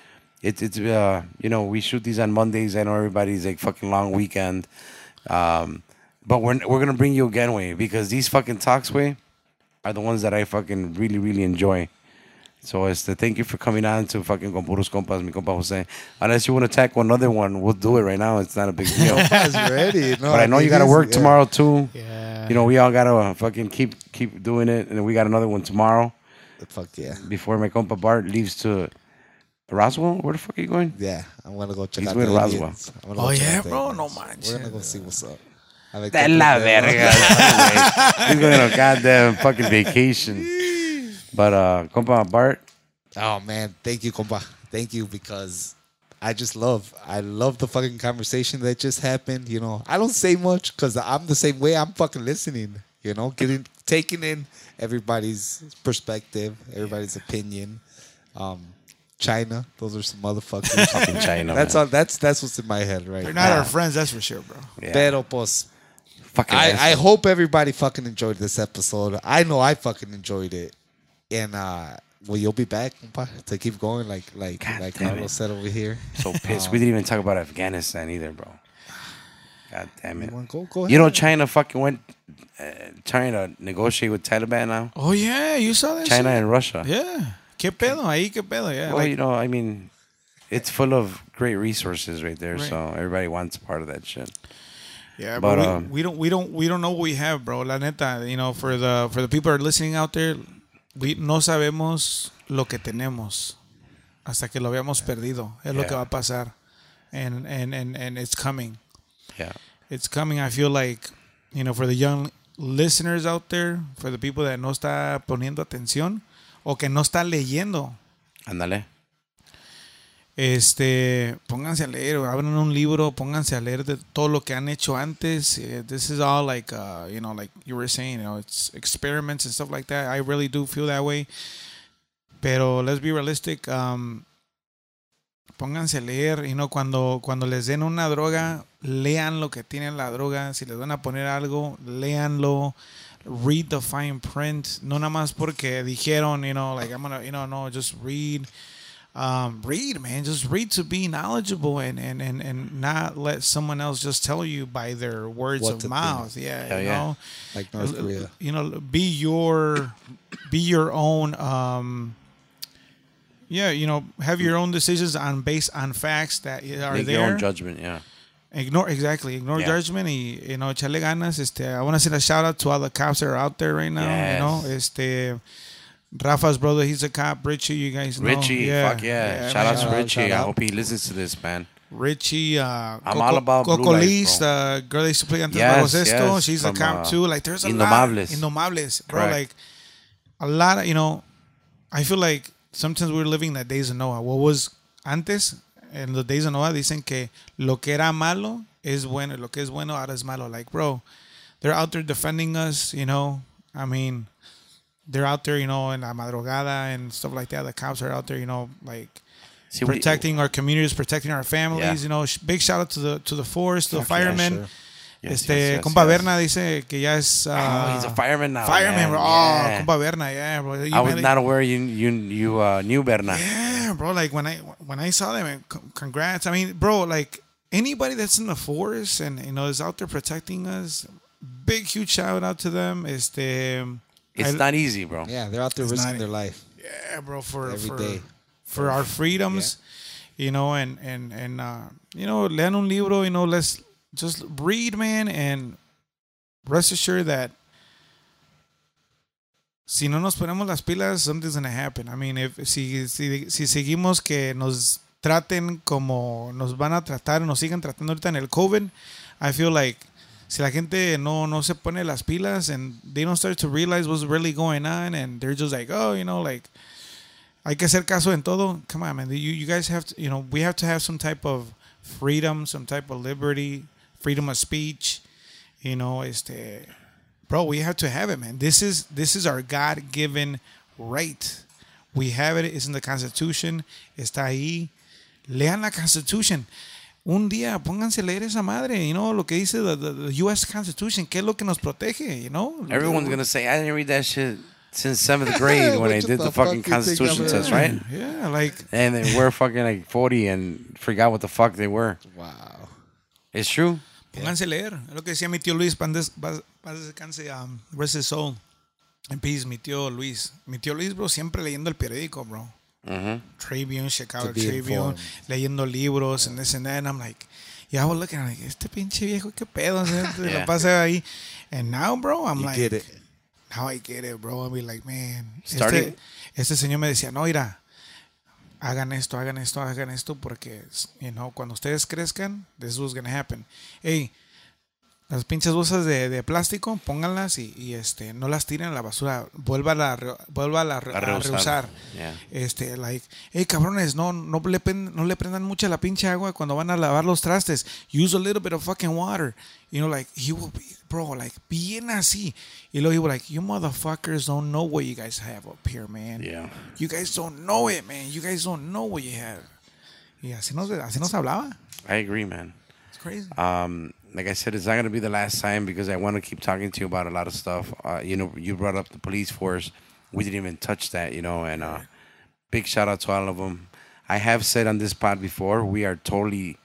it's it's uh you know we shoot these on Mondays. I know everybody's like fucking long weekend, um, but we're we're gonna bring you again, way because these fucking talks, way, are the ones that I fucking really really enjoy. So it's the thank you for coming on to fucking con puros compas, mi compa Jose. Unless you want to tackle another one, we'll do it right now. It's not a big deal. Guys ready. No, but I know you got to work yeah. tomorrow too. Yeah. You know we all gotta uh, fucking keep keep doing it, and then we got another one tomorrow Fuck yeah. before my compa Bart leaves to Roswell? Where the fuck are you going? Yeah, I'm gonna go check He's out going the to Roswell. aliens. I'm gonna Oh, go yeah, out bro? aliens. No We're gonna go see what's up. A ver De qué la pedo. verga. He's going on a goddamn fucking vacation. But uh, compa Bart, Oh man, thank you, compa. Thank you because I just love, I love the fucking conversation that just happened. You know, I don't say much because I'm the same way. I'm fucking listening. You know, getting taking in everybody's perspective, everybody's opinion. Um, China, those are some motherfuckers. fucking China. that's man. all. That's that's what's in my head right They're now. not our friends, that's for sure, bro. Yeah. Pero pues, fucking I, I hope everybody fucking enjoyed this episode. I know I fucking enjoyed it, and uh, well, you'll be back compa, to keep going like like God like damn Carlos said over here. so pissed. we didn't even talk about Afghanistan either, bro. God damn it. You go? Go. You know, China fucking went uh, trying to negotiate with Taliban now. Oh, yeah, you saw that China shit? and Russia. Yeah. ¿Qué pedo? Ahí, ¿qué pedo? Yeah. Well, like, you know, I mean, it's full of great resources right there. Right. So everybody wants part of that shit. Yeah, But, but, we, um, we don't we don't we don't know what we have, bro. La neta, you know, for the for the people that are listening out there, we no sabemos lo que tenemos hasta que lo habíamos perdido. Es lo que va a pasar, and and and and it's coming. Yeah. It's coming. I feel like, you know, for the young listeners out there, for the people that no está poniendo atención o que no está leyendo, Ándale. Este, pónganse a leer, abran un libro, pónganse a leer de todo lo que han hecho antes. Eh, This is all like, uh, you know, like you were saying, you know, it's experiments and stuff like that. I really do feel that way. Pero let's be realistic. Um, pónganse a leer, you know, cuando, cuando les den una droga, lean lo que tiene la droga. Si les van a poner algo, léanlo. Read the fine print. No nada más porque dijeron, you know, like I'm gonna, you know, no, just read um, read, man. Just read to be knowledgeable and, and, and, and not let someone else just tell you by their words What of mouth. Yeah, Hell you yeah. know, like North Korea. you know, be your, be your own. Um, yeah, you know, have your own decisions on based on facts that are Make there. your own judgment. Yeah. Ignore exactly. Ignore Yeah. judgment y you know, echarle ganas. Este, I want to send a shout out to all the cops that are out there right now. You know, este, Rafa's brother, he's a cop. Richie, you guys know. Richie, fuck yeah. shout man. out to Richie. I hope he listens to this, man. Richie, uh, I'm all about blue Coco lights, bro. the girl they used to play antes Yes, baloncesto. yes, She's a cop uh, too. Like there's a Indomables. lot. Indomables, bro. Correct. Like a lot of you know. I feel like sometimes we're living the days of Noah. What was antes en los days of Noah dicen que lo que era malo es bueno, lo que es bueno ahora es malo. Like bro, they're out there defending us. You know, I mean, they're out there. You know, in la madrugada and stuff like that. The cops are out there. You know, like See, we- protecting our communities, protecting our families. Yeah. You know, big shout out to the to the force, to the Fuck yeah, firemen. sure. Yes, este, yes, yes, compa yes. Berna dice que ya es. Oh, Uh, he's a fireman now. Fireman, man. bro. Yeah. Oh, compa Berna, yeah, bro. You I was not aware you you you uh, knew Berna. Yeah, bro. Like when I when I saw them, man, congrats. I mean, bro, like anybody that's in the force and you know is out there protecting us, big huge shout out to them. Este, It's I- not easy, bro. Yeah, they're out there It's risking not- their life yeah, bro, for every for day. for our freedoms, you know, and and and uh, you know, lean un libro, you know, let's just read, man, and rest assured that si no nos ponemos las pilas, something's gonna happen. I mean, if si si, si seguimos que nos traten como nos van a tratar, nos siguen tratando ahorita en el COVID, I feel like si la gente no no se pone las pilas and they don't start to realize what's really going on and they're just like, oh, you know, like hay que hacer caso en todo. Come on, man. You, you guys have to, you know, we have to have some type of freedom, some type of liberty, freedom of speech. You know, este, bro, we have to have it, man. This is this is our God given right. We have it. It's in the Constitution. Está ahí. Lean la Constitution. Un día pónganse a leer esa madre, you know, lo que dice the, the, the U.S. Constitution, qué es lo que nos protege, you know. Everyone's gonna say I didn't read that shit since seventh grade when I did the the fuck fucking Constitution test, right? Yeah, like And then we're fucking like forty and forgot what the fuck they were. Wow. It's true. Pónganse a leer. Es lo que decía mi tío Luis, paz des- paz- paz descanse, um, rest his soul. En peace, mi tío Luis. Mi tío Luis, bro, siempre leyendo el periódico, bro. Hmm Tribune, Chicago To Tribune, informed. leyendo libros and this and that. And I'm like, yeah, I was looking, I'm like, este pinche viejo, qué pedo. O sea, se Yeah. la pasa ahí. And now, bro, I'm You like, get it. now I get it, bro. I'll be like, man. Starting- Este, este señor me decía, no, mira, hagan esto, hagan esto, hagan esto, porque, you know, cuando ustedes crezcan, this is what's gonna happen. Hey, las pinches bolsas de, de plástico, pónganlas y, y, este, no las tiren a la basura, vuélvala a, vuélvala a, re- A reusar. Yeah. Este, like, hey cabrones, no, no, le, no le prendan mucha la pinche agua cuando van a lavar los trastes. Use a little bit of fucking water. You know, like, he will be, bro, like, bien así. Y luego he will like, you motherfuckers don't know what you guys have up here, man. Yeah. You guys don't know it, man. You guys don't know what you have. Y así nos, así nos hablaba. I agree, man. It's crazy. Um, like I said, it's not gonna be the last time because I want to keep talking to you about a lot of stuff. Uh, you know, you brought up the police force. We didn't even touch that, you know, and uh, big shout out to all of them. I have said on this pod before, we are totally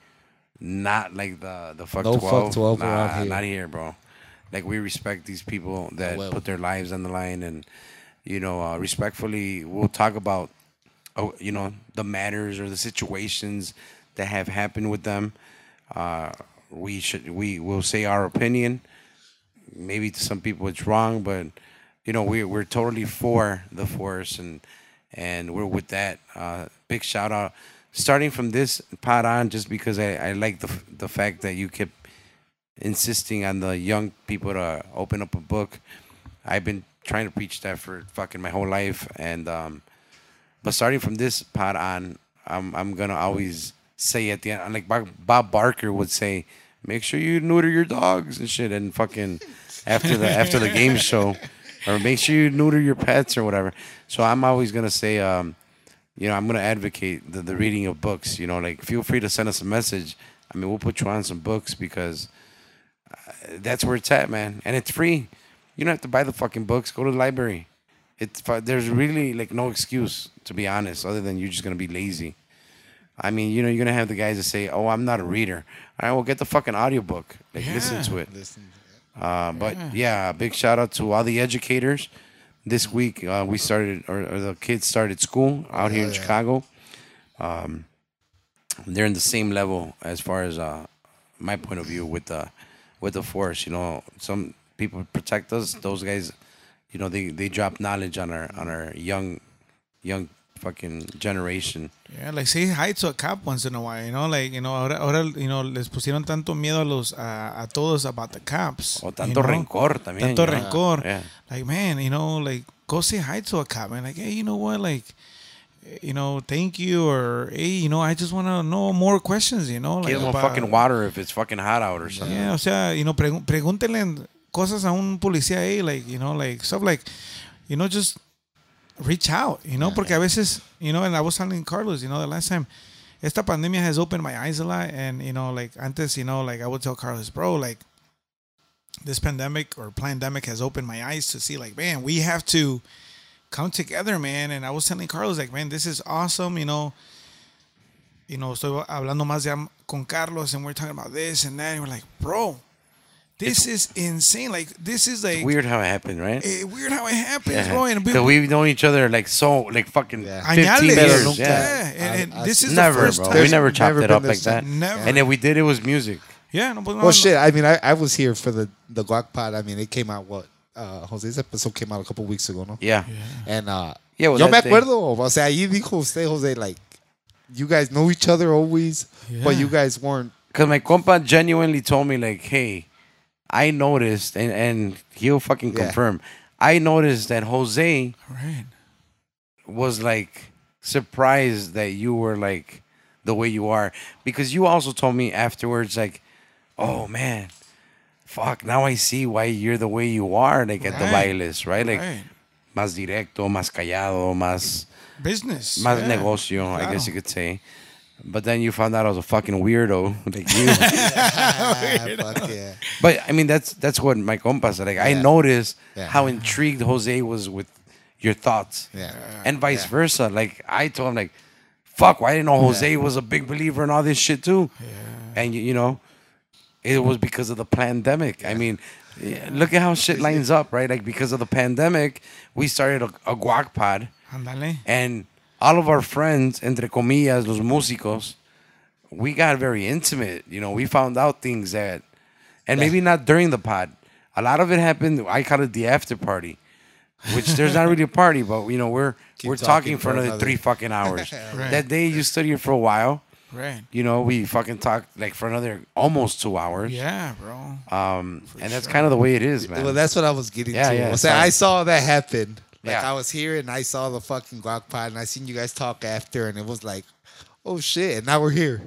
not like the the fuck No twelve. fuck 12 nah, here. not here, bro. Like we respect these people that well. put their lives on the line, and you know, uh, respectfully, we'll talk about, oh, you know, the matters or the situations that have happened with them. Uh, we should we will say our opinion. Maybe to some people it's wrong, but you know we we're totally for the force and and we're with that. Uh, big shout out, starting from this pod on, just because I, I like the the fact that you kept insisting on the young people to open up a book. I've been trying to preach that for fucking my whole life, and um, but starting from this pod on, I'm I'm gonna always say at the end, like Bob Barker would say, make sure you neuter your dogs and shit, and fucking after the after the game show, or make sure you neuter your pets or whatever. So I'm always gonna say, um, you know, I'm gonna advocate the, the reading of books. You know, like feel free to send us a message. I mean, we'll put you on some books because uh, that's where it's at, man, and it's free. You don't have to buy the fucking books. Go to the library. It's there's really like no excuse to be honest, other than you're just gonna be lazy. I mean, you know, you're gonna have the guys that say, "Oh, I'm not a reader." All right, well, get the fucking audiobook. Like, listen to it. Listen, Uh, but yeah, big shout out to all the educators. This week uh, we started, or, or the kids started school out here in yeah. Chicago. Um, they're in the same level as far as uh, my point of view with the with the force. You know, some people protect us. Those guys, you know, they they drop knowledge on our on our young young fucking generation. Yeah, like say hi to a cop once in a while, you know, like, you know, ahora, ahora you know, les pusieron tanto miedo a los, a, a todos about the cops. O you tanto know? rencor también. Tanto you know? rencor. Yeah. Like, man, you know, like, go say hi to a cop, man. Like, hey, you know what, like, you know, thank you, or hey, you know, I just want to know more questions, you know, like, Give them a fucking water if it's fucking hot out or something. Yeah, o sea, you know, pregu- pregúntenle cosas a un policía ahí, like, you know, like, stuff like, you know, just reach out, you know, porque a veces, you know, and I was telling Carlos, you know, the last time, esta pandemia has opened my eyes a lot, and, you know, like, antes, you know, like, I would tell Carlos, bro, like, this pandemic or pandemic has opened my eyes to see, like, man, we have to come together, man, and I was telling Carlos, like, man, this is awesome, you know, you know, estoy hablando más ya con Carlos and we're talking about this and that. And we're like, bro, this is insane. Like, this is like Weird how it happened, right? eh, weird how it happens, Yeah. bro. And we, 'Cause we've known each other like so, like fucking Yeah. 15 Añales. years. Yeah, Yeah. and, and I- I- this is Never, the first bro. time. We never chopped never it up like that. Never. And if we did, it was music. yeah, no, but no, Well, no. shit. I mean, I, I was here for the the Guac Pod. I mean, it came out what uh, Jose's episode came out a couple weeks ago, no? Yeah. And uh, Yeah, well, yo me that day- acuerdo. O sea, ahí dijo usted, Jose, like you guys know each other always, but you guys weren't. Because my compa genuinely told me, like, hey, I noticed, and, and he'll fucking Yeah. confirm, I noticed that Jose Right. was like surprised that you were like the way you are. Because you also told me afterwards, like, oh man, fuck, now I see why you're the way you are, like at the Right. bailes, right? Like, right. más directo, más callado, más. Business. más yeah. negocio, I Claro. guess you could say. But then you found out I was a fucking weirdo, like you. Ah, fuck yeah. but I mean, that's that's what my compa said. Like I Yeah. noticed Yeah. how intrigued Jose was with your thoughts, Yeah. and vice Yeah. versa. Like I told him, like, fuck, why didn't know Jose was a big believer in all this shit too? And you, you know, it was because of the pandemic. I mean. yeah, Look at how shit lines up, right? Like because of the pandemic, we started a, a guac pod, Ándale. and all of our friends, entre comillas, los músicos, we got very intimate. You know, we found out things that, and maybe not during the pod. A lot of it happened. I call it the after party. which there's not really a party, but you know we're Keep we're talking talking for for another, another- three fucking hours. Right. That day you stood here for a while. Right. You know we fucking talked like for another almost two hours. Yeah, bro. Um, and that's kind of the way it is, man. Well, that's what I was getting Yeah, to. yeah, it's. I saw that happen. Like Yeah. I was here and I saw the fucking guac pod and I seen you guys talk after and it was like, oh shit, and now we're here.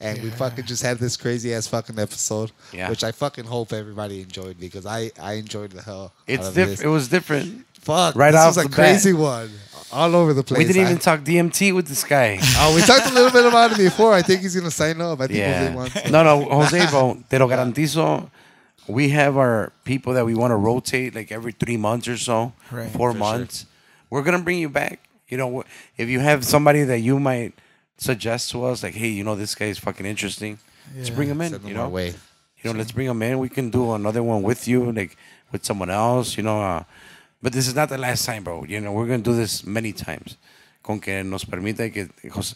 And we fucking just had this crazy ass fucking episode, Yeah. which I fucking hope everybody enjoyed because I I enjoyed the hell. it's different. It was different. Fuck, right this was a the bat. crazy one, all over the place. we didn't I- even talk DMT with this guy. Oh, we talked a little bit about it before. I think he's gonna sign up. I think Jose Yeah. wants. No, no, Jose, bro, te lo garantizo. We have our people that we want to rotate like every three months or so, Right, four for sure. months. We're gonna bring you back. You know, if you have somebody that you might suggest to us, like, hey, you know, this guy is fucking interesting, let's bring him in. Send You know, way. you know, let's bring him in. We can do another one with you, like with someone else. You know, uh, but this is not the last time, bro. You know, we're gonna do this many times. Con que nos permita que Jos-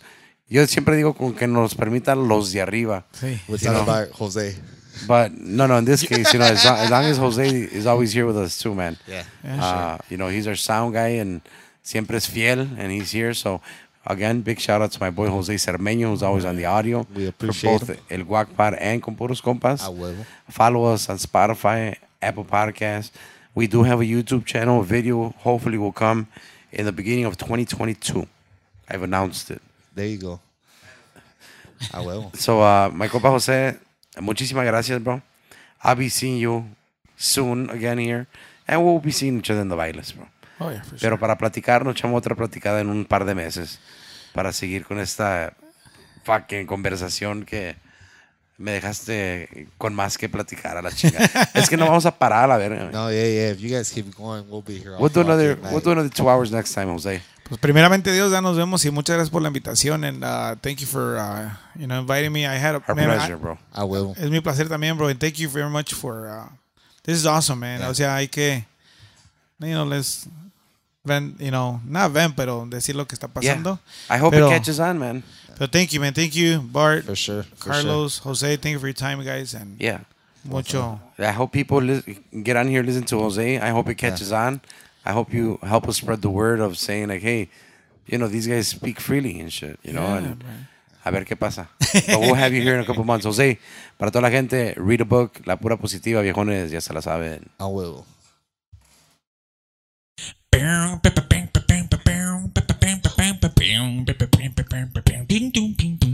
yo siempre digo con que nos permitan los de arriba. Sí. We're talking know. about Jose. But no, no. In this case, you know, as long, as long as Jose is always here with us too, man. Yeah. Uh, you know, he's our sound guy and siempre es fiel, and he's here. So again, big shout out to my boy Jose Cermeño, who's always on the audio. We appreciate for both him. El Guacpar and Con Puros Compas. A huevo. Follow us on Spotify, Apple Podcasts. We do have a YouTube channel. A video hopefully will come in the beginning of 2022. I've announced it. There you go. I will. So, uh, my compa Jose, muchísimas gracias, bro. I'll be seeing you soon again here. And we'll be seeing each other in the bailes, bro. Oh yeah, for Pero sure. para platicar, nos echamos otra platicada en un par de meses. Para seguir con esta fucking conversación que me dejaste con más que platicar a la chica. es que no vamos a parar, a ver. No, yeah, yeah. If you guys keep going, we'll be here. all We'll do another, we'll do another two hours next time, Jose. Pues primeramente Dios, ya nos vemos y muchas gracias por la invitación and uh, thank you for uh, you know inviting me. I had a Our man, I- pleasure, bro. A huevo. es mi placer también, bro, and thank you very much for uh, this is awesome, man. Yeah. O sea, hay que you know, let's ven, you know, not ven, pero decir lo que está Yeah. pasando. I hope Pero- it catches on, man. But thank you, man. Thank you, Bart, For sure. For Carlos, Jose. Thank you for your time, guys, and Yeah. mucho. I hope people lis- get on here, listen to Jose. I hope it catches on. I hope you help us spread the word of saying like, hey, you know, these guys speak freely and shit, you know. Yeah, and man. a ver qué pasa. But we'll have you here in a couple months, Jose. Para toda la gente, read a book, La pura positiva, viejones, ya se la saben. I will. Ding dong, ding dong.